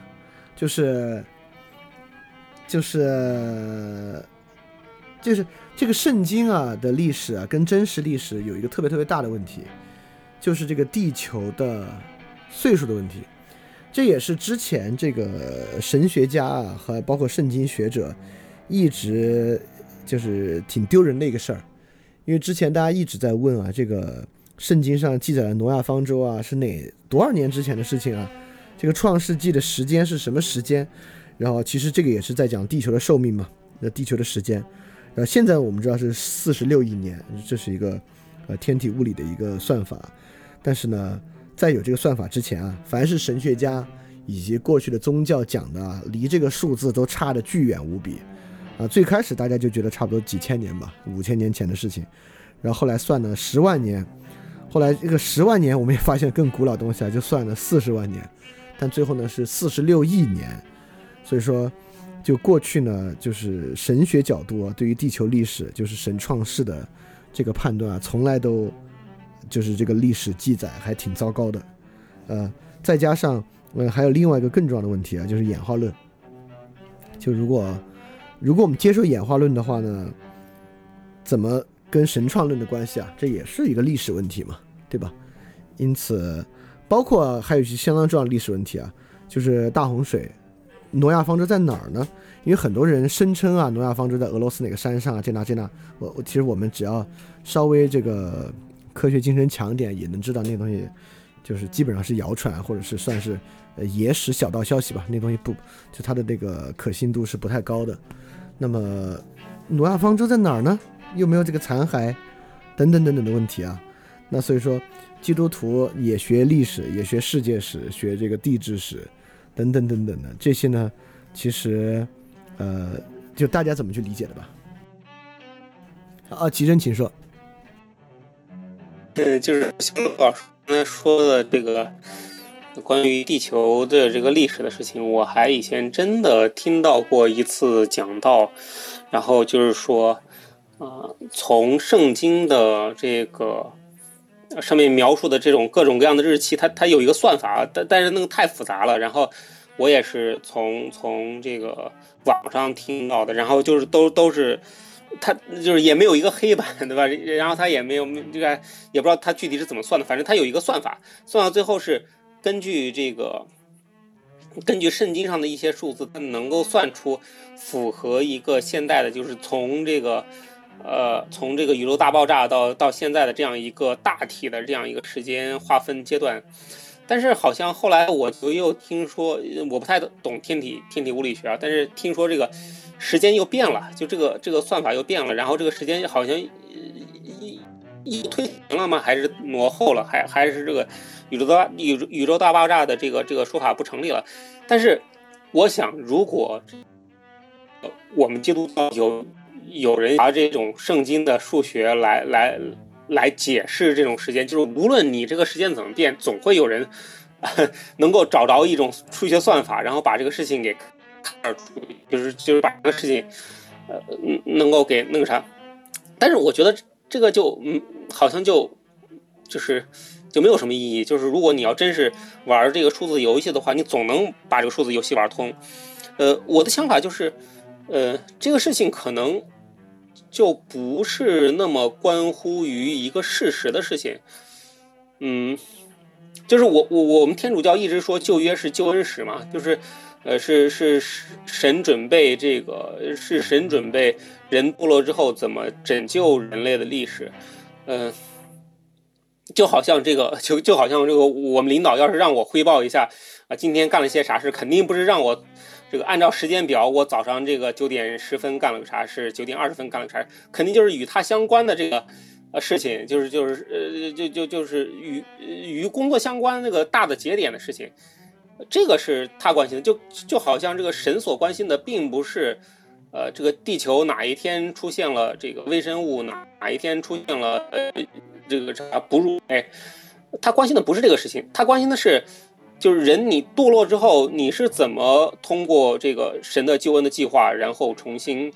就是，就是，就是这个圣经啊的历史啊，跟真实历史有一个特别特别大的问题，就是这个地球的岁数的问题。这也是之前这个神学家啊和包括圣经学者一直就是挺丢人的一个事儿，因为之前大家一直在问啊，这个圣经上记载的挪亚方舟啊是哪多少年之前的事情啊？这个创世纪的时间是什么时间？然后其实这个也是在讲地球的寿命嘛，那地球的时间。然后现在我们知道是四十六亿年，这是一个呃天体物理的一个算法。但是呢，在有这个算法之前啊，凡是神学家以及过去的宗教讲的，离这个数字都差的巨远无比啊。最开始大家就觉得差不多几千年吧，五千年前的事情。然后后来算了十万年，后来这个十万年我们也发现更古老东西啊，就算了四十万年。但最后呢是四十六亿年，所以说，就过去呢，就是神学角度啊，对于地球历史，就是神创世的这个判断啊，从来都就是这个历史记载还挺糟糕的，呃，再加上呃还有另外一个更重要的问题啊，就是演化论。就如果如果我们接受演化论的话呢，怎么跟神创论的关系啊？这也是一个历史问题嘛，对吧？因此，包括还有一些相当重要的历史问题啊，就是大洪水，挪亚方舟在哪儿呢？因为很多人声称啊，挪亚方舟在俄罗斯哪个山上啊，这那这那。我我其实我们只要稍微这个科学精神强点，也能知道那东西就是基本上是谣传，或者是算是呃野史小道消息吧。那东西不就它的那个可信度是不太高的。那么挪亚方舟在哪儿呢？又没有这个残骸，等等等等的问题啊。那所以说，基督徒也学历史，也学世界史，学这个地质史，等等等等的这些呢，其实。呃，就大家怎么去理解的吧？啊，齐真，请说。呃，就是肖老师刚才说的这个关于地球的这个历史的事情，我还以前真的听到过一次讲到，然后就是说，啊，从圣经的这个上面描述的这种各种各样的日期，它它有一个算法，但但是那个太复杂了，然后我也是从从这个。网上听到的，然后就是都都是，他就是也没有一个黑板，对吧？然后他也没有这个，也不知道他具体是怎么算的。反正他有一个算法，算到最后是根据这个，根据圣经上的一些数字，它能够算出符合一个现代的，就是从这个呃，从这个宇宙大爆炸到到现在的这样一个大体的这样一个时间划分阶段。但是好像后来我就又听说，我不太懂天体天体物理学啊。但是听说这个时间又变了，就这个这个算法又变了，然后这个时间好像一一推行了吗？还是挪后了？还还是这个宇宙大宇宇宙大爆炸的这个这个说法不成立了？但是我想，如果我们基督教有有人拿这种圣经的数学来来。来解释这种时间，就是无论你这个时间怎么变，总会有人 能够找着一种数学算法，然后把这个事情给，就是就是把这个事情，呃，能够给那个啥。但是我觉得这个就嗯，好像就就是就没有什么意义。就是如果你要真是玩这个数字游戏的话，你总能把这个数字游戏玩通。呃，我的想法就是，呃，这个事情可能。就不是那么关乎于一个事实的事情，嗯，就是我我我们天主教一直说旧约是救恩史嘛，就是呃是是神准备这个是神准备人堕落之后怎么拯救人类的历史，嗯，就好像这个就就好像这个我们领导要是让我汇报一下啊今天干了些啥事，肯定不是让我。这个按照时间表，我早上这个九点十分干了个啥事，九点二十分干了个啥，肯定就是与他相关的这个呃事情，就是就是呃就就就是与与工作相关那个大的节点的事情，这个是他关心的，就就好像这个神所关心的，并不是呃这个地球哪一天出现了这个微生物，哪哪一天出现了呃这个啥哺乳，哎，他关心的不是这个事情，他关心的是。就是人，你堕落之后，你是怎么通过这个神的救恩的计划，然后重新，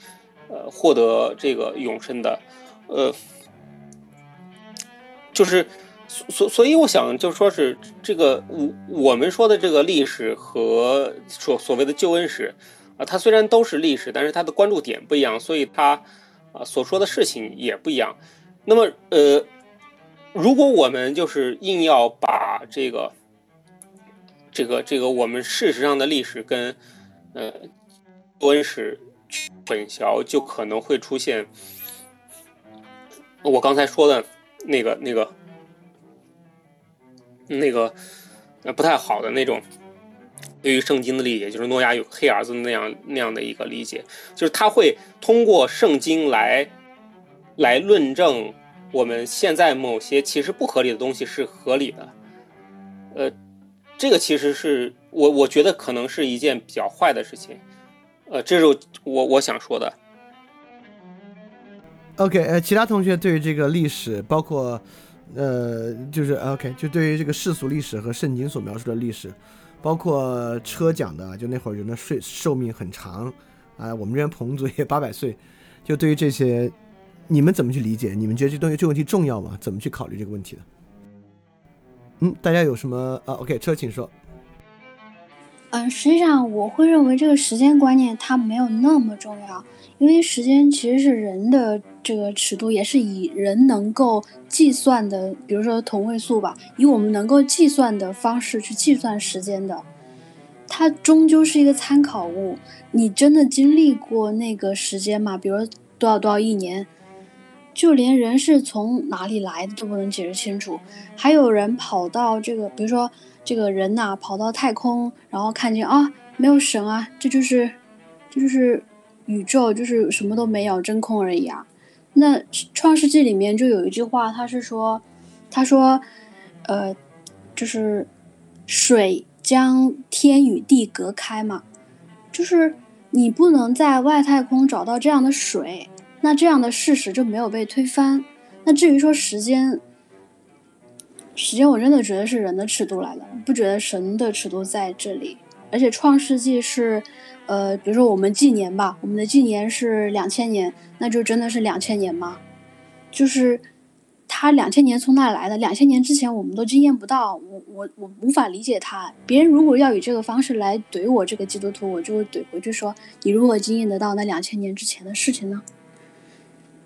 呃，获得这个永生的？呃，就是所所以，我想就说是这个我我们说的这个历史和所所谓的救恩史啊，它虽然都是历史，但是它的关注点不一样，所以它啊所说的事情也不一样。那么，呃，如果我们就是硬要把这个。这个这个，我们事实上的历史跟呃多恩史混淆，就可能会出现我刚才说的那个那个那个不太好的那种对于圣经的理解，就是诺亚有黑儿子那样那样的一个理解，就是他会通过圣经来来论证我们现在某些其实不合理的东西是合理的，呃。这个其实是我我觉得可能是一件比较坏的事情，呃，这是我我想说的。OK，呃，其他同学对于这个历史，包括呃，就是 OK，就对于这个世俗历史和圣经所描述的历史，包括车讲的，就那会儿人的寿寿命很长啊，我们这边彭祖也八百岁，就对于这些，你们怎么去理解？你们觉得这东西这问题重要吗？怎么去考虑这个问题的？嗯，大家有什么啊？OK，车请说。嗯，实际上我会认为这个时间观念它没有那么重要，因为时间其实是人的这个尺度，也是以人能够计算的，比如说同位素吧，以我们能够计算的方式去计算时间的，它终究是一个参考物。你真的经历过那个时间吗？比如多少多少亿年，就连人是从哪里来的都不能解释清楚，还有人跑到这个，比如说。这个人呐，跑到太空，然后看见啊，没有神啊，这就是，这就是宇宙，就是什么都没有，真空而已啊。那《创世纪》里面就有一句话，他是说，他说，呃，就是水将天与地隔开嘛，就是你不能在外太空找到这样的水，那这样的事实就没有被推翻。那至于说时间。时间我真的觉得是人的尺度来的，不觉得神的尺度在这里。而且创世纪是，呃，比如说我们纪年吧，我们的纪年是两千年，那就真的是两千年吗？就是他两千年从哪来的？两千年之前我们都经验不到，我我我无法理解他。别人如果要以这个方式来怼我这个基督徒，我就会怼回去说：你如何经验得到那两千年之前的事情呢？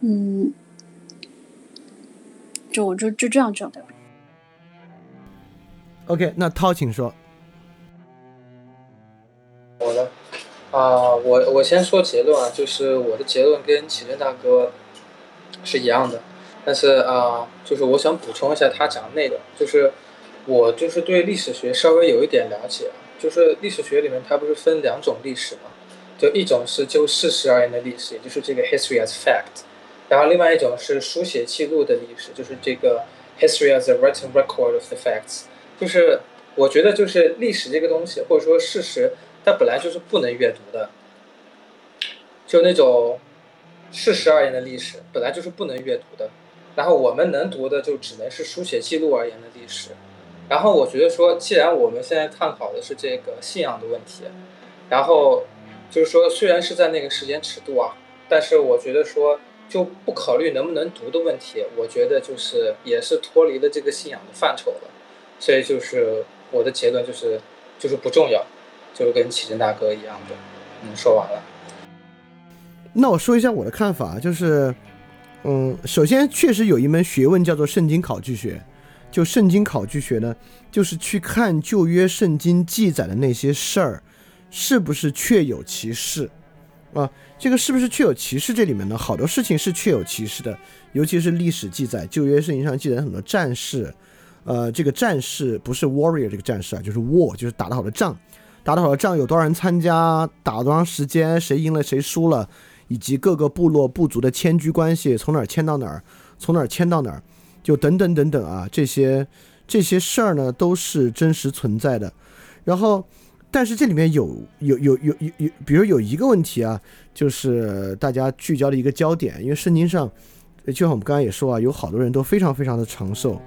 嗯，就我就就这样觉得。OK，那涛，请说。我的啊，我我先说结论啊，就是我的结论跟启正大哥是一样的，但是啊，就是我想补充一下他讲的内容，就是我就是对历史学稍微有一点了解，就是历史学里面它不是分两种历史嘛，就一种是就事实而言的历史，也就是这个 history as fact，然后另外一种是书写记录的历史，就是这个 history as a written record of the facts。就是我觉得，就是历史这个东西，或者说事实，它本来就是不能阅读的。就那种事实而言的历史，本来就是不能阅读的。然后我们能读的，就只能是书写记录而言的历史。然后我觉得说，既然我们现在探讨的是这个信仰的问题，然后就是说，虽然是在那个时间尺度啊，但是我觉得说，就不考虑能不能读的问题，我觉得就是也是脱离了这个信仰的范畴了。所以就是我的结论就是，就是不重要，就是跟启真大哥一样的。嗯，说完了。那我说一下我的看法，就是，嗯，首先确实有一门学问叫做圣经考据学。就圣经考据学呢，就是去看旧约圣经记载的那些事儿，是不是确有其事啊？这个是不是确有其事？这里面呢，好多事情是确有其事的，尤其是历史记载，旧约圣经上记载很多战事。呃，这个战士不是 warrior 这个战士啊，就是 war，就是打得好的仗，打得好的仗有多少人参加，打了多长时间，谁赢了谁输了，以及各个部落部族的迁居关系，从哪儿迁到哪儿，从哪儿迁到哪儿，就等等等等啊，这些这些事儿呢都是真实存在的。然后，但是这里面有有有有有有，比如有一个问题啊，就是大家聚焦的一个焦点，因为圣经上，就像我们刚刚也说啊，有好多人都非常非常的长寿。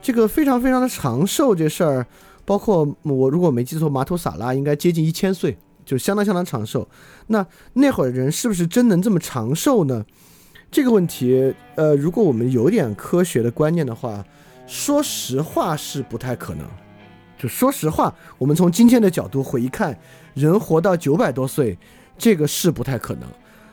这个非常非常的长寿这事儿，包括我如果没记错，马图萨拉应该接近一千岁，就相当相当长寿。那那会儿人是不是真能这么长寿呢？这个问题，呃，如果我们有点科学的观念的话，说实话是不太可能。就说实话，我们从今天的角度回看，人活到九百多岁，这个是不太可能。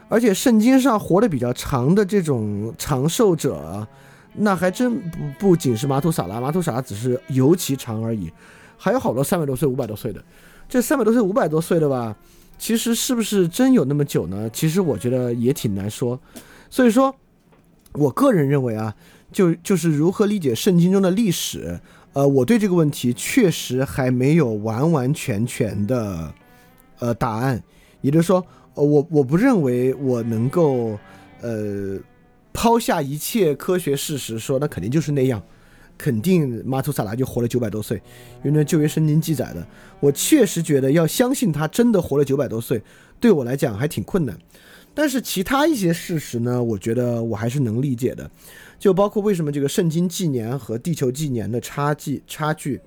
而且圣经上活得比较长的这种长寿者。那还真不不仅是马图萨拉，马图萨拉只是尤其长而已，还有好多三百多岁、五百多岁的。这三百多岁、五百多岁的吧，其实是不是真有那么久呢？其实我觉得也挺难说。所以说，我个人认为啊，就就是如何理解圣经中的历史，呃，我对这个问题确实还没有完完全全的呃答案。也就是说，呃，我我不认为我能够呃。抛下一切科学事实，说那肯定就是那样，肯定马图萨拉就活了九百多岁，因为那旧约圣经记载的。我确实觉得要相信他真的活了九百多岁，对我来讲还挺困难。但是其他一些事实呢，我觉得我还是能理解的，就包括为什么这个圣经纪年和地球纪年的差距差距，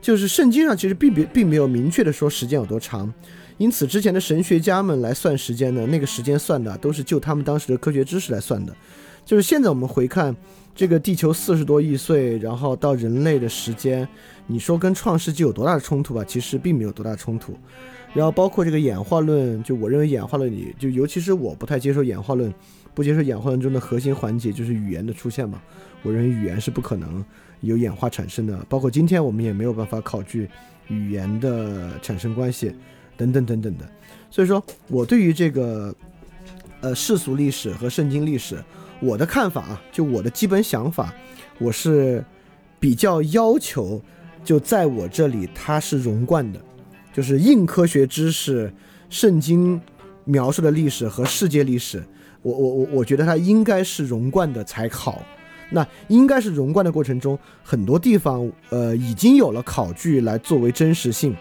就是圣经上其实并并并没有明确的说时间有多长。因此，之前的神学家们来算时间呢，那个时间算的都是就他们当时的科学知识来算的。就是现在我们回看这个地球四十多亿岁，然后到人类的时间，你说跟创世纪有多大的冲突吧？其实并没有多大冲突。然后包括这个演化论，就我认为演化论里，就尤其是我不太接受演化论，不接受演化论中的核心环节就是语言的出现嘛。我认为语言是不可能有演化产生的，包括今天我们也没有办法考据语言的产生关系等等等等的。所以说我对于这个呃世俗历史和圣经历史，我的看法啊，就我的基本想法，我是比较要求，就在我这里它是融贯的。就是硬科学知识，圣经描述的历史和世界历史，我我我我觉得它应该是融贯的才好。那应该是融贯的过程中，很多地方呃已经有了考据来作为真实性，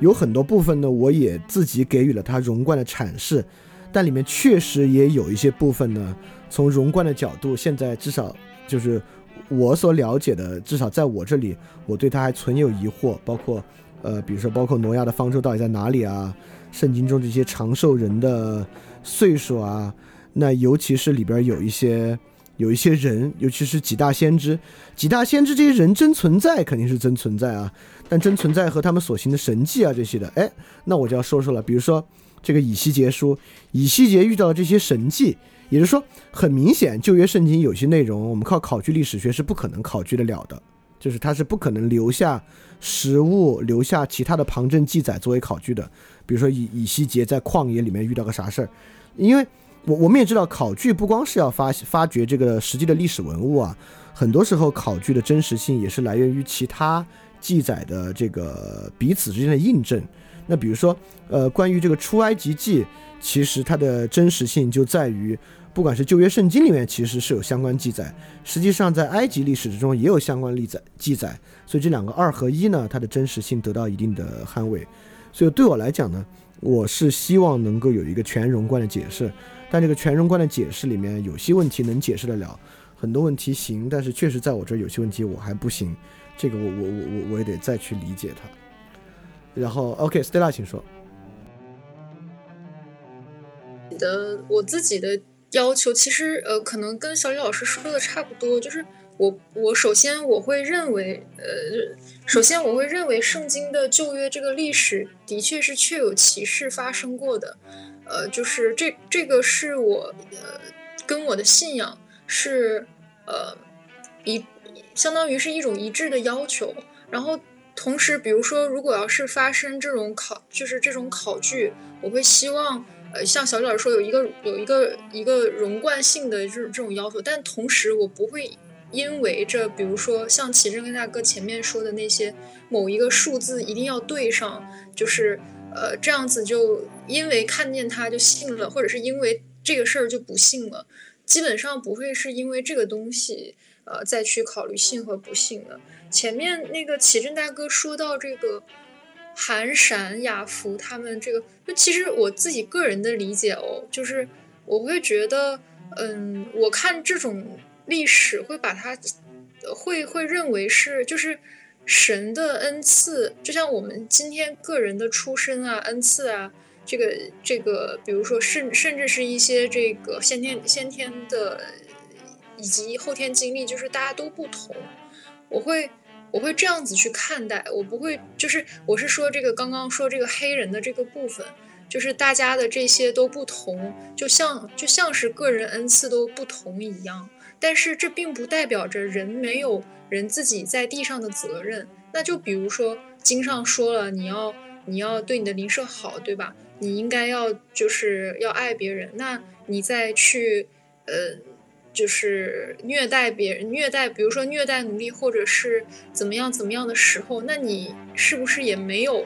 有很多部分呢我也自己给予了它融贯的阐释，但里面确实也有一些部分呢，从融贯的角度，现在至少就是我所了解的，至少在我这里，我对它还存有疑惑，包括。呃，比如说，包括挪亚的方舟到底在哪里啊？圣经中这些长寿人的岁数啊，那尤其是里边有一些有一些人，尤其是几大先知，几大先知这些人真存在，肯定是真存在啊。但真存在和他们所行的神迹啊这些的，哎，那我就要说说了。比如说这个以西结书，以西结遇到的这些神迹，也就是说，很明显旧约圣经有些内容，我们靠考据历史学是不可能考据得了的。就是它是不可能留下实物、留下其他的旁证记载作为考据的。比如说以以西结在旷野里面遇到个啥事儿，因为我我们也知道，考据不光是要发发掘这个实际的历史文物啊，很多时候考据的真实性也是来源于其他记载的这个彼此之间的印证。那比如说，呃，关于这个出埃及记，其实它的真实性就在于。不管是旧约圣经里面其实是有相关记载，实际上在埃及历史之中也有相关记载记载，所以这两个二合一呢，它的真实性得到一定的捍卫。所以对我来讲呢，我是希望能够有一个全容贯的解释，但这个全容观的解释里面有些问题能解释得了，很多问题行，但是确实在我这儿有些问题我还不行，这个我我我我我也得再去理解它。然后，OK，Stella，请说。的我自己的。要求其实呃，可能跟小李老师说的差不多，就是我我首先我会认为，呃，首先我会认为圣经的旧约这个历史的确是确有其事发生过的，呃，就是这这个是我呃跟我的信仰是呃一相当于是一种一致的要求，然后同时比如说如果要是发生这种考就是这种考据，我会希望。呃，像小李老师说，有一个有一个一个融贯性的这种这种要求，但同时我不会因为这，比如说像齐正跟大哥前面说的那些某一个数字一定要对上，就是呃这样子就因为看见他就信了，或者是因为这个事儿就不信了，基本上不会是因为这个东西呃再去考虑信和不信的。前面那个奇正大哥说到这个。韩闪、雅福他们这个，就其实我自己个人的理解哦，就是我会觉得，嗯，我看这种历史会把它，会会认为是就是神的恩赐，就像我们今天个人的出身啊、恩赐啊，这个这个，比如说甚甚至是一些这个先天先天的以及后天经历，就是大家都不同，我会。我会这样子去看待，我不会，就是我是说这个刚刚说这个黑人的这个部分，就是大家的这些都不同，就像就像是个人恩赐都不同一样，但是这并不代表着人没有人自己在地上的责任。那就比如说经上说了，你要你要对你的邻舍好，对吧？你应该要就是要爱别人，那你再去呃。就是虐待别人，虐待，比如说虐待奴隶，或者是怎么样怎么样的时候，那你是不是也没有，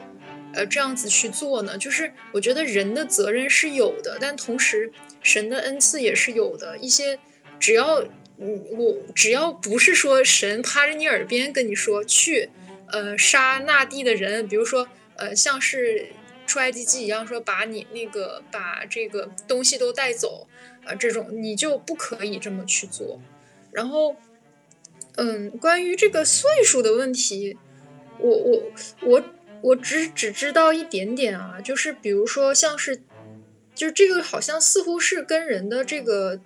呃，这样子去做呢？就是我觉得人的责任是有的，但同时神的恩赐也是有的。一些只要，嗯，我只要不是说神趴着你耳边跟你说去，呃，杀那地的人，比如说，呃，像是出 I D G 一样，说把你那个把这个东西都带走。啊，这种你就不可以这么去做。然后，嗯，关于这个岁数的问题，我我我我只只知道一点点啊，就是比如说像是，就是这个好像似乎是跟人的这个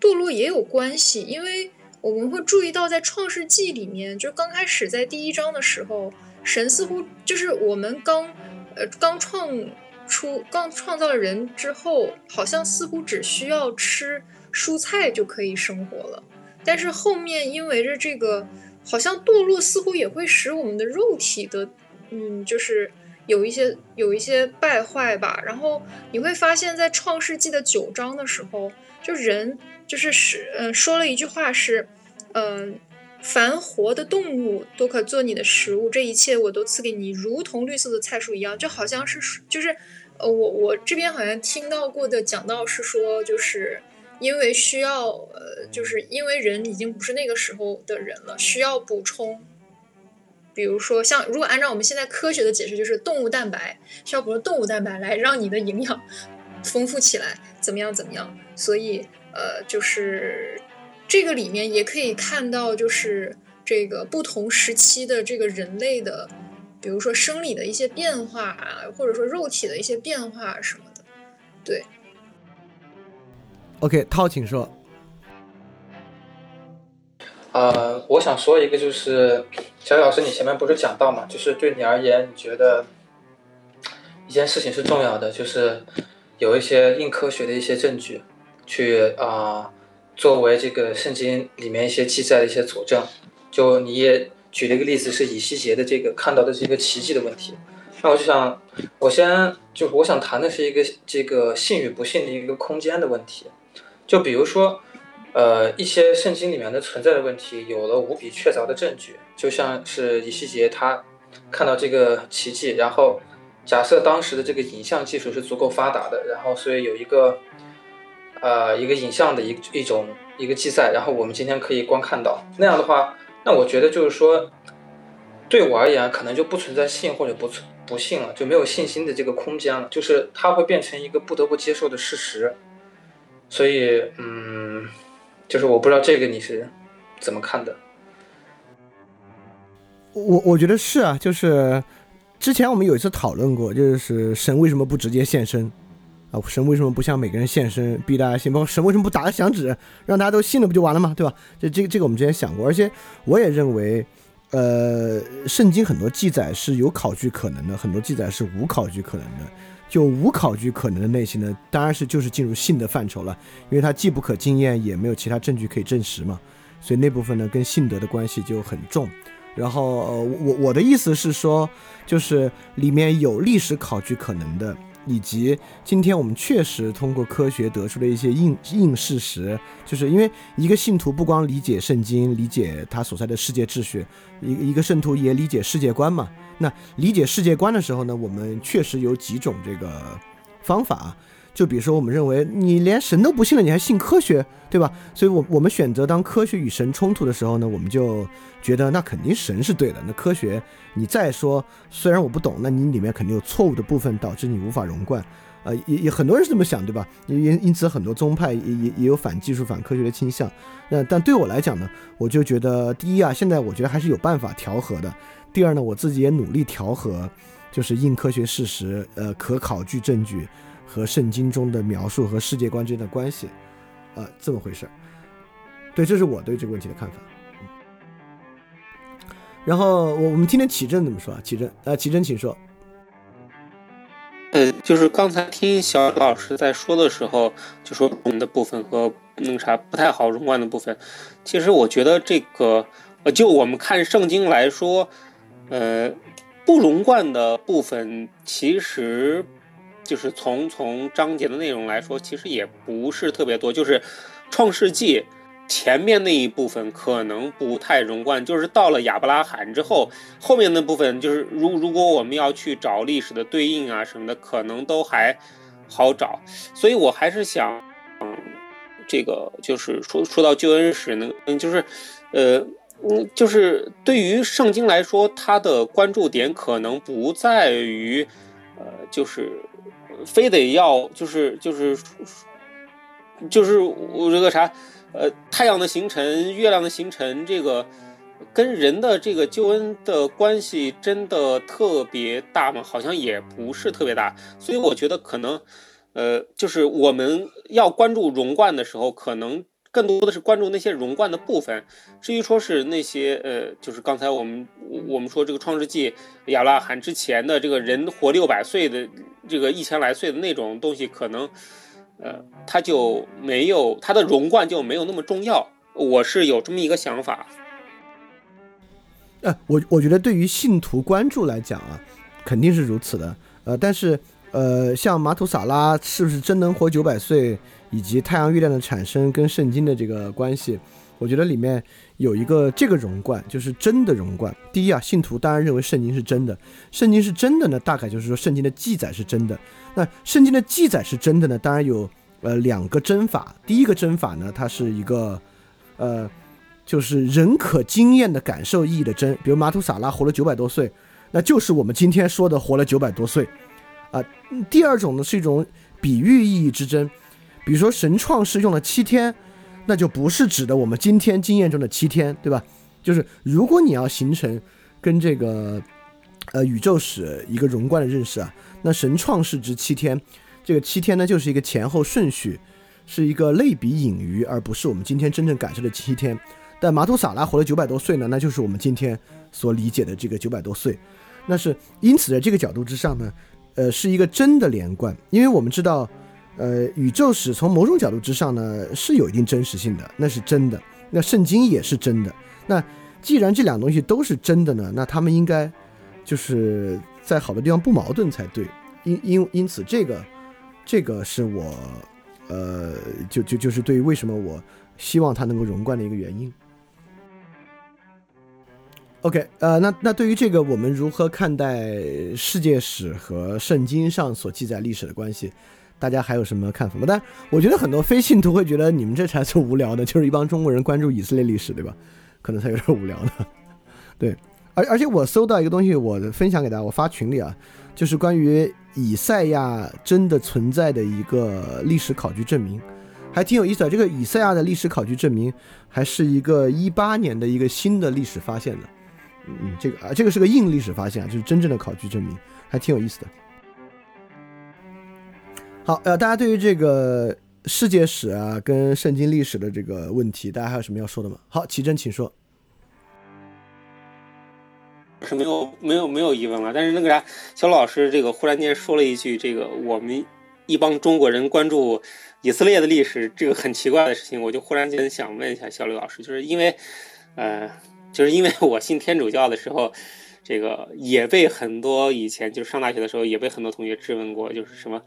堕落也有关系，因为我们会注意到在创世纪里面，就刚开始在第一章的时候，神似乎就是我们刚呃刚创出刚创造了人之后，好像似乎只需要吃蔬菜就可以生活了，但是后面因为着这个。好像堕落似乎也会使我们的肉体的，嗯，就是有一些有一些败坏吧。然后你会发现在创世纪的九章的时候，就人就是是嗯说了一句话是，嗯，凡活的动物都可做你的食物，这一切我都赐给你，如同绿色的菜树一样。就好像是就是呃我我这边好像听到过的讲到是说就是。因为需要，呃，就是因为人已经不是那个时候的人了，需要补充。比如说，像如果按照我们现在科学的解释，就是动物蛋白需要补充动物蛋白来让你的营养丰富起来，怎么样怎么样？所以，呃，就是这个里面也可以看到，就是这个不同时期的这个人类的，比如说生理的一些变化啊，或者说肉体的一些变化什么的，对。OK，涛，请说。呃，我想说一个，就是小雨老师，你前面不是讲到嘛，就是对你而言，你觉得一件事情是重要的，就是有一些硬科学的一些证据，去啊作为这个圣经里面一些记载的一些佐证。就你也举了一个例子，是以西结的这个看到的这个奇迹的问题。那我就想，我先就我想谈的是一个这个信与不信的一个空间的问题。就比如说，呃，一些圣经里面的存在的问题，有了无比确凿的证据，就像是以西结他看到这个奇迹，然后假设当时的这个影像技术是足够发达的，然后所以有一个呃一个影像的一一种一个记载，然后我们今天可以观看到那样的话，那我觉得就是说，对我而言可能就不存在信或者不存不信了，就没有信心的这个空间了，就是它会变成一个不得不接受的事实。所以，嗯，就是我不知道这个你是怎么看的。我我觉得是啊，就是之前我们有一次讨论过，就是神为什么不直接现身啊？神为什么不向每个人现身，逼大家信？包括神为什么不打个响指，让大家都信了，不就完了吗？对吧？这这个这个我们之前想过，而且我也认为，呃，圣经很多记载是有考据可能的，很多记载是无考据可能的。就无考据可能的类型呢，当然是就是进入信的范畴了，因为它既不可经验，也没有其他证据可以证实嘛，所以那部分呢跟信德的关系就很重。然后呃，我我的意思是说，就是里面有历史考据可能的。以及今天我们确实通过科学得出的一些硬硬事实，就是因为一个信徒不光理解圣经，理解他所在的世界秩序，一一个圣徒也理解世界观嘛。那理解世界观的时候呢，我们确实有几种这个方法。就比如说，我们认为你连神都不信了，你还信科学，对吧？所以，我我们选择当科学与神冲突的时候呢，我们就觉得那肯定神是对的。那科学你再说，虽然我不懂，那你里面肯定有错误的部分，导致你无法融贯。呃，也也很多人是这么想，对吧？因因此，很多宗派也也也有反技术、反科学的倾向。那但对我来讲呢，我就觉得第一啊，现在我觉得还是有办法调和的。第二呢，我自己也努力调和，就是硬科学事实，呃，可考据证据。和圣经中的描述和世界观之间的关系，呃，这么回事儿。对，这是我对这个问题的看法。然后我我们听听启正怎么说啊？启正，呃，启正，请说。呃，就是刚才听小老师在说的时候，就说我们的部分和那个啥不太好融贯的部分。其实我觉得这个，呃，就我们看圣经来说，呃，不融贯的部分其实。就是从从章节的内容来说，其实也不是特别多。就是《创世纪》前面那一部分可能不太融贯，就是到了亚伯拉罕之后，后面那部分就是如如果我们要去找历史的对应啊什么的，可能都还好找。所以我还是想，嗯，这个就是说说到救恩史呢，嗯，就是呃，嗯，就是对于圣经来说，它的关注点可能不在于，呃，就是。非得要就是就是就是我这个啥，呃，太阳的形成、月亮的形成，这个跟人的这个救恩的关系真的特别大吗？好像也不是特别大。所以我觉得可能，呃，就是我们要关注荣冠的时候，可能更多的是关注那些融贯的部分。至于说是那些呃，就是刚才我们我们说这个《创世纪》亚拉罕之前的这个人活六百岁的这个一千来岁的那种东西，可能呃，它就没有它的融贯就没有那么重要。我是有这么一个想法。呃，我我觉得对于信徒关注来讲啊，肯定是如此的。呃，但是呃，像马土萨拉是不是真能活九百岁，以及太阳、月亮的产生跟圣经的这个关系，我觉得里面有一个这个融贯，就是真的融贯。第一啊，信徒当然认为圣经是真的，圣经是真的呢，大概就是说圣经的记载是真的。那圣经的记载是真的呢，当然有呃两个真法。第一个真法呢，它是一个呃。就是人可经验的感受意义的真，比如马土萨拉活了九百多岁，那就是我们今天说的活了九百多岁，啊。第二种呢是一种比喻意义之真，比如说神创世用了七天，那就不是指的我们今天经验中的七天，对吧？就是如果你要形成跟这个呃宇宙史一个融贯的认识啊，那神创世之七天，这个七天呢就是一个前后顺序，是一个类比隐喻，而不是我们今天真正感受的七天。但马土萨拉活了九百多岁呢，那就是我们今天所理解的这个九百多岁。那是因此，在这个角度之上呢，呃，是一个真的连贯。因为我们知道，呃，宇宙史从某种角度之上呢是有一定真实性的，那是真的。那圣经也是真的。那既然这两东西都是真的呢，那他们应该就是在好的地方不矛盾才对。因因因此，这个这个是我呃，就就就是对于为什么我希望它能够融贯的一个原因。OK，呃，那那对于这个，我们如何看待世界史和圣经上所记载历史的关系？大家还有什么看法吗？但我觉得很多非信徒会觉得你们这才是无聊的，就是一帮中国人关注以色列历史，对吧？可能才有点无聊的。对，而而且我搜到一个东西，我分享给大家，我发群里啊，就是关于以赛亚真的存在的一个历史考据证明，还挺有意思的。这个以赛亚的历史考据证明，还是一个一八年的一个新的历史发现的。嗯，这个啊，这个是个硬历史发现啊，就是真正的考据证明，还挺有意思的。好，呃，大家对于这个世界史啊，跟圣经历史的这个问题，大家还有什么要说的吗？好，奇珍，请说。是没有没有没有疑问了，但是那个啥，小老师这个忽然间说了一句，这个我们一帮中国人关注以色列的历史，这个很奇怪的事情，我就忽然间想问一下小刘老师，就是因为，呃。就是因为我信天主教的时候，这个也被很多以前就是上大学的时候也被很多同学质问过，就是什么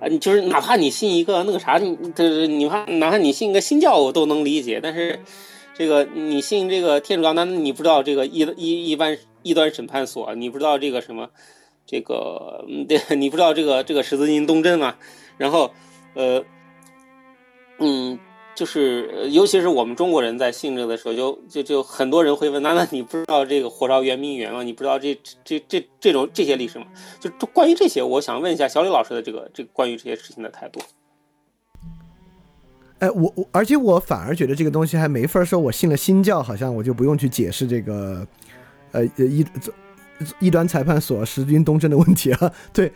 啊，你就是哪怕你信一个那个啥，你就是你怕哪怕你信个新教，我都能理解。但是这个你信这个天主教，那你不知道这个一一一般异端审判所，你不知道这个什么这个对，你不知道这个这个十字军东征啊，然后呃嗯。就是，尤其是我们中国人在信这个的时候，就就就很多人会问：难道你不知道这个火烧圆明园吗？你不知道这这这这种这些历史吗？就关于这些，我想问一下小李老师的这个这个关于这些事情的态度。哎，我我，而且我反而觉得这个东西还没法说，我信了新教，好像我就不用去解释这个，呃，一一端裁判所十军东征的问题啊。对，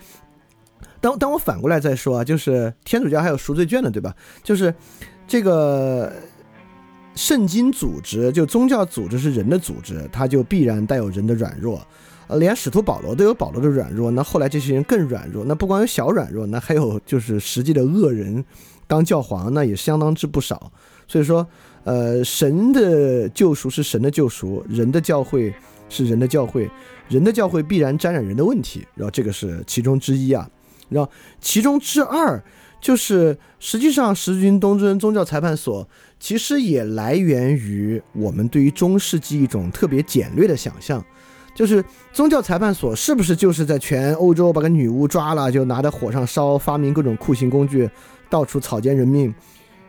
当当我反过来再说啊，就是天主教还有赎罪券的，对吧？就是。这个圣经组织，就宗教组织是人的组织，它就必然带有人的软弱，连使徒保罗都有保罗的软弱，那后来这些人更软弱，那不光有小软弱，那还有就是实际的恶人当教皇，那也相当之不少。所以说，呃，神的救赎是神的救赎，人的教会是人的教会，人的教会必然沾染人的问题，然后这个是其中之一啊，然后其中之二。就是实际上，十字军东征宗教裁判所其实也来源于我们对于中世纪一种特别简略的想象，就是宗教裁判所是不是就是在全欧洲把个女巫抓了就拿在火上烧，发明各种酷刑工具，到处草菅人命？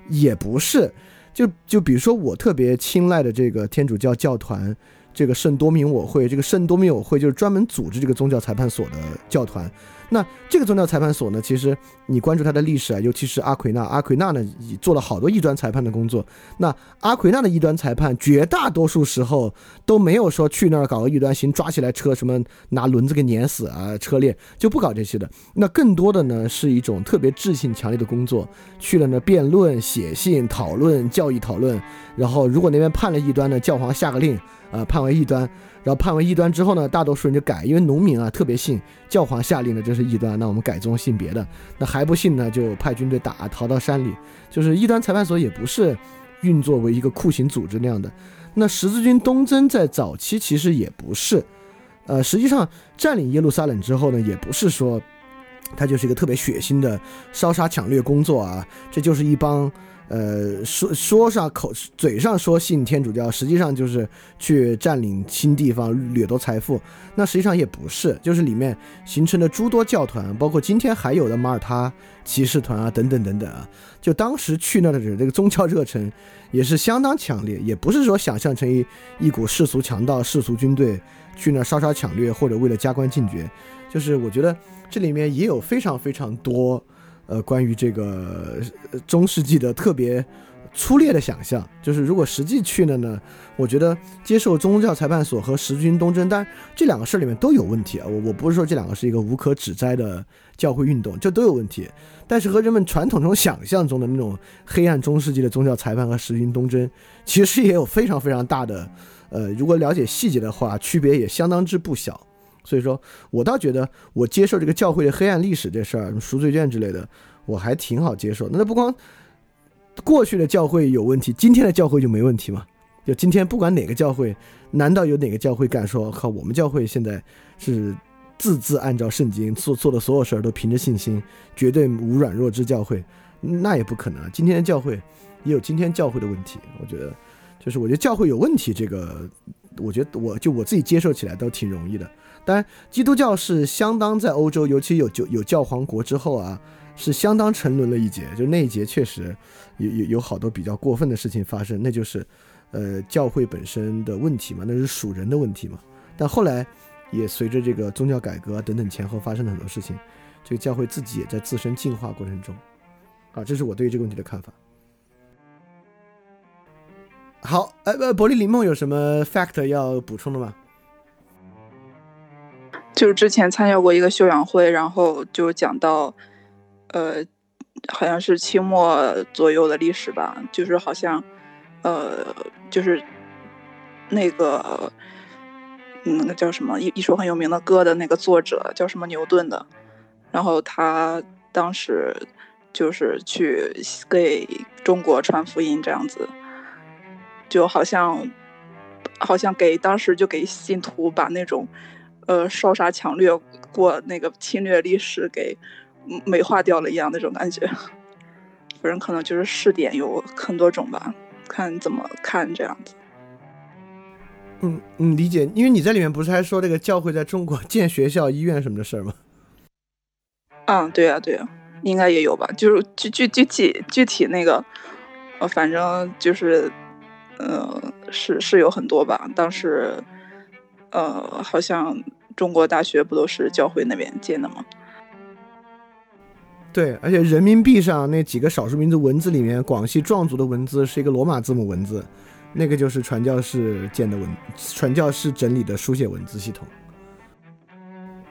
也不是，就就比如说我特别青睐的这个天主教教团，这个圣多明我会，这个圣多明我会就是专门组织这个宗教裁判所的教团。那这个宗教裁判所呢，其实你关注它的历史啊，尤其是阿奎那，阿奎那呢做了好多异端裁判的工作。那阿奎那的异端裁判，绝大多数时候都没有说去那儿搞个异端行，抓起来车什么拿轮子给碾死啊，车裂就不搞这些的。那更多的呢是一种特别智性强烈的工作，去了呢辩论、写信、讨论、教义讨论。然后如果那边判了异端呢，教皇下个令啊，判为异端。然后判为异端之后呢，大多数人就改，因为农民啊特别信教皇下令的这是异端，那我们改宗信别的。那还不信呢，就派军队打，逃到山里。就是异端裁判所也不是运作为一个酷刑组织那样的。那十字军东征在早期其实也不是，呃，实际上占领耶路撒冷之后呢，也不是说它就是一个特别血腥的烧杀抢掠工作啊，这就是一帮。呃，说说上口嘴上说信天主教，实际上就是去占领新地方、掠夺财富。那实际上也不是，就是里面形成的诸多教团，包括今天还有的马耳他骑士团啊，等等等等啊。就当时去那的人，这个宗教热忱也是相当强烈，也不是说想象成一一股世俗强盗、世俗军队去那烧杀抢掠，或者为了加官进爵。就是我觉得这里面也有非常非常多。呃，关于这个中世纪的特别粗略的想象，就是如果实际去了呢，我觉得接受宗教裁判所和十军东征，但这两个事儿里面都有问题啊。我我不是说这两个是一个无可指摘的教会运动，这都有问题。但是和人们传统中想象中的那种黑暗中世纪的宗教裁判和十军东征，其实也有非常非常大的，呃，如果了解细节的话，区别也相当之不小。所以说我倒觉得，我接受这个教会的黑暗历史这事儿，赎罪券之类的，我还挺好接受。那不光过去的教会有问题，今天的教会就没问题吗？就今天不管哪个教会，难道有哪个教会敢说靠我们教会现在是字字按照圣经做做的所有事儿都凭着信心，绝对无软弱之教会？那也不可能。今天的教会也有今天教会的问题。我觉得，就是我觉得教会有问题，这个我觉得我就我自己接受起来都挺容易的。当然，基督教是相当在欧洲，尤其有就有教皇国之后啊，是相当沉沦了一截。就那一节确实有有有好多比较过分的事情发生，那就是，呃，教会本身的问题嘛，那是属人的问题嘛。但后来也随着这个宗教改革等等前后发生了很多事情，这个教会自己也在自身进化过程中。啊，这是我对于这个问题的看法。好，呃呃，伯利林梦有什么 fact 要补充的吗？就是之前参加过一个修养会，然后就讲到，呃，好像是清末左右的历史吧，就是好像，呃，就是那个，那个叫什么一一首很有名的歌的那个作者叫什么牛顿的，然后他当时就是去给中国传福音这样子，就好像，好像给当时就给信徒把那种。呃，烧杀抢掠过那个侵略历史给美化掉了一样那种感觉，反正可能就是试点有很多种吧，看怎么看这样子。嗯嗯，理解，因为你在里面不是还说这个教会在中国建学校、医院什么的事儿吗？嗯，对呀对呀，应该也有吧，就是具具具体具体那个，呃，反正就是，呃，是是有很多吧，当时，呃，好像。中国大学不都是教会那边建的吗？对，而且人民币上那几个少数民族文字里面，广西壮族的文字是一个罗马字母文字，那个就是传教士建的文，传教士整理的书写文字系统。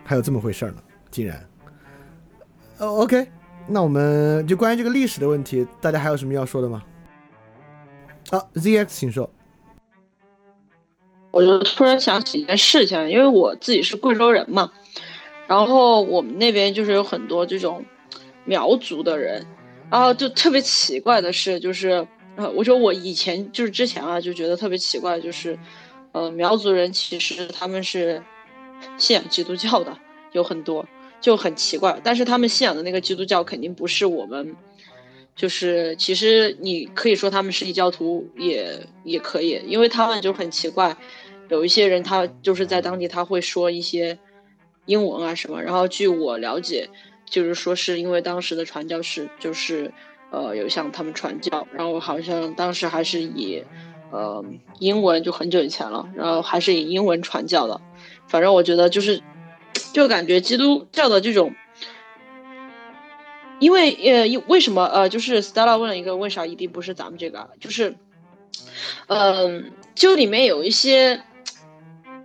还有这么回事呢，竟然。，OK，那我们就关于这个历史的问题，大家还有什么要说的吗？好，ZX，请说。我就突然想起一件事情，因为我自己是贵州人嘛，然后我们那边就是有很多这种苗族的人，然后就特别奇怪的是，就是呃，我说我以前就是之前啊，就觉得特别奇怪，就是呃，苗族人其实他们是信仰基督教的，有很多就很奇怪，但是他们信仰的那个基督教肯定不是我们，就是其实你可以说他们是异教徒也也可以，因为他们就很奇怪。有一些人，他就是在当地，他会说一些英文啊什么。然后据我了解，就是说是因为当时的传教士就是呃有向他们传教，然后好像当时还是以呃英文，就很久以前了，然后还是以英文传教的。反正我觉得就是，就感觉基督教的这种，因为呃为什么呃就是 Stella 问了一个为啥一定不是咱们这个，就是，嗯，就里面有一些。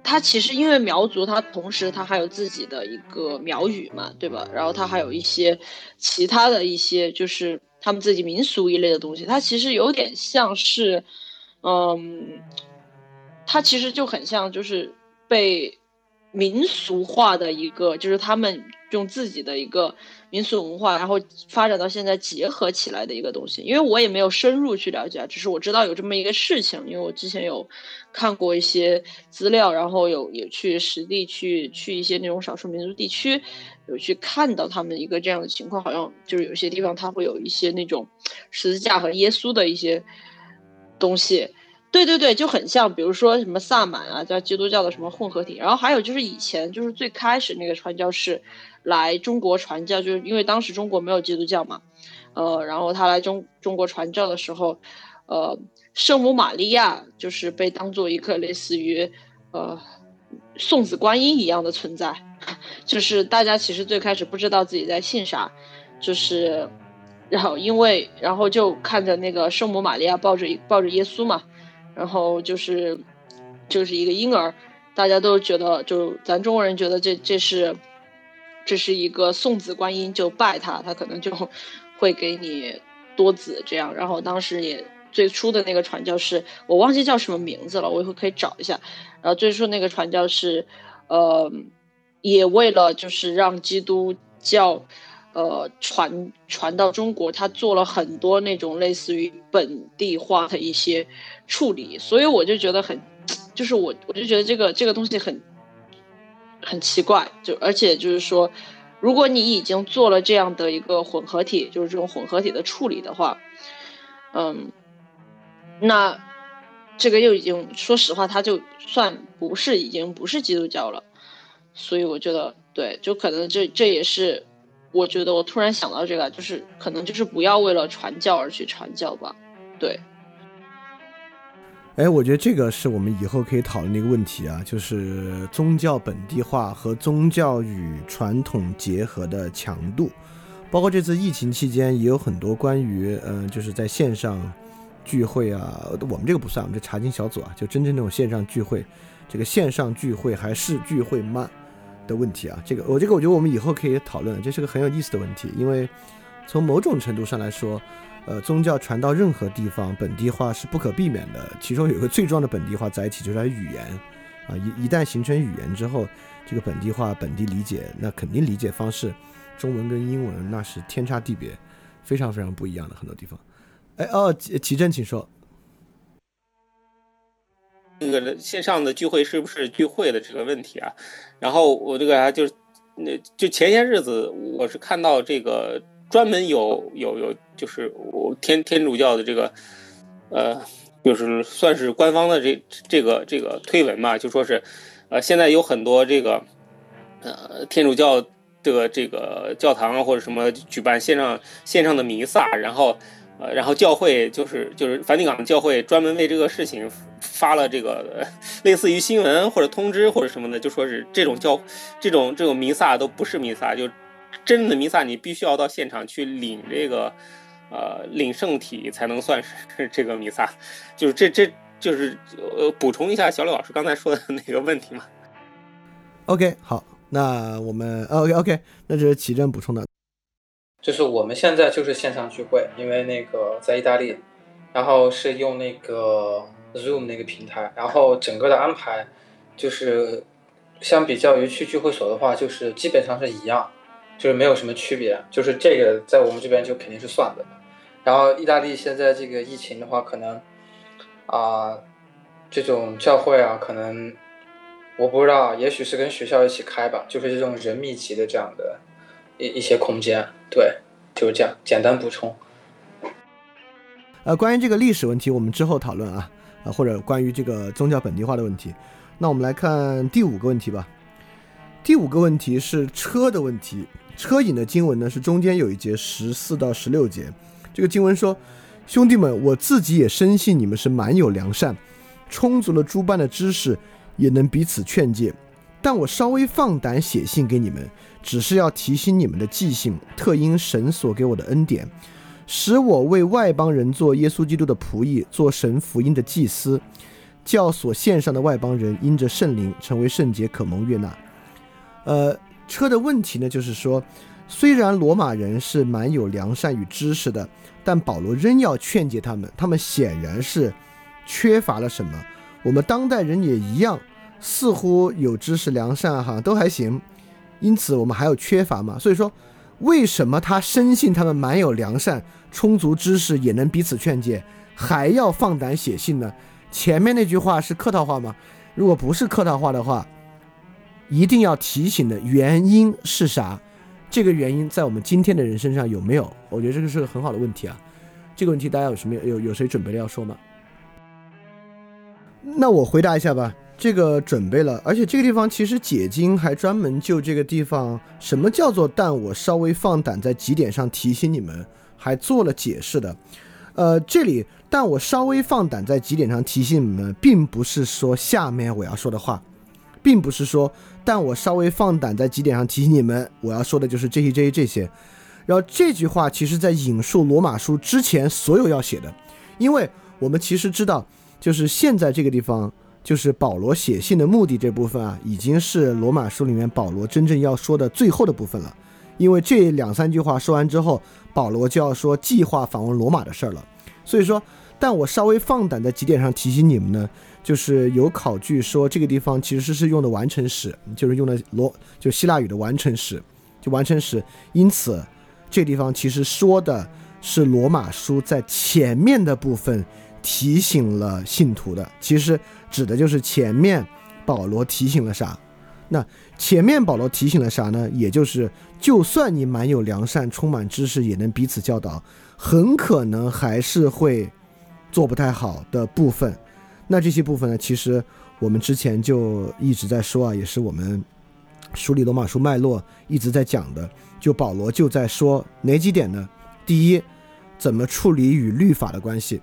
他其实因为苗族，他同时他还有自己的一个苗语嘛，对吧？然后他还有一些其他的一些，就是他们自己民俗一类的东西。它其实有点像是，嗯，它其实就很像就是被民俗化的一个，就是他们用自己的一个。民俗文化，然后发展到现在结合起来的一个东西，因为我也没有深入去了解，只是我知道有这么一个事情，因为我之前有看过一些资料，然后有有去实地去去一些那种少数民族地区，有去看到他们一个这样的情况，好像就是有些地方它会有一些那种十字架和耶稣的一些东西，对对对，就很像，比如说什么萨满啊，叫基督教的什么混合体，然后还有就是以前就是最开始那个传教士。来中国传教，就是因为当时中国没有基督教嘛，呃，然后他来中中国传教的时候，呃，圣母玛利亚就是被当做一个类似于呃送子观音一样的存在，就是大家其实最开始不知道自己在信啥，就是然后因为然后就看着那个圣母玛利亚抱着抱着耶稣嘛，然后就是就是一个婴儿，大家都觉得就咱中国人觉得这这是。这是一个送子观音，就拜他，他可能就 会给你多子这样。然后当时也最初的那个传教士，我忘记叫什么名字了，我以后可以找一下。然后最初那个传教士，呃，也为了就是让基督教，呃，传传到中国，他做了很多那种类似于本地化的一些处理。所以我就觉得很，就是我我就觉得这个这个东西很。很奇怪，就而且就是说，如果你已经做了这样的一个混合体，就是这种混合体的处理的话，嗯，那这个又已经说实话，它就算不是已经不是基督教了，所以我觉得对，就可能这这也是我觉得我突然想到这个，就是可能就是不要为了传教而去传教吧，对。哎，我觉得这个是我们以后可以讨论的一个问题啊，就是宗教本地化和宗教与传统结合的强度。包括这次疫情期间，也有很多关于，嗯，就是在线上聚会啊，我们这个不算，我们这查经小组啊，就真正那种线上聚会，这个线上聚会还是聚会慢的问题啊。这个我这个我觉得我们以后可以讨论，这是个很有意思的问题，因为从某种程度上来说。呃，宗教传到任何地方，本地化是不可避免的。其中有一个最重要的本地化载体就是语言，啊，一一旦形成语言之后，这个本地化、本地理解，那肯定理解方式，中文跟英文那是天差地别，非常非常不一样的很多地方。哎哦，奇正，请说。那个线上的聚会是不是聚会的这个问题啊？然后我这个啊，就是那就前些日子我是看到这个。专门有有有，就是我天天主教的这个，呃，就是算是官方的这这个这个推文嘛，就说是，呃，现在有很多这个，呃，天主教的这个教堂或者什么举办线上线上的弥撒，然后，呃，然后教会就是就是梵蒂冈教会专门为这个事情发了这个类似于新闻或者通知或者什么的，就说是这种教这种这种弥撒都不是弥撒，就。真正的弥撒，你必须要到现场去领这个，呃，领圣体才能算是这个弥撒。就是这这就是呃，补充一下小李老师刚才说的那个问题嘛。OK，好，那我们 OK OK，那这是奇珍补充的。就是我们现在就是线上聚会，因为那个在意大利，然后是用那个 Zoom 那个平台，然后整个的安排就是相比较于去聚会所的话，就是基本上是一样。就是没有什么区别，就是这个在我们这边就肯定是算的。然后意大利现在这个疫情的话，可能啊，这种教会啊，可能我不知道，也许是跟学校一起开吧，就是这种人密集的这样的一一些空间。对，就是这样，简单补充。呃，关于这个历史问题，我们之后讨论啊，啊，或者关于这个宗教本地化的问题，那我们来看第五个问题吧。第五个问题是车的问题。车引的经文呢是中间有一节十四到十六节，这个经文说，兄弟们，我自己也深信你们是蛮有良善，充足了诸般的知识，也能彼此劝诫。但我稍微放胆写信给你们，只是要提醒你们的记性，特因神所给我的恩典，使我为外邦人做耶稣基督的仆役，做神福音的祭司，叫所献上的外邦人因着圣灵成为圣洁，可蒙悦纳。呃，车的问题呢，就是说，虽然罗马人是蛮有良善与知识的，但保罗仍要劝诫他们，他们显然是缺乏了什么。我们当代人也一样。似乎有知识良善哈都还行，因此我们还有缺乏嘛？所以说，为什么他深信他们蛮有良善、充足知识，也能彼此劝诫，还要放胆写信呢？前面那句话是客套话吗？如果不是客套话的话，一定要提醒的原因是啥？这个原因在我们今天的人身上有没有？我觉得这个是个很好的问题啊。这个问题大家有什么有有谁准备了要说吗？那我回答一下吧。这个准备了，而且这个地方其实解经还专门就这个地方，什么叫做但我稍微放胆在几点上提醒你们，还做了解释的。呃，这里但我稍微放胆在几点上提醒你们，并不是说下面我要说的话，并不是说但我稍微放胆在几点上提醒你们，我要说的就是这些这些这些。然后这句话其实在引述罗马书之前所有要写的，因为我们其实知道，就是现在这个地方。就是保罗写信的目的这部分啊，已经是罗马书里面保罗真正要说的最后的部分了。因为这两三句话说完之后，保罗就要说计划访问罗马的事儿了。所以说，但我稍微放胆在几点上提醒你们呢，就是有考据说这个地方其实是用的完成时，就是用的罗就希腊语的完成时，就完成时。因此，这地方其实说的是罗马书在前面的部分提醒了信徒的，其实。指的就是前面保罗提醒了啥？那前面保罗提醒了啥呢？也就是就算你满有良善、充满知识，也能彼此教导，很可能还是会做不太好的部分。那这些部分呢？其实我们之前就一直在说啊，也是我们梳理罗马书脉络一直在讲的。就保罗就在说哪几点呢？第一，怎么处理与律法的关系？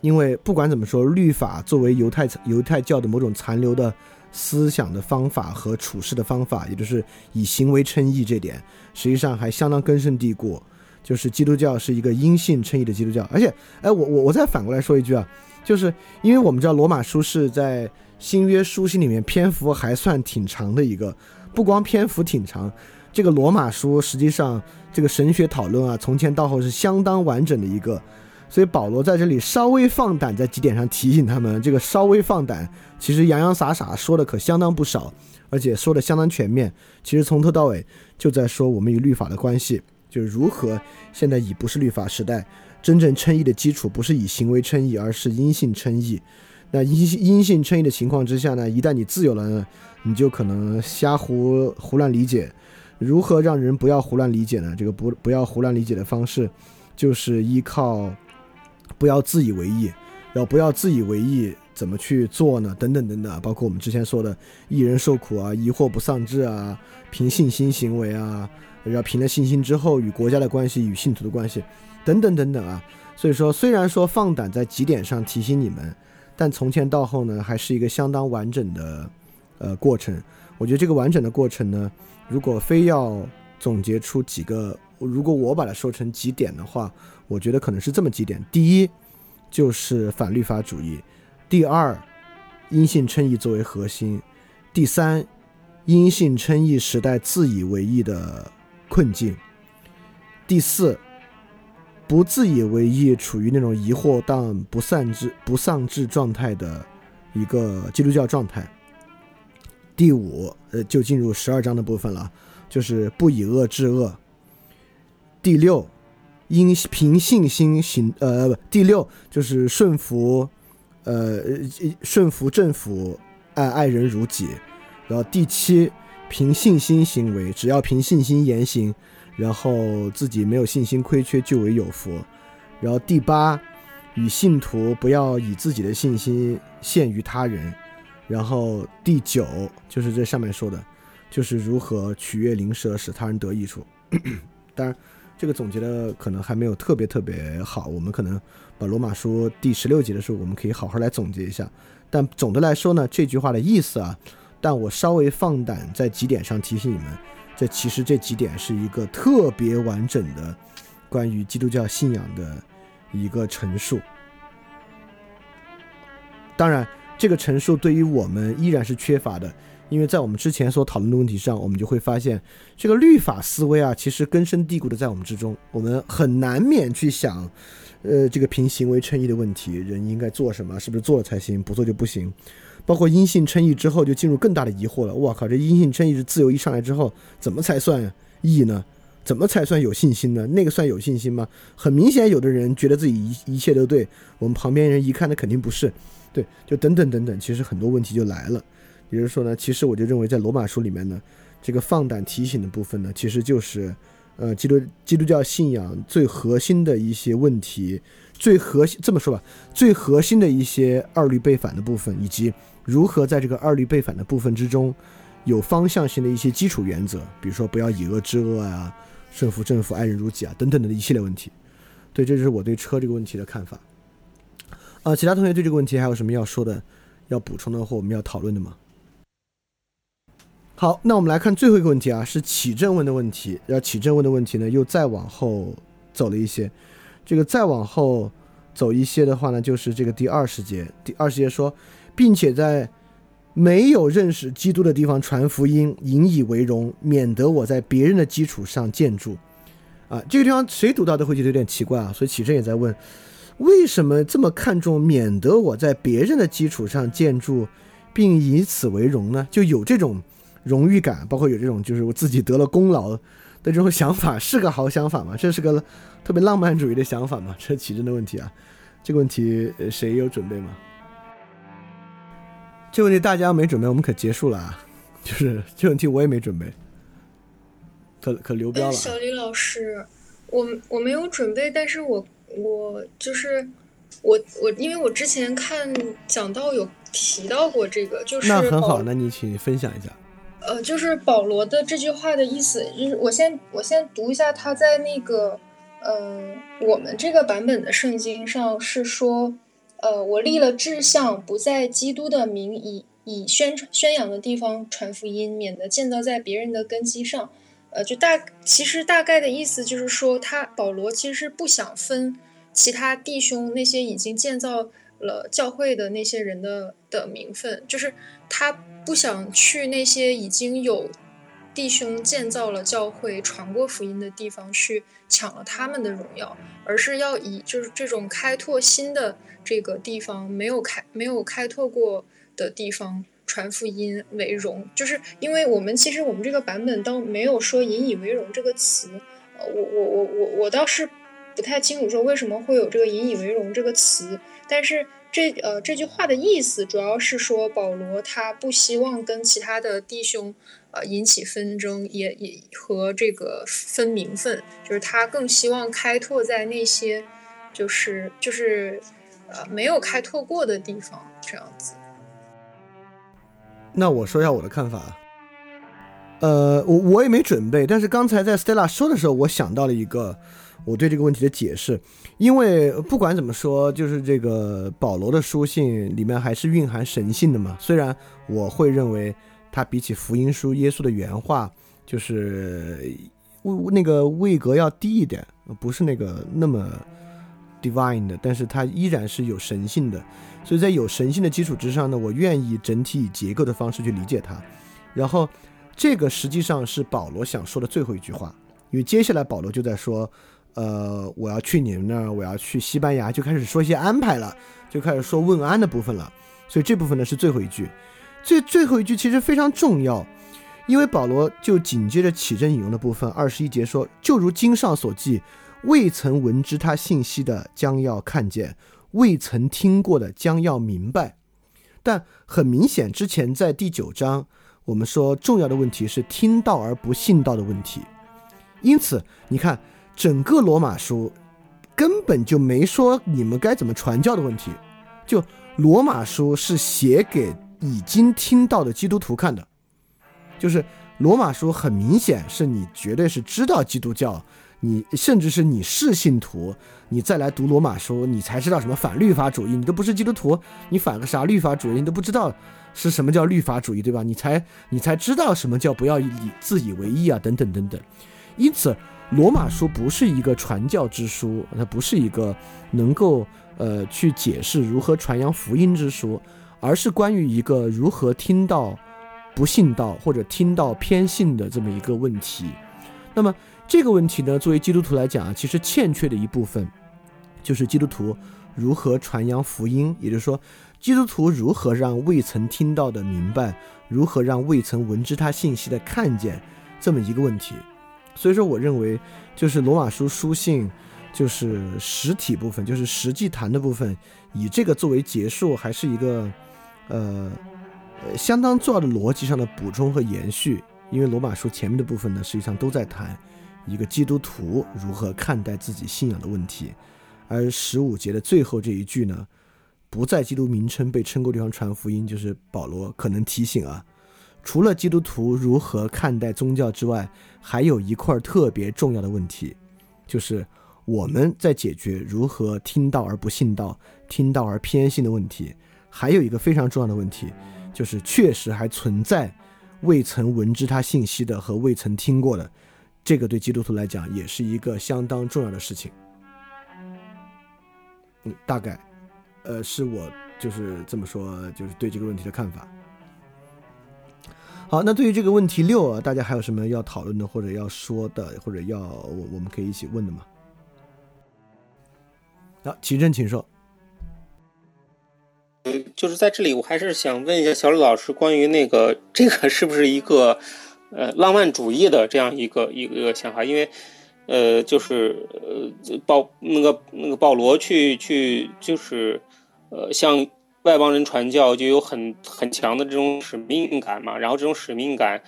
因为不管怎么说，律法作为犹太犹太教的某种残留的思想的方法和处事的方法，也就是以行为称义这点，实际上还相当根深蒂固。就是基督教是一个因信称义的基督教，而且，哎，我我我再反过来说一句啊，就是因为我们知道罗马书是在新约书信里面篇幅还算挺长的一个，不光篇幅挺长，这个罗马书实际上这个神学讨论啊，从前到后是相当完整的一个。所以保罗在这里稍微放胆，在几点上提醒他们，这个稍微放胆，其实洋洋洒洒说的可相当不少，而且说的相当全面。其实从头到尾就在说我们与律法的关系，就是如何现在已不是律法时代，真正称义的基础不是以行为称义，而是因性称义。那因因性称义的情况之下呢，一旦你自由了，呢，你就可能瞎胡胡乱理解。如何让人不要胡乱理解呢？这个不不要胡乱理解的方式，就是依靠。不要自以为意，要不要自以为意？怎么去做呢？等等等等，包括我们之前说的“一人受苦啊，疑惑不丧志啊，凭信心行为啊，要凭了信心之后与国家的关系、与信徒的关系，等等等等啊。所以说，虽然说放胆在几点上提醒你们，但从前到后呢，还是一个相当完整的呃过程。我觉得这个完整的过程呢，如果非要总结出几个，如果我把它说成几点的话。我觉得可能是这么几点：第一，就是反律法主义；第二，因信称义作为核心；第三，因信称义时代自以为意的困境；第四，不自以为意处于那种疑惑但不丧志不丧志状态的一个基督教状态；第五，呃，就进入十二章的部分了，就是不以恶制恶；第六。因凭信心行，呃，不，第六就是顺服，呃，顺服政府，爱爱人如己。然后第七，凭信心行为，只要凭信心言行，然后自己没有信心亏缺，就为有福。然后第八，与信徒不要以自己的信心限于他人。然后第九就是这上面说的，就是如何取悦灵舍，使他人得益处。当然。这个总结的可能还没有特别特别好，我们可能把罗马书第十六节的时候，我们可以好好来总结一下。但总的来说呢，这句话的意思啊，但我稍微放胆在几点上提醒你们，这其实这几点是一个特别完整的关于基督教信仰的一个陈述。当然，这个陈述对于我们依然是缺乏的，因为在我们之前所讨论的问题上，我们就会发现，这个律法思维啊，其实根深蒂固的在我们之中，我们很难免去想，呃，这个凭行为称义的问题，人应该做什么，是不是做了才行，不做就不行。包括因信称义之后，就进入更大的疑惑了。我靠，这因信称义是自由一上来之后，怎么才算义呢？怎么才算有信心呢？那个算有信心吗？很明显，有的人觉得自己一一切都对，我们旁边人一看，那肯定不是。对，就等等等等，其实很多问题就来了。也就是说呢，其实我就认为在罗马书里面呢，这个放胆提醒的部分呢，其实就是，呃，基督基督教信仰最核心的一些问题，最核心这么说吧，最核心的一些二律背反的部分，以及如何在这个二律背反的部分之中，有方向性的一些基础原则，比如说不要以恶制恶啊，顺服政府，爱人如己啊，等等的一系列问题。对，这就是我对车这个问题的看法。啊，其他同学对这个问题还有什么要说的、要补充的或我们要讨论的吗？好，那我们来看最后一个问题啊，是启正问的问题。要启正问的问题呢，又再往后走了一些。这个再往后走一些的话呢，就是这个第二十节。第二十节说，并且在没有认识基督的地方传福音，引以为荣，免得我在别人的基础上建筑。啊，这个地方谁读到都会觉得有点奇怪啊，所以启正也在问。为什么这么看重，免得我在别人的基础上建筑，并以此为荣呢？就有这种荣誉感，包括有这种就是我自己得了功劳的这种想法，是个好想法吗？这是个特别浪漫主义的想法吗？这是启真的问题啊。这个问题谁有准备吗？这问题大家没准备，我们可结束了啊。就是这问题我也没准备，可可留标了。小李老师，我我没有准备，但是我。我就是我我，因为我之前看讲到有提到过这个，就是那很好，那你请分享一下。呃，就是保罗的这句话的意思，就是我先我先读一下，他在那个呃我们这个版本的圣经上是说，呃，我立了志向，不在基督的名以以宣传宣扬的地方传福音，免得建造在别人的根基上。呃，就大其实大概的意思就是说，他保罗其实是不想分其他弟兄那些已经建造了教会的那些人的的名分，就是他不想去那些已经有弟兄建造了教会、传过福音的地方去抢了他们的荣耀，而是要以就是这种开拓新的这个地方没有开没有开拓过的地方。传福音为荣，就是因为我们其实我们这个版本倒没有说引以为荣这个词，呃，我我我我我倒是不太清楚说为什么会有这个引以为荣这个词，但是这呃这句话的意思主要是说保罗他不希望跟其他的弟兄呃引起纷争，也也和这个分名分，就是他更希望开拓在那些就是就是呃没有开拓过的地方这样子。那我说一下我的看法，呃，我我也没准备，但是刚才在 Stella 说的时候，我想到了一个我对这个问题的解释，因为不管怎么说，就是这个保罗的书信里面还是蕴含神性的嘛。虽然我会认为他比起福音书耶稣的原话，就是位那个位格要低一点，不是那个那么 divine 的，但是他依然是有神性的。所以在有神性的基础之上呢，我愿意整体以结构的方式去理解它。然后，这个实际上是保罗想说的最后一句话，因为接下来保罗就在说，呃，我要去你们那儿，我要去西班牙，就开始说一些安排了，就开始说问安的部分了。所以这部分呢是最后一句，最最后一句其实非常重要，因为保罗就紧接着起正引用的部分二十一节说，就如经上所记，未曾闻知他信息的将要看见。未曾听过的将要明白，但很明显，之前在第九章我们说重要的问题是听到而不信道的问题。因此，你看整个罗马书根本就没说你们该怎么传教的问题。就罗马书是写给已经听到的基督徒看的，就是罗马书很明显是你绝对是知道基督教，你甚至是你是信徒，你再来读罗马书，你才知道什么反律法主义。你都不是基督徒，你反个啥律法主义？你都不知道是什么叫律法主义，对吧？你才你才知道什么叫不要以自以为意啊，等等等等。因此，罗马书不是一个传教之书，它不是一个能够呃去解释如何传扬福音之书，而是关于一个如何听到不信道或者听到偏信的这么一个问题。那么。这个问题呢，作为基督徒来讲啊，其实欠缺的一部分，就是基督徒如何传扬福音，也就是说，基督徒如何让未曾听到的明白，如何让未曾闻知他信息的看见，这么一个问题。所以说，我认为就是罗马书书信，就是实体部分，就是实际谈的部分，以这个作为结束，还是一个呃相当重要的逻辑上的补充和延续。因为罗马书前面的部分呢，实际上都在谈。一个基督徒如何看待自己信仰的问题，而十五节的最后这一句呢，不在基督名称被称过地方传福音，就是保罗可能提醒啊，除了基督徒如何看待宗教之外，还有一块特别重要的问题，就是我们在解决如何听到而不信道、听到而偏信的问题，还有一个非常重要的问题，就是确实还存在未曾闻知他信息的和未曾听过的。这个对基督徒来讲也是一个相当重要的事情。嗯，大概，呃，是我就是这么说，就是对这个问题的看法。好，那对于这个问题六啊，大家还有什么要讨论的，或者要说的，或者要我我们可以一起问的吗？好，齐正，请说。就是在这里，我还是想问一下小李老师，关于那个这个是不是一个？呃，浪漫主义的这样一个一个想法，因为，呃，就是呃，保那个那个保罗去去就是，呃，向外邦人传教就有很很强的这种使命感嘛。然后这种使命感，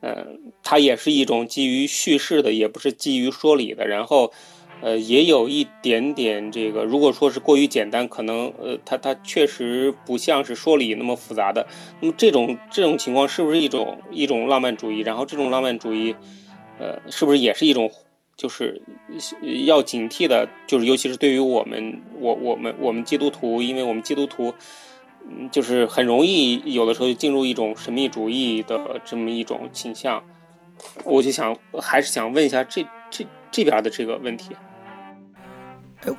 呃，它也是一种基于叙事的，也不是基于说理的。然后。呃，也有一点点这个，如果说是过于简单，可能呃，它它确实不像是说理那么复杂的。那么这种这种情况是不是一种一种浪漫主义？然后这种浪漫主义，呃，是不是也是一种就是要警惕的？就是尤其是对于我们我我们我们基督徒，因为我们基督徒，嗯，就是很容易有的时候就进入一种神秘主义的这么一种倾向。我就想还是想问一下这这这边的这个问题。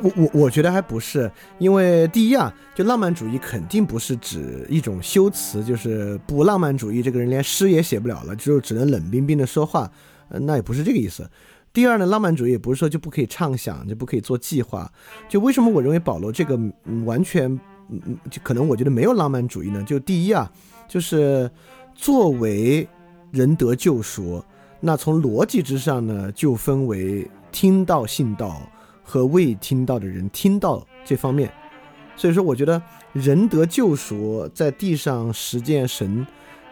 我我我觉得还不是，因为第一啊，就浪漫主义肯定不是指一种修辞，就是不浪漫主义这个人连诗也写不了了，就只能冷冰冰的说话，那也不是这个意思。第二呢，浪漫主义也不是说就不可以畅想，就不可以做计划。就为什么我认为保罗这个完全，嗯，就可能我觉得没有浪漫主义呢？就第一啊，就是作为人得救赎，那从逻辑之上呢，就分为听到信道。和未听到的人听到这方面，所以说我觉得人得救赎，在地上实践神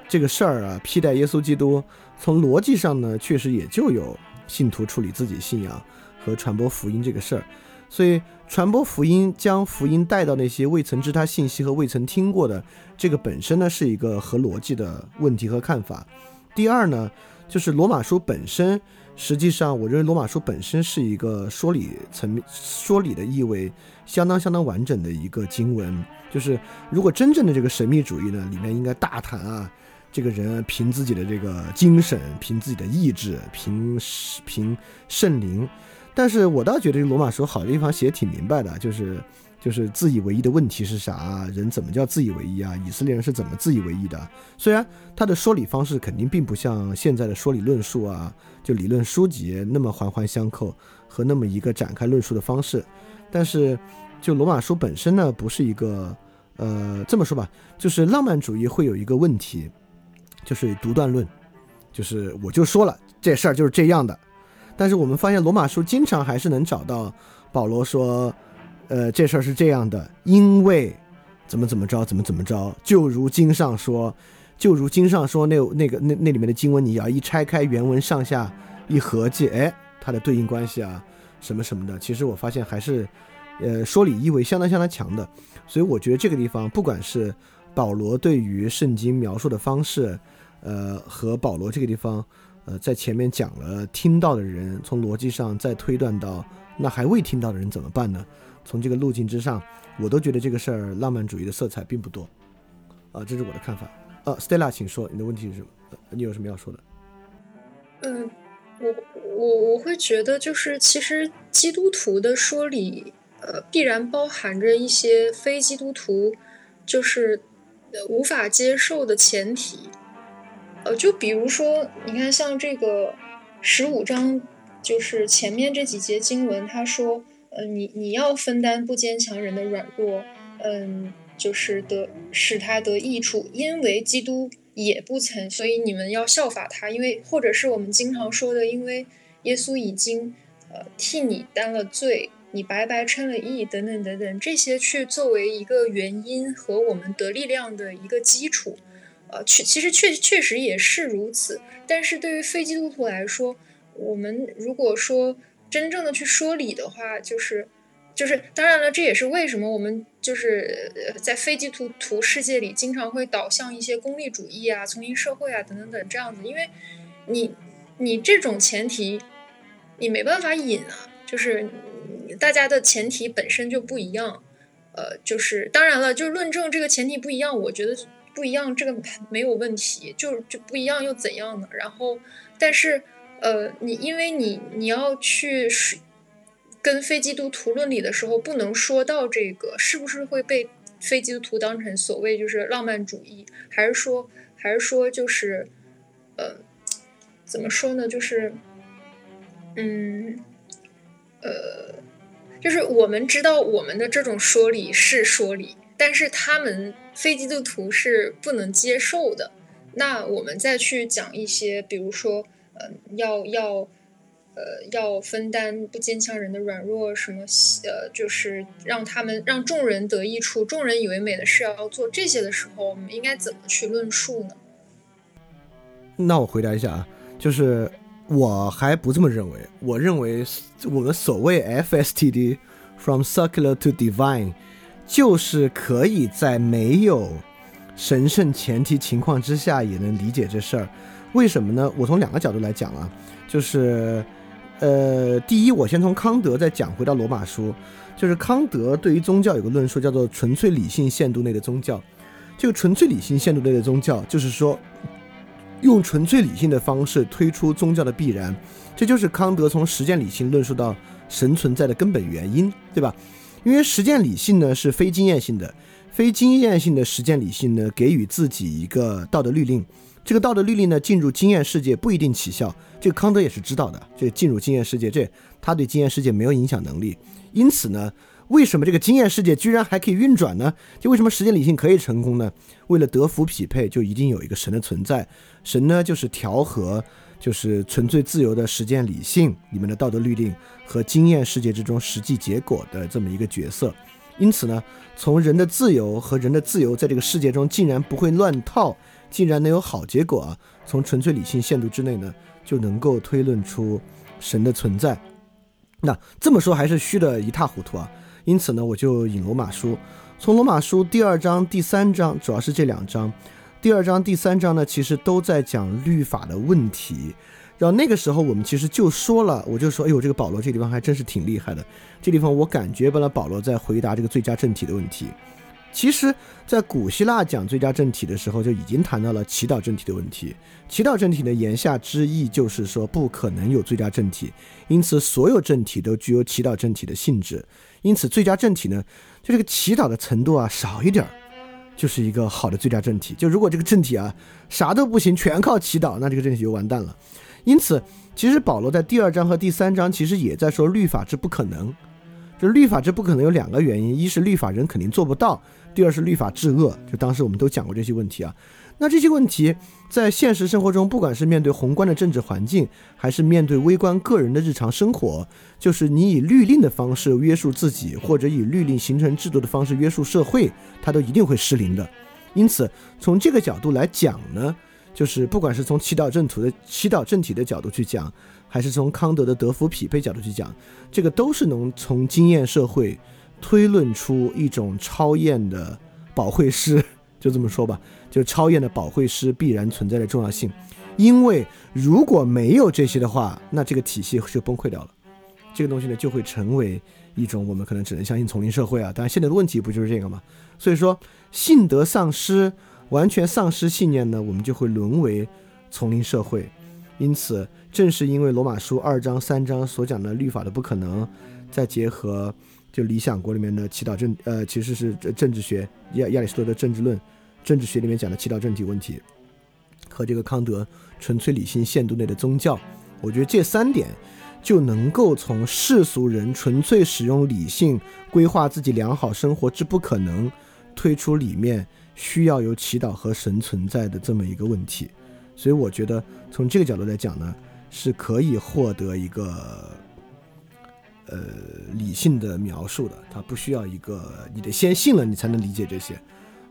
这个事儿啊，替代耶稣基督，从逻辑上呢，确实也就有信徒处理自己信仰和传播福音这个事儿。所以传播福音，将福音带到那些未曾知他信息和未曾听过的，这个本身呢是一个合逻辑的问题和看法。第二呢，就是罗马书本身。实际上，我认为罗马书本身是一个说理层面、说理的意味相当相当完整的一个经文。就是如果真正的这个神秘主义呢，里面应该大谈啊，这个人凭自己的这个精神、凭自己的意志、凭凭圣灵。但是我倒觉得罗马书好的地方写挺明白的，就是。就是自以为意的问题是啥？人怎么叫自以为意啊？以色列人是怎么自以为意的？虽然他的说理方式肯定并不像现在的说理论述啊，就理论书籍那么环环相扣和那么一个展开论述的方式，但是就罗马书本身呢，不是一个呃这么说吧，就是浪漫主义会有一个问题，就是独断论，就是我就说了这事儿就是这样的，但是我们发现罗马书经常还是能找到保罗说。呃，这事儿是这样的，因为怎么怎么着，怎么怎么着，就如经上说，就如经上说，那那个那那里面的经文，你要一拆开原文上下一合计，哎，它的对应关系啊，什么什么的，其实我发现还是，呃，说理意味相当相当强的，所以我觉得这个地方，不管是保罗对于圣经描述的方式，呃，和保罗这个地方，呃，在前面讲了听到的人，从逻辑上再推断到那还未听到的人怎么办呢？从这个路径之上，我都觉得这个事儿浪漫主义的色彩并不多。啊，这是我的看法。呃，Stella，请说，你的问题是什么？你有什么要说的？嗯，我我我会觉得，就是其实基督徒的说理，呃，必然包含着一些非基督徒就是无法接受的前提。呃，就比如说，你看，像这个十五章，就是前面这几节经文，他说，呃，你你要分担不坚强人的软弱，嗯，就是得使他得益处，因为基督也不曾，所以你们要效法他，因为或者是我们经常说的，因为耶稣已经呃替你担了罪，你白白称了义，等等等等，这些去作为一个原因和我们得力量的一个基础。呃，确其实确确实也是如此，但是对于非基督徒来说，我们如果说真正的去说理的话，就是就是当然了，这也是为什么我们就是在非基督徒世界里经常会导向一些功利主义啊、丛林社会啊等等等这样子，因为你你这种前提你没办法引啊，就是大家的前提本身就不一样，呃，就是当然了，就是论证这个前提不一样，我觉得。不一样，这个没有问题，就就不一样又怎样呢？然后，但是，呃，你因为你你要去跟非基督徒论理的时候，不能说到这个是不是会被非基督徒当成所谓就是浪漫主义，还是说还是说就是，呃，怎么说呢？就是，嗯，呃，就是我们知道我们的这种说理是说理，但是他们。非基督徒是不能接受的。那我们再去讲一些，比如说，呃，要要，呃，要分担不坚强人的软弱，什么，呃，就是让他们让众人得益处，众人以为美的事要做这些的时候，我们应该怎么去论述呢？那我回答一下啊，就是我还不这么认为。我认为我们所谓 FSTD from circular to divine。就是可以在没有神圣前提情况之下也能理解这事儿，为什么呢？我从两个角度来讲啊，就是，呃，第一，我先从康德再讲回到罗马书，就是康德对于宗教有个论述叫做纯粹理性限度内的宗教，这个纯粹理性限度内的宗教就是说，用纯粹理性的方式推出宗教的必然，这就是康德从实践理性论述到神存在的根本原因，对吧？因为实践理性呢是非经验性的，非经验性的实践理性呢给予自己一个道德律令，这个道德律令呢进入经验世界不一定起效，这个康德也是知道的。这进入经验世界，这他对经验世界没有影响能力。因此呢，为什么这个经验世界居然还可以运转呢？就为什么实践理性可以成功呢？为了德福匹配，就一定有一个神的存在，神呢就是调和。就是纯粹自由的实践理性里面的道德律令和经验世界之中实际结果的这么一个角色，因此呢，从人的自由和人的自由在这个世界中竟然不会乱套，竟然能有好结果啊！从纯粹理性限度之内呢，就能够推论出神的存在。那这么说还是虚的一塌糊涂啊！因此呢，我就引罗马书，从罗马书第二章、第三章，主要是这两章。第二章、第三章呢，其实都在讲律法的问题。然后那个时候，我们其实就说了，我就说，哎呦，这个保罗这地方还真是挺厉害的。这地方我感觉本来保罗在回答这个最佳正体的问题。其实，在古希腊讲最佳政体的时候，就已经谈到了祈祷政体的问题。祈祷政体的言下之意就是说，不可能有最佳政体，因此所有政体都具有祈祷政体的性质。因此，最佳政体呢，就这个祈祷的程度啊少一点儿。就是一个好的最佳政体。就如果这个政体啊啥都不行，全靠祈祷，那这个政体就完蛋了。因此，其实保罗在第二章和第三章其实也在说律法之不可能。就律法之不可能有两个原因：一是律法人肯定做不到；第二是律法治恶。就当时我们都讲过这些问题啊。那这些问题在现实生活中，不管是面对宏观的政治环境，还是面对微观个人的日常生活，就是你以律令的方式约束自己，或者以律令形成制度的方式约束社会，它都一定会失灵的。因此，从这个角度来讲呢，就是不管是从祈祷正途的祈祷正体的角度去讲，还是从康德的德福匹配角度去讲，这个都是能从经验社会推论出一种超验的保惠师。就这么说吧，就超验的保惠师必然存在的重要性，因为如果没有这些的话，那这个体系就崩溃掉了。这个东西呢，就会成为一种我们可能只能相信丛林社会啊。当然，现在的问题不就是这个吗？所以说，信德丧失，完全丧失信念呢，我们就会沦为丛林社会。因此，正是因为罗马书二章、三章所讲的律法的不可能，再结合就理想国里面的祈祷政，呃，其实是政治学亚亚里士多德政治论，政治学里面讲的祈祷政体问题，和这个康德纯粹理性限度内的宗教，我觉得这三点就能够从世俗人纯粹使用理性规划自己良好生活之不可能，推出里面需要有祈祷和神存在的这么一个问题。所以我觉得从这个角度来讲呢，是可以获得一个呃理性的描述的。它不需要一个你得先信了你才能理解这些。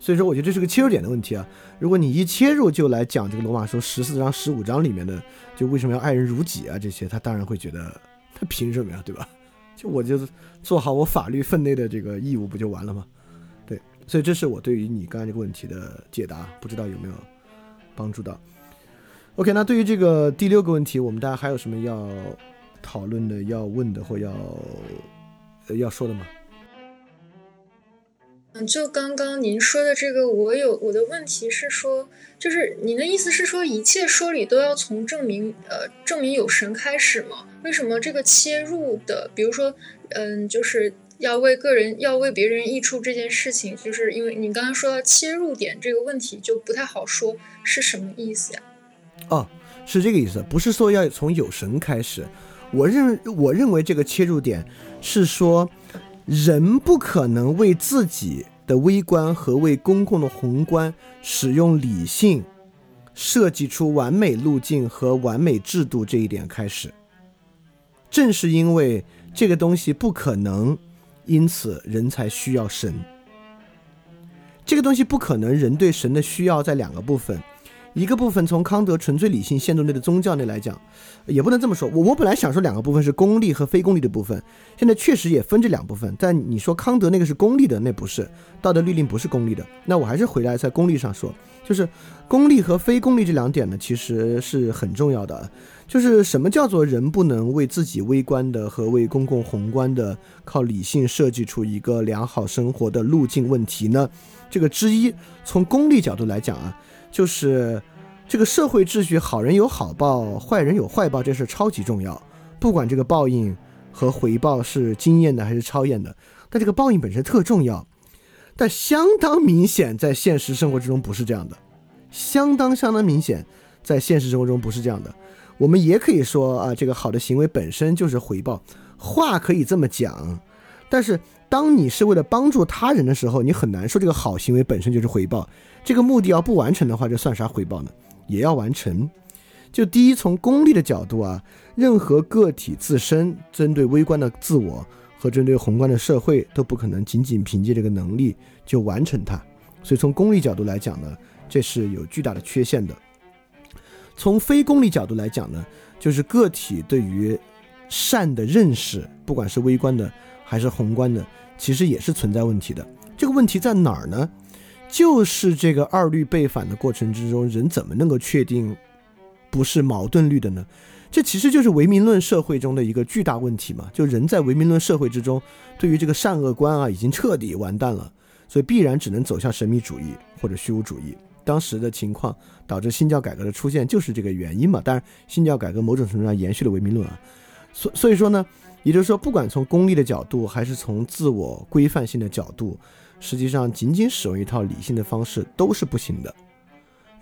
所以说，我觉得这是个切入点的问题啊。如果你一切入就来讲这个罗马书十四章、十五章里面的，就为什么要爱人如己啊这些，他当然会觉得 他凭什么呀，对吧？就我就做好我法律分内的这个义务不就完了吗？对，所以这是我对于你刚才这个问题的解答，不知道有没有帮助到。OK，那对于这个第六个问题，我们大家还有什么要讨论的、要问的或要呃要说的吗？嗯，就刚刚您说的这个，我有我的问题是说，就是您的意思是说，一切说理都要从证明呃证明有神开始吗？为什么这个切入的，比如说，嗯，就是要为个人要为别人益处这件事情，就是因为你刚刚说到切入点这个问题就不太好说，是什么意思呀？哦，是这个意思，不是说要从有神开始。我认我认为这个切入点是说，人不可能为自己的微观和为公共的宏观使用理性设计出完美路径和完美制度这一点开始。正是因为这个东西不可能，因此人才需要神。这个东西不可能，人对神的需要在两个部分。一个部分从康德纯粹理性限度内的宗教内来讲，也不能这么说。我我本来想说两个部分是功利和非功利的部分，现在确实也分这两部分。但你说康德那个是功利的，那不是道德律令不是功利的。那我还是回来在功利上说，就是功利和非功利这两点呢，其实是很重要的。就是什么叫做人不能为自己微观的和为公共宏观的靠理性设计出一个良好生活的路径问题呢？这个之一，从功利角度来讲啊。就是这个社会秩序，好人有好报，坏人有坏报，这事超级重要。不管这个报应和回报是经验的还是超验的，但这个报应本身特重要。但相当明显，在现实生活之中不是这样的。相当相当明显，在现实生活中不是这样的。我们也可以说啊，这个好的行为本身就是回报，话可以这么讲。但是当你是为了帮助他人的时候，你很难说这个好行为本身就是回报。这个目的要不完成的话，这算啥回报呢？也要完成。就第一，从功利的角度啊，任何个体自身针对微观的自我和针对宏观的社会，都不可能仅仅凭借这个能力就完成它。所以从功利角度来讲呢，这是有巨大的缺陷的。从非功利角度来讲呢，就是个体对于善的认识，不管是微观的还是宏观的，其实也是存在问题的。这个问题在哪儿呢？就是这个二律背反的过程之中，人怎么能够确定不是矛盾律的呢？这其实就是唯名论社会中的一个巨大问题嘛。就人在唯名论社会之中，对于这个善恶观啊，已经彻底完蛋了，所以必然只能走向神秘主义或者虚无主义。当时的情况导致新教改革的出现，就是这个原因嘛。当然，新教改革某种程度上延续了唯名论啊。所所以说呢，也就是说，不管从功利的角度，还是从自我规范性的角度。实际上，仅仅使用一套理性的方式都是不行的。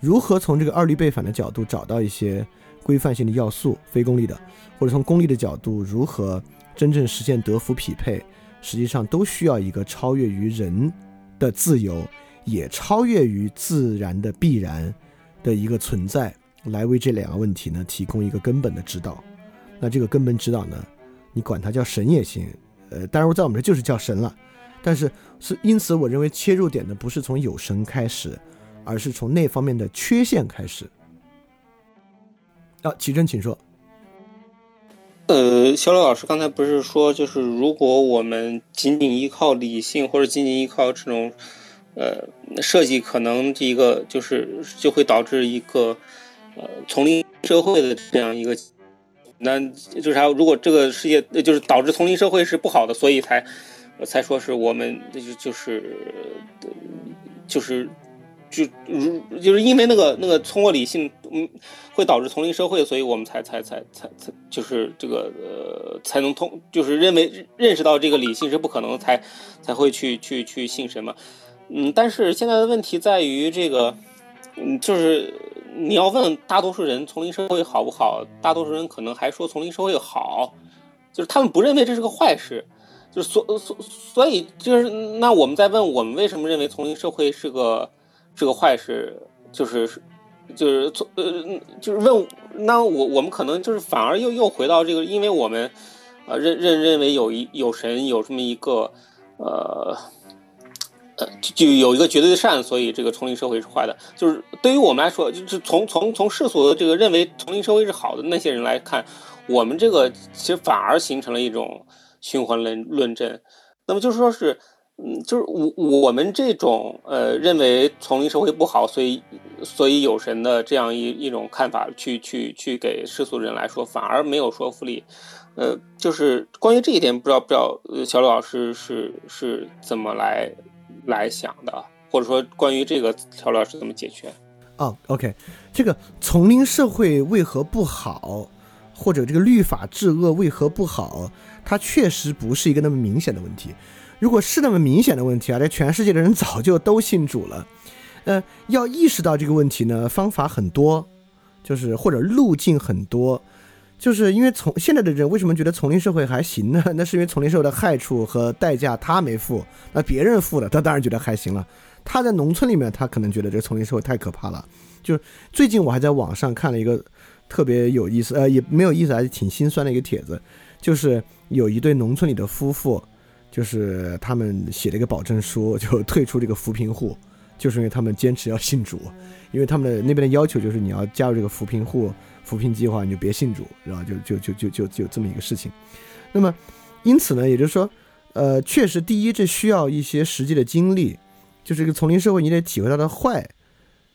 如何从这个二律背反的角度找到一些规范性的要素，非功利的，或者从功利的角度如何真正实现德福匹配，实际上都需要一个超越于人的自由，也超越于自然的必然的一个存在，来为这两个问题呢提供一个根本的指导。那这个根本指导呢，你管它叫神也行，呃，当然在我们这就是叫神了。但是是因此，我认为切入点呢不是从有神开始，而是从那方面的缺陷开始。啊，齐真，请说。呃，小刘老师刚才不是说，就是如果我们仅仅依靠理性，或者仅仅依靠这种呃设计，可能这一个就是就会导致一个呃丛林社会的这样一个，那就是还有如果这个世界就是导致丛林社会是不好的，所以才才说是我们就就是就是就如就是因为那个那个通过理性嗯会导致丛林社会，所以我们才才才才才就是这个呃才能通就是认为认识到这个理性是不可能，才才会去去去信神嘛。嗯，但是现在的问题在于这个，嗯，就是你要问大多数人丛林社会好不好，大多数人可能还说丛林社会好，就是他们不认为这是个坏事，就是所所所以就是那我们在问我们为什么认为丛林社会是个是个坏事，就是是就是从呃就是问那我我们可能就是反而又又回到这个，因为我们呃认认认为有一有神有这么一个呃。就有一个绝对的善，所以这个丛林社会是坏的。就是对于我们来说，就是从从从世俗的这个认为丛林社会是好的那些人来看，我们这个其实反而形成了一种循环论论证。那么就是说是，嗯，就是我我们这种呃认为丛林社会不好，所以所以有神的这样一一种看法，去去去给世俗人来说，反而没有说服力。呃，就是关于这一点，不知道不知道小刘老师是是怎么来。来想的，或者说关于这个条老师怎么解决？哦，OK，这个丛林社会为何不好，或者这个律法治恶为何不好，它确实不是一个那么明显的问题。如果是那么明显的问题啊，这全世界的人早就都信主了。呃，要意识到这个问题呢，方法很多，就是或者路径很多。就是因为从现在的人为什么觉得丛林社会还行呢？那是因为丛林社会的害处和代价他没付，那别人付了，他当然觉得还行了。他在农村里面，他可能觉得这个丛林社会太可怕了。就是最近我还在网上看了一个特别有意思，呃，也没有意思，还是挺心酸的一个帖子，就是有一对农村里的夫妇，就是他们写了一个保证书，就退出这个扶贫户，就是因为他们坚持要信主，因为他们的那边的要求就是你要加入这个扶贫户。扶贫计划你就别信主，然后就就就就就就这么一个事情。那么，因此呢，也就是说，呃，确实，第一，这需要一些实际的经历，就是这个丛林社会，你得体会到的坏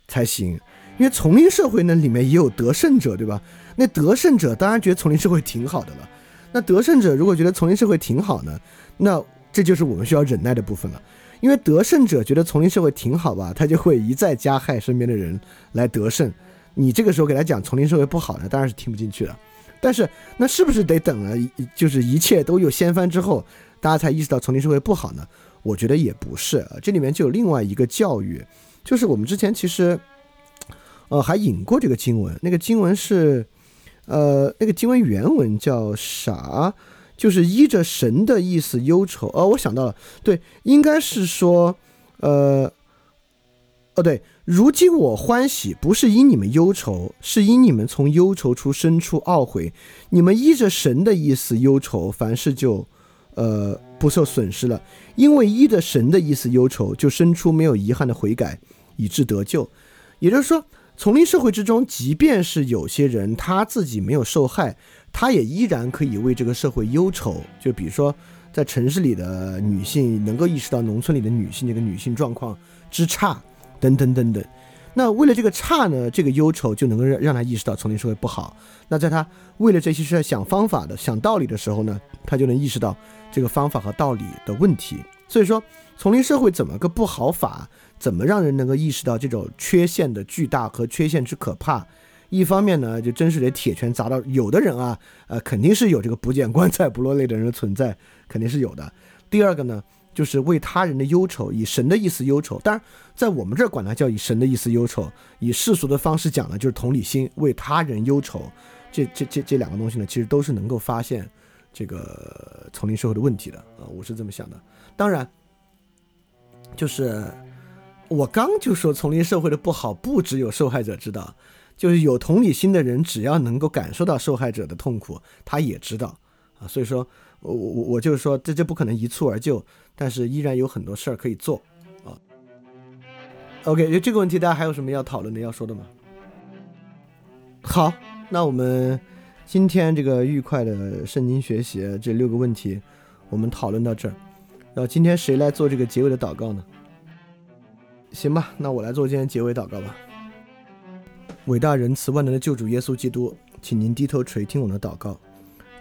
才行。因为丛林社会呢，里面也有得胜者，对吧？那得胜者当然觉得丛林社会挺好的了。那得胜者如果觉得丛林社会挺好呢，那这就是我们需要忍耐的部分了。因为得胜者觉得丛林社会挺好吧，他就会一再加害身边的人来得胜。你这个时候给他讲丛林社会不好呢，当然是听不进去的。但是那是不是得等了，就是一切都有掀翻之后，大家才意识到丛林社会不好呢？我觉得也不是。这里面就有另外一个教育，就是我们之前其实，呃，还引过这个经文。那个经文是，呃，那个经文原文叫啥？就是依着神的意思忧愁。哦，我想到了，对，应该是说，呃，哦，对。如今我欢喜，不是因你们忧愁，是因你们从忧愁处生出懊悔。你们依着神的意思忧愁，凡事就，呃，不受损失了。因为依着神的意思忧愁，就生出没有遗憾的悔改，以致得救。也就是说，丛林社会之中，即便是有些人他自己没有受害，他也依然可以为这个社会忧愁。就比如说，在城市里的女性能够意识到农村里的女性这个女性状况之差。等等等等，那为了这个差呢，这个忧愁就能够让让他意识到丛林社会不好。那在他为了这些事在想方法的、想道理的时候呢，他就能意识到这个方法和道理的问题。所以说，丛林社会怎么个不好法？怎么让人能够意识到这种缺陷的巨大和缺陷之可怕？一方面呢，就真是得铁拳砸到有的人啊，呃，肯定是有这个不见棺材不落泪的人存在，肯定是有的。第二个呢？就是为他人的忧愁，以神的意思忧愁。当然，在我们这儿管它叫以神的意思忧愁，以世俗的方式讲呢，就是同理心，为他人忧愁。这、这、这这两个东西呢，其实都是能够发现这个丛林社会的问题的啊，我是这么想的。当然，就是我刚就说丛林社会的不好，不只有受害者知道，就是有同理心的人，只要能够感受到受害者的痛苦，他也知道啊。所以说。我我我就是说，这这不可能一蹴而就，但是依然有很多事儿可以做啊。OK，就这个问题，大家还有什么要讨论的、要说的吗？好，那我们今天这个愉快的圣经学习这六个问题，我们讨论到这儿。然后今天谁来做这个结尾的祷告呢？行吧，那我来做今天结尾祷告吧。伟大仁慈万能的救主耶稣基督，请您低头垂听我的祷告。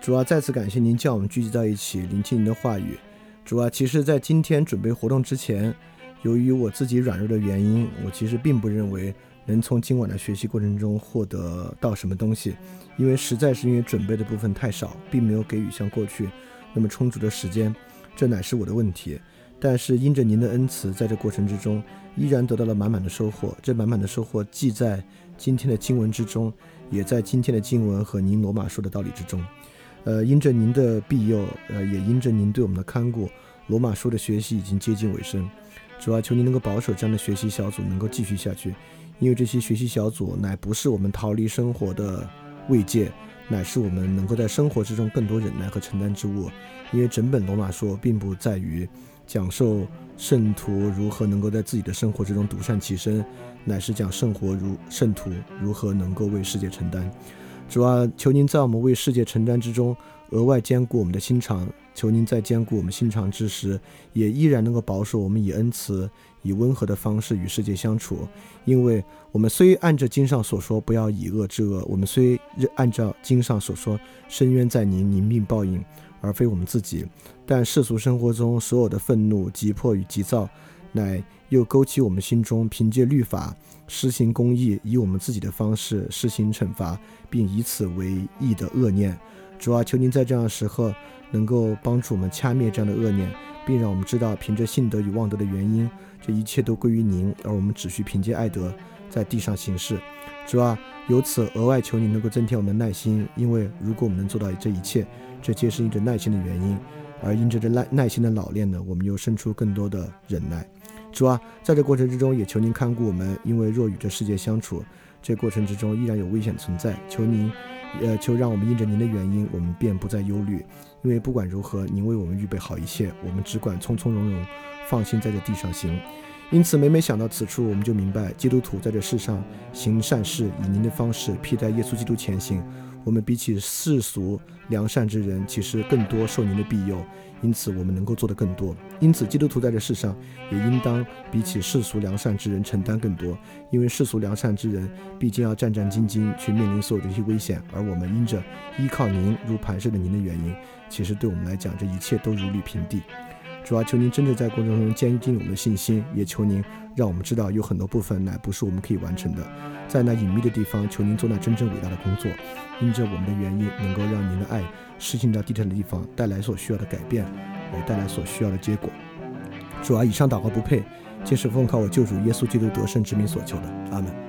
主啊，再次感谢您将我们聚集在一起，聆听您的话语。主啊，其实，在今天准备活动之前，由于我自己软弱的原因，我其实并不认为能从今晚的学习过程中获得到什么东西，因为实在是因为准备的部分太少，并没有给予像过去那么充足的时间，这乃是我的问题。但是因着您的恩慈，在这过程之中，依然得到了满满的收获。这满满的收获既在今天的经文之中，也在今天的经文和您罗马书的道理之中。呃，因着您的庇佑，呃，也因着您对我们的看顾，罗马书的学习已经接近尾声。主要求您能够保守这样的学习小组能够继续下去，因为这些学习小组乃不是我们逃离生活的慰藉，乃是我们能够在生活之中更多忍耐和承担之物。因为整本罗马书并不在于讲授圣徒如何能够在自己的生活之中独善其身。乃是讲圣活如圣徒如何能够为世界承担，主啊，求您在我们为世界承担之中额外兼顾我们的心肠，求您在兼顾我们心肠之时，也依然能够保守我们以恩慈、以温和的方式与世界相处。因为我们虽按着经上所说不要以恶制恶，我们虽按照经上所说深渊在您，您命报应，而非我们自己，但世俗生活中所有的愤怒、急迫与急躁。乃又勾起我们心中凭借律法施行公义，以我们自己的方式施行惩罚，并以此为义的恶念。主啊，求您在这样的时候能够帮助我们掐灭这样的恶念，并让我们知道凭着信德与望德的原因，这一切都归于您，而我们只需凭借爱德在地上行事。主啊，由此额外求您能够增添我们的耐心，因为如果我们能做到这一切，这皆是因着耐心的原因。而因着这耐耐心的老练呢，我们又生出更多的忍耐。主啊，在这过程之中，也求您看顾我们，因为若与这世界相处，这过程之中依然有危险存在。求您，呃，求让我们因着您的原因，我们便不再忧虑，因为不管如何，您为我们预备好一切，我们只管从从容容，放心在这地上行。因此，每每想到此处，我们就明白，基督徒在这世上行善事，以您的方式披戴耶稣基督前行。我们比起世俗良善之人，其实更多受您的庇佑。因此，我们能够做得更多。因此，基督徒在这世上也应当比起世俗良善之人承担更多，因为世俗良善之人毕竟要战战兢兢去面临所有这些危险，而我们因着依靠您如磐石的您的原因，其实对我们来讲，这一切都如履平地。主要求您真的在过程中坚定我们的信心，也求您让我们知道有很多部分乃不是我们可以完成的，在那隐秘的地方，求您做那真正伟大的工作，因着我们的原因，能够让您的爱。事情到地震的地方，带来所需要的改变，也带来所需要的结果。主啊，以上祷告不配，皆是奉靠我救主耶稣基督得胜之名所求的。阿门。